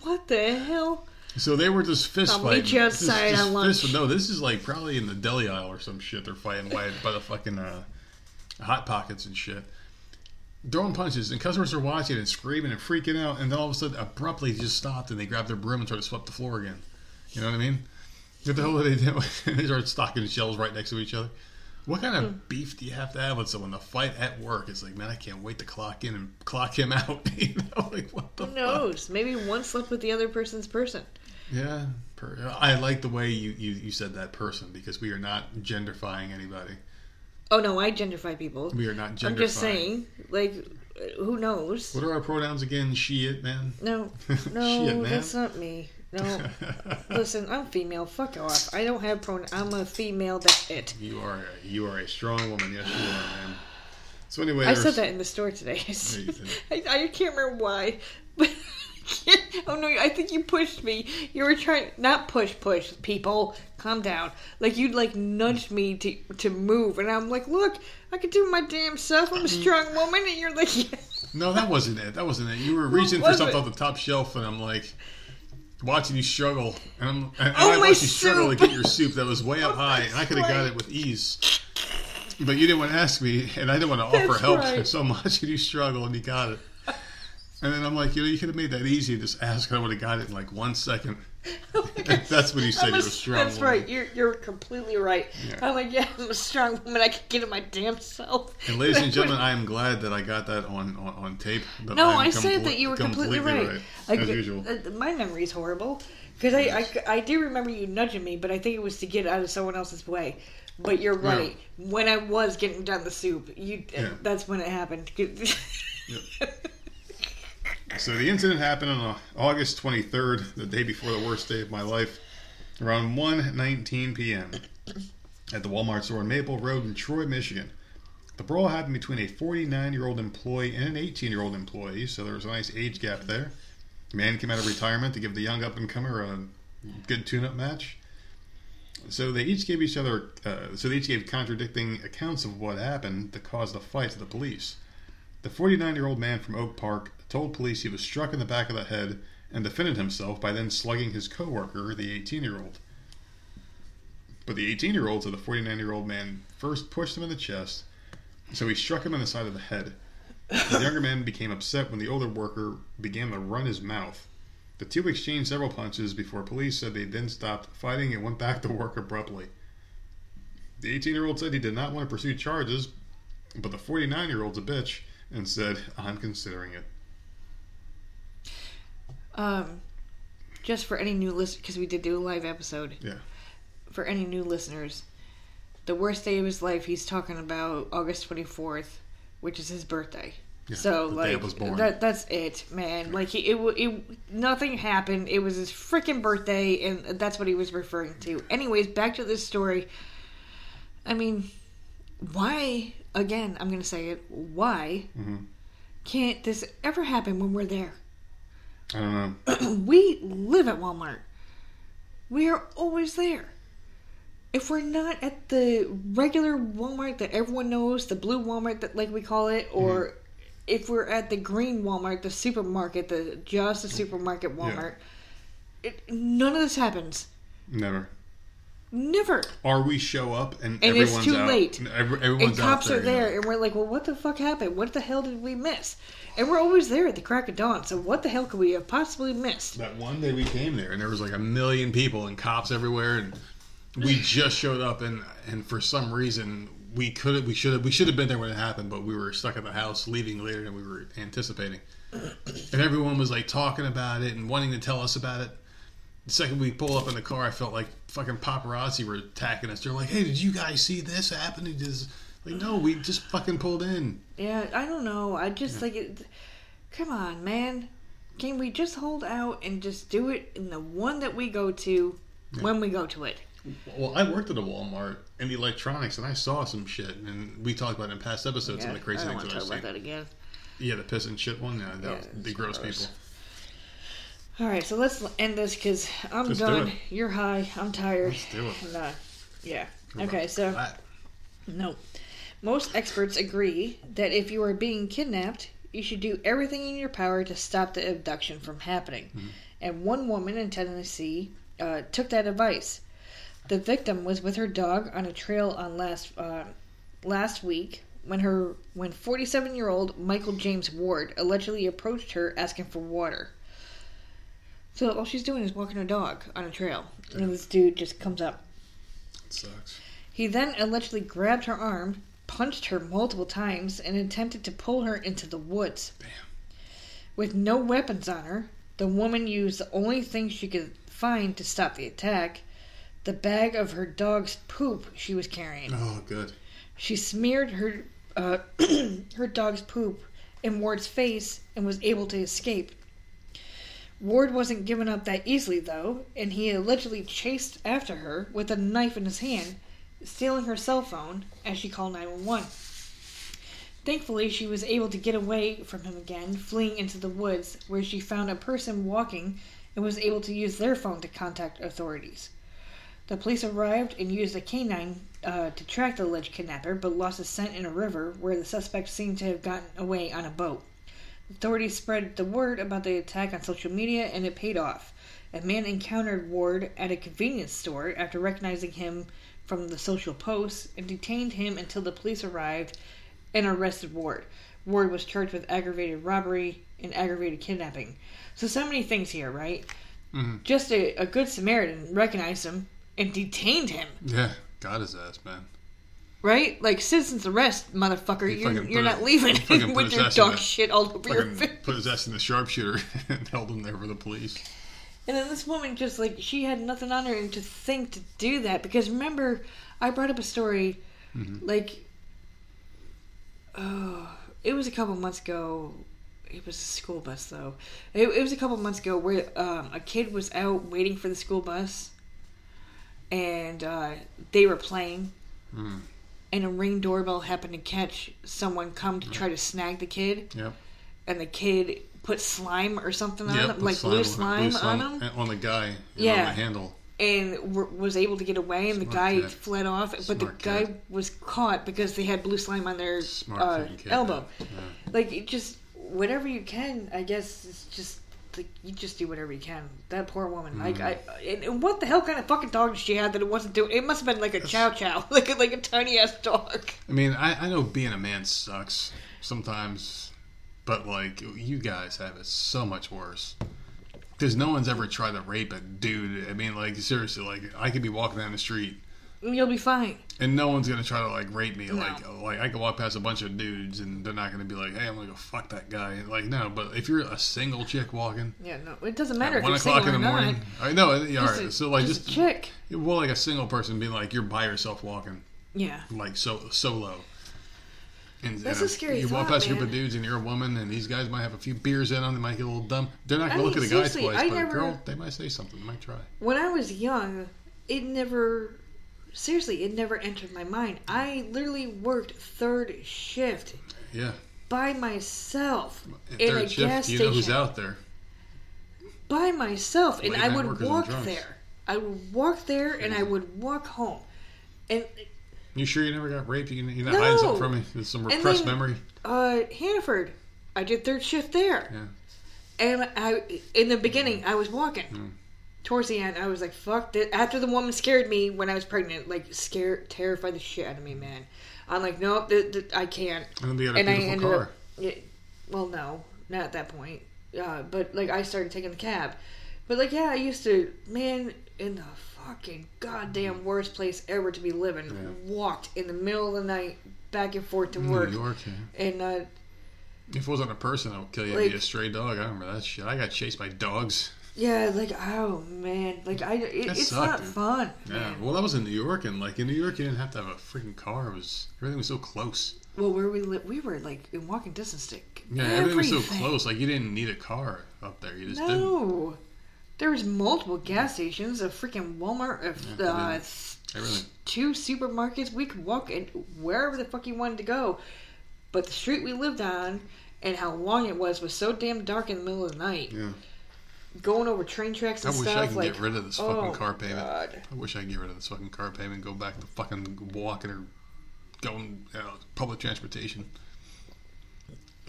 What the hell? So they were just fist I'll fighting. meet you outside Just- on lunch. fist- no, this is like probably in the deli aisle or some shit. They're fighting by, by the fucking uh, hot pockets and shit. Throwing punches, and customers are watching and screaming and freaking out, and then all of a sudden, abruptly, they just stopped and they grabbed their broom and tried to sweep the floor again. You know what I mean? What the hell did they do? they started stocking shelves right next to each other. What kind of beef do you have to have with someone to fight at work? It's like, man, I can't wait to clock in and clock him out. you know, like what the Who fuck? knows? Maybe one slept with the other person's person. Yeah, per, I like the way you, you, you said that person because we are not genderfying anybody. Oh no, I genderfy people. We are not genderfying. I'm just saying, like, who knows? What are our pronouns again? She, it, man. No, no, Shit, man. that's not me. No, listen, I'm female. Fuck off. I don't have pronoun. I'm a female. That's it. you are a, you are a strong woman. Yes, you are, man. So anyway, I said that in the store today. I, Yeah, you did. I, I can't remember why. But oh no, I think you pushed me. You were trying not push, push. People, calm down. Like you'd like nudged me to to move, and I'm like, look, I can do my damn self. I'm a mm. strong woman, and you're like. No, that wasn't it. That wasn't it. You were reaching for something it? off the top shelf, and I'm like watching you struggle, and, I'm, and Oh, I watched you struggle to get your soup that was way up oh, high, and I could have got it with ease. But you didn't want to ask me, and I didn't want to offer That's help right. so much, and you struggle, and you got it. And then I'm like, you know, you could have made that easy and just ask, and I would have got it in like one second. Oh. That's what he said. I'm You're a- strong That's woman. right. You're you're completely right. Yeah. I'm like, yeah, I'm a strong woman. I can get it my damn self. And ladies and gentlemen, I am glad that I got that on on, on tape. that No, I'm I said that you were completely, right. Like, as usual. uh, my memory's horrible because I, I I do remember you nudging me, but I think it was to get out of someone else's way. But you're Yeah. right. When I was getting down the soup, you uh, Yeah. that's when it happened. So the incident happened on uh, August 23rd, the day before the worst day of my life, around 1:19 p.m. at the Walmart store on Maple Road in Troy, Michigan. The brawl happened between a 49-year-old employee and an 18-year-old employee, so there was a nice age gap there. The man came out of retirement to give the young up-and-comer a good tune-up match. So they each gave each other, uh, so they each gave contradicting accounts of what happened that caused the fight to the police. The 49 year old man from Oak Park told police he was struck in the back of the head and defended himself by then slugging his coworker, the 18 year old. But the 18 year old said the 49 year old man first pushed him in the chest, so he struck him in the side of the head. The younger man became upset when the older worker began to run his mouth. The two exchanged several punches before police said they then stopped fighting and went back to work abruptly. The 18 year old said he did not want to pursue charges, but the 49 year old's a bitch and said, I'm considering it. Um, just for any new listeners, because we did do a live episode. Yeah. For any new listeners, the worst day of his life. He's talking about August twenty fourth, which is his birthday. Yeah, so like day I was born. that that's it, man. Like he, it, it, nothing happened. It was his freaking birthday, and that's what he was referring to. Anyways, back to this story. I mean, why? Again, I'm gonna say it. Why Mm-hmm. can't this ever happen when we're there? I don't know. we live at Walmart. We are always there. If we're not at the regular Walmart that everyone knows, the blue Walmart that like we call it, mm-hmm. or if we're at the green Walmart, the supermarket, the just the supermarket Walmart, it, none of this happens. Never. Never. Or we show up and, And it's too out. late. and Every, And everyone's cops out there, are there, and we're like, well, what the fuck happened? What the hell did we miss? And we're always there at the crack of dawn, so what the hell could we have possibly missed? That one day we came there and there was like a million people and cops everywhere and we just showed up and and for some reason we could have we should have we should have been there when it happened but we were stuck at the house leaving later than we were anticipating and everyone was like talking about it and wanting to tell us about it the second we pulled up in the car I felt like fucking paparazzi were attacking us they're like hey did you guys see this happening? just like no we just fucking pulled in Yeah, I don't know. I just like it. Come on, man. Can we just hold out and just do it in the one that we go to when we go to it? Well, I worked at a Walmart in the electronics, and I saw some shit, and we talked about it in past episodes some of the crazy things that talk I've about seen. that again. Yeah, the piss and shit one. Yeah, that Yeah, the gross gross. people. All right, so let's end this because I'm done. You're high. I'm tired. Let's do it. And, uh, yeah. Okay, so that? no. Most experts agree that if you are being kidnapped, you should do everything in your power to stop the abduction from happening. And one woman in Tennessee uh, took that advice. The victim was with her dog on a trail on last uh, last week when her when 47 year old Michael James Ward allegedly approached her asking for water. So all she's doing is walking her dog on a trail, and this dude just comes up. It sucks. He then allegedly grabbed her arm, punched her multiple times, and attempted to pull her into the woods. Damn. With no weapons on her, the woman used the only thing she could find to stop the attack the bag of her dog's poop she was carrying. Oh, good. She smeared her uh, her dog's poop in Ward's face and was able to escape. Ward wasn't given up that easily, though, and he allegedly chased after her with a knife in his hand, stealing her cell phone as she called 911. Thankfully, she was able to get away from him again, fleeing into the woods, where she found a person walking and was able to use their phone to contact authorities. The police arrived and used a canine uh, to track the alleged kidnapper, but lost his scent in a river where the suspect seemed to have gotten away on a boat. Authorities spread the word about the attack on social media, and it paid off. A man encountered Ward at a convenience store after recognizing him from the social posts and detained him until the police arrived and arrested Ward. Ward was charged with aggravated robbery and aggravated kidnapping. So, so many things here, right? Mhm. Just a, a good Samaritan recognized him and detained him, Yeah, got his ass, man. right? Like citizen's arrest, motherfucker. He You're, you're not it- leaving with your dog the- shit all over your face. put his ass in the sharpshooter and held him there for the police. And then this woman just like she had nothing on her and to think to do that. Because remember I brought up a story Mhm. like oh it was a couple months ago. It was a school bus though. It, it was a couple months ago where um, a kid was out waiting for the school bus. And uh, they were playing. Mm. and a ring doorbell happened to catch someone come to try to snag the kid. Yep. and the kid put slime or something on put like blue slime, blue on them, on the guy. Yeah. On the handle. and w- was able to get away, and the guy kid. fled off. But the Smart guy was caught because they had blue slime on their Smart uh, elbow. Yeah. Like it just whatever you can, I guess. It's just like you just do whatever you can. That poor woman. Like I, Mm. and, and what the hell kind of fucking dog did she have that it wasn't doing? It must have been like a chow chow, like a, like a tiny ass dog. I mean, I, I know being a man sucks sometimes, but like you guys have it so much worse. Because no one's ever tried to rape a dude. I mean, like seriously, like I could be walking down the street You'll be fine. and no one's gonna try to like rape me. No. Like, like I could walk past a bunch of dudes and they're not gonna be like, "Hey, I'm gonna go fuck that guy." Like, no. But if you're a single chick walking Yeah, no, it doesn't matter one you're o'clock single in the morning. I know. Yeah, all right. a- So like just just, a chick. well, like a single person being like, you're by yourself walking. Yeah. like so so low. And That's uh, a scary You walk past a group of dudes and you're a woman, and these guys might have a few beers in them. They might get a little dumb. They're not going to look at the guy seriously, twice, I but never- girl, they might say something. They might try. When I was young, it never. Seriously, it never entered my mind. I literally worked third shift Yeah. by myself At in third a shift, gas you know who's out there. by myself, and I would walk there. I would walk there, and I would walk home, and You sure you never got raped? You you're not No. hiding something from me? There's some repressed then- memory. uh, Hannaford, I did third shift there, Yeah. and I in the beginning I was walking. Mm. Towards the end, I was like, "Fuck!" This. After the woman scared me when I was pregnant, like scared, terrified the shit out of me, man. I'm like, "Nope, th- th- I can't." And then you got a and I ended car. up. Yeah, well, no, not at that point. Uh, but like, I started taking the cab. But like, yeah, I used to, man, in the fucking goddamn worst place ever to be living. Yeah. Walked in the middle of the night back and forth to New work, York, yeah. and uh, If it wasn't a person, I would kill you. Like- be a stray dog. I remember that shit. I got chased by dogs. yeah, like, oh man, like I, it, it's sucked, not dude. fun. Yeah. man. Well, that was in New York, and like in New York, you didn't have to have a freaking car. It was everything was so close. Well, where we lived, we were like in walking distance to Yeah, everything was so close. Like you didn't need a car up there. You just didn't. There was multiple gas stations, a freaking Walmart, a, Yeah, uh. Two supermarkets. We could walk in wherever the fuck you wanted to go. But the street we lived on and how long it was was so damn dark in the middle of the night. Yeah. Going over train tracks I and wish stuff I could like get rid of this oh, fucking car payment. God. I wish I could get rid of this fucking car payment and go back to fucking walking or going you know, public transportation.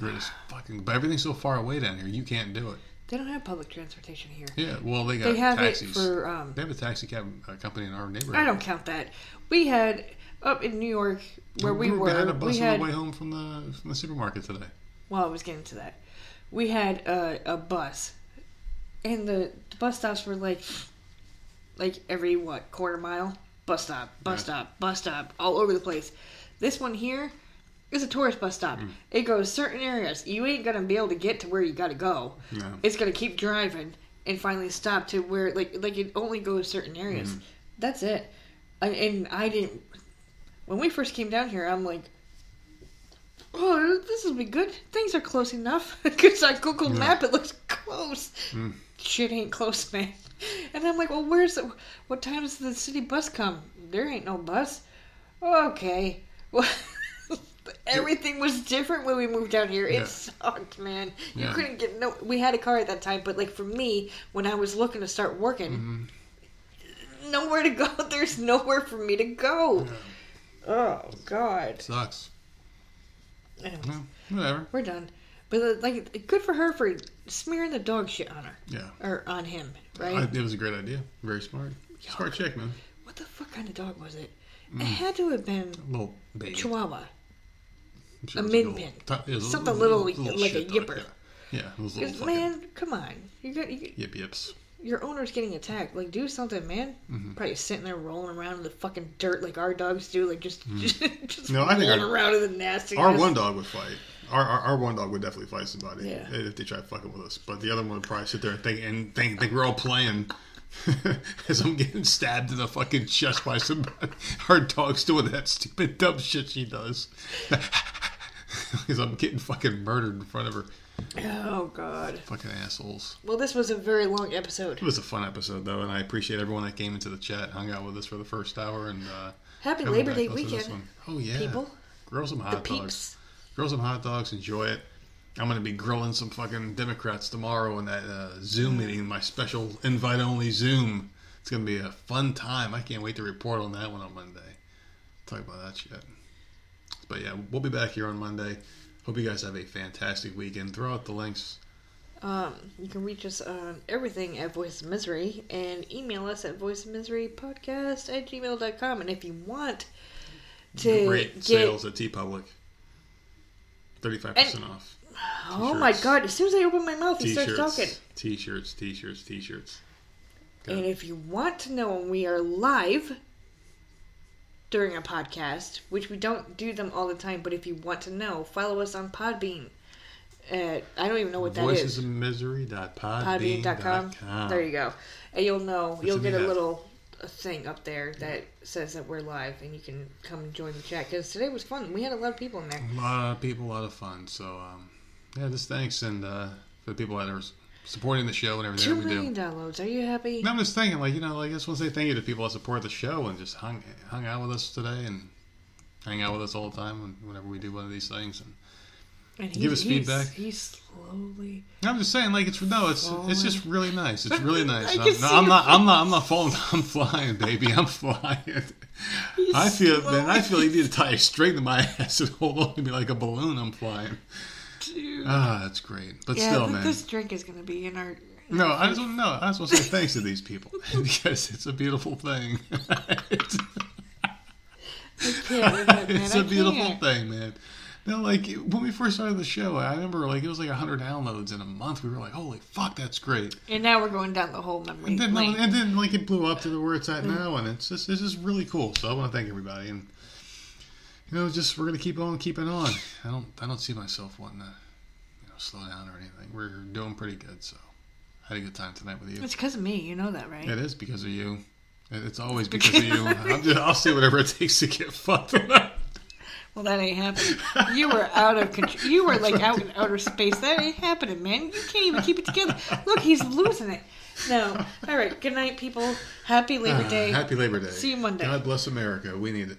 We're just fucking, but everything's so far away down here. You can't do it. They don't have public transportation here. Yeah, well, they got They have taxis. it for um, they have a taxi cab uh, company in our neighborhood. I don't count that. We had up in New York where we, were. behind a bus we on had the way home from the from the supermarket today. well, I was getting to that. We had uh, a bus, and the, the bus stops were like, like every what quarter mile, bus stop, bus Yeah. stop, bus stop, all over the place. This one here is a tourist bus stop. Mm. It goes certain areas. You ain't gonna be able to get to where you gotta go. No. It's gonna keep driving and finally stop to where like like it only goes certain areas. Mm. That's it. I, and I didn't. When we first came down here, I'm like, oh, this will be good. Things are close enough. Because I Google Yeah. Map, it looks close. Mm. Shit ain't close, man. And I'm like, well, where's the, what time does the city bus come? There ain't no bus. Okay. Well, everything was different when we moved down here. It Yeah. sucked, man. You Yeah. couldn't get no. We had a car at that time, but like for me, when I was looking to start working, Mm-hmm. nowhere to go. There's nowhere for me to go. Yeah. Oh God. Sucks. Anyways, whatever. we're done. But uh, like, good for her for smearing the dog shit on her Yeah. or on him, right? I, it was a great idea. Very smart. Smart chick, man. what the fuck kind of dog was it? Mm. It had to have been a Little baby. Chihuahua. Sure a min pin. ti- it was a Something little, like a yipper. Yeah, yeah it was a little 'Cause, fucking man, come on. You got you, yip yips. your owner's getting attacked. Like, do something, man. Mm-hmm. Probably sitting there rolling around in the fucking dirt like our dogs do. Like just, just, just No, I think our- around in the nastiness. Our one dog would fight. Our, our, our one dog would definitely fight somebody Yeah. if they tried fucking with us. But the other one would probably sit there and think and think, think we're all playing. As I'm getting stabbed in the fucking chest by somebody. Our dog's doing that stupid dumb shit she does. Because I'm getting fucking murdered in front of her. Oh God. Fucking assholes. Well, this was a very long episode. It was a fun episode though, and I appreciate everyone that came into the chat, hung out with us for the first hour, and uh, Happy Labor Day to to weekend. Oh yeah, people. Grill some The hot dogs. peeps. Grill some hot dogs. Enjoy it. I'm gonna be grilling some fucking Democrats tomorrow in that uh, Zoom meeting, my special invite only Zoom. It's gonna be a fun time. I can't wait to report on that one on Monday. Talk about that shit. But yeah, we'll be back here on Monday. Hope you guys have a fantastic weekend. Throw out the links. Um, you can reach us on everything at Voice of Misery and email us at voice of misery podcast at gmail.com. And if you want to Great get. sales at TeePublic. Thirty-five percent off. Oh my god, as soon as I open my mouth, he starts talking. T-shirts, T-shirts, T-shirts, T-shirts. And if you want to know when we are live during a podcast, which we don't do them all the time, but if you want to know, follow us on Podbean. Uh, I don't even know what that Voices is. of Misery. Podbean.com. There you go. And you'll know. You'll get a little thing up there that says that we're live and you can come and join the chat because today was fun. We had a lot of people in there. A lot of people, a lot of fun. So, um, yeah, just thanks and uh, for the people that are supporting the show and everything Two that we do. million downloads. Are you happy? No, I'm just thinking, like you know, like I just want to say thank you to people that support the show and just hung hung out with us today and hang out with us all the time whenever we do one of these things. And And Give us he's- feedback. He's slowly. I'm just saying, like it's no, it's it's just really nice. It's really nice. I'm, no, I'm not. I'm not. I'm not falling. I'm flying, baby. I'm flying. I feel, man. I feel you need to tie a string to my ass and hold on to me like a balloon. I'm flying. Dude. Ah, that's great. But yeah, still, man. this drink is gonna be in our. No, I just want to. no. I just want to say thanks to these people because it's a beautiful thing. it's I can't it, it's a beautiful thing, man. No, like when we first started the show, I remember like it was like hundred downloads in a month. We were like, "Holy fuck, that's great!" And now we're going down the whole memory And then, and then like it blew up to where it's at Mm. now, and it's just it's just really cool. So I want to thank everybody, and you know, just we're gonna keep on keeping on. I don't I don't see myself wanting to you know slow down or anything. We're doing pretty good, so I had a good time tonight with you. It's because of me. You know that, right? It is because of you. It's always because of you. I'm just, I'll say whatever it takes to get fucked. Well, that ain't happening. You were out of control. You were like out in outer space. That ain't happening, man. You can't even keep it together. Look, he's losing it. No. All right. Good night, people. Happy Labor uh, Day. Happy Labor Day. See you Monday. God bless America. We need it.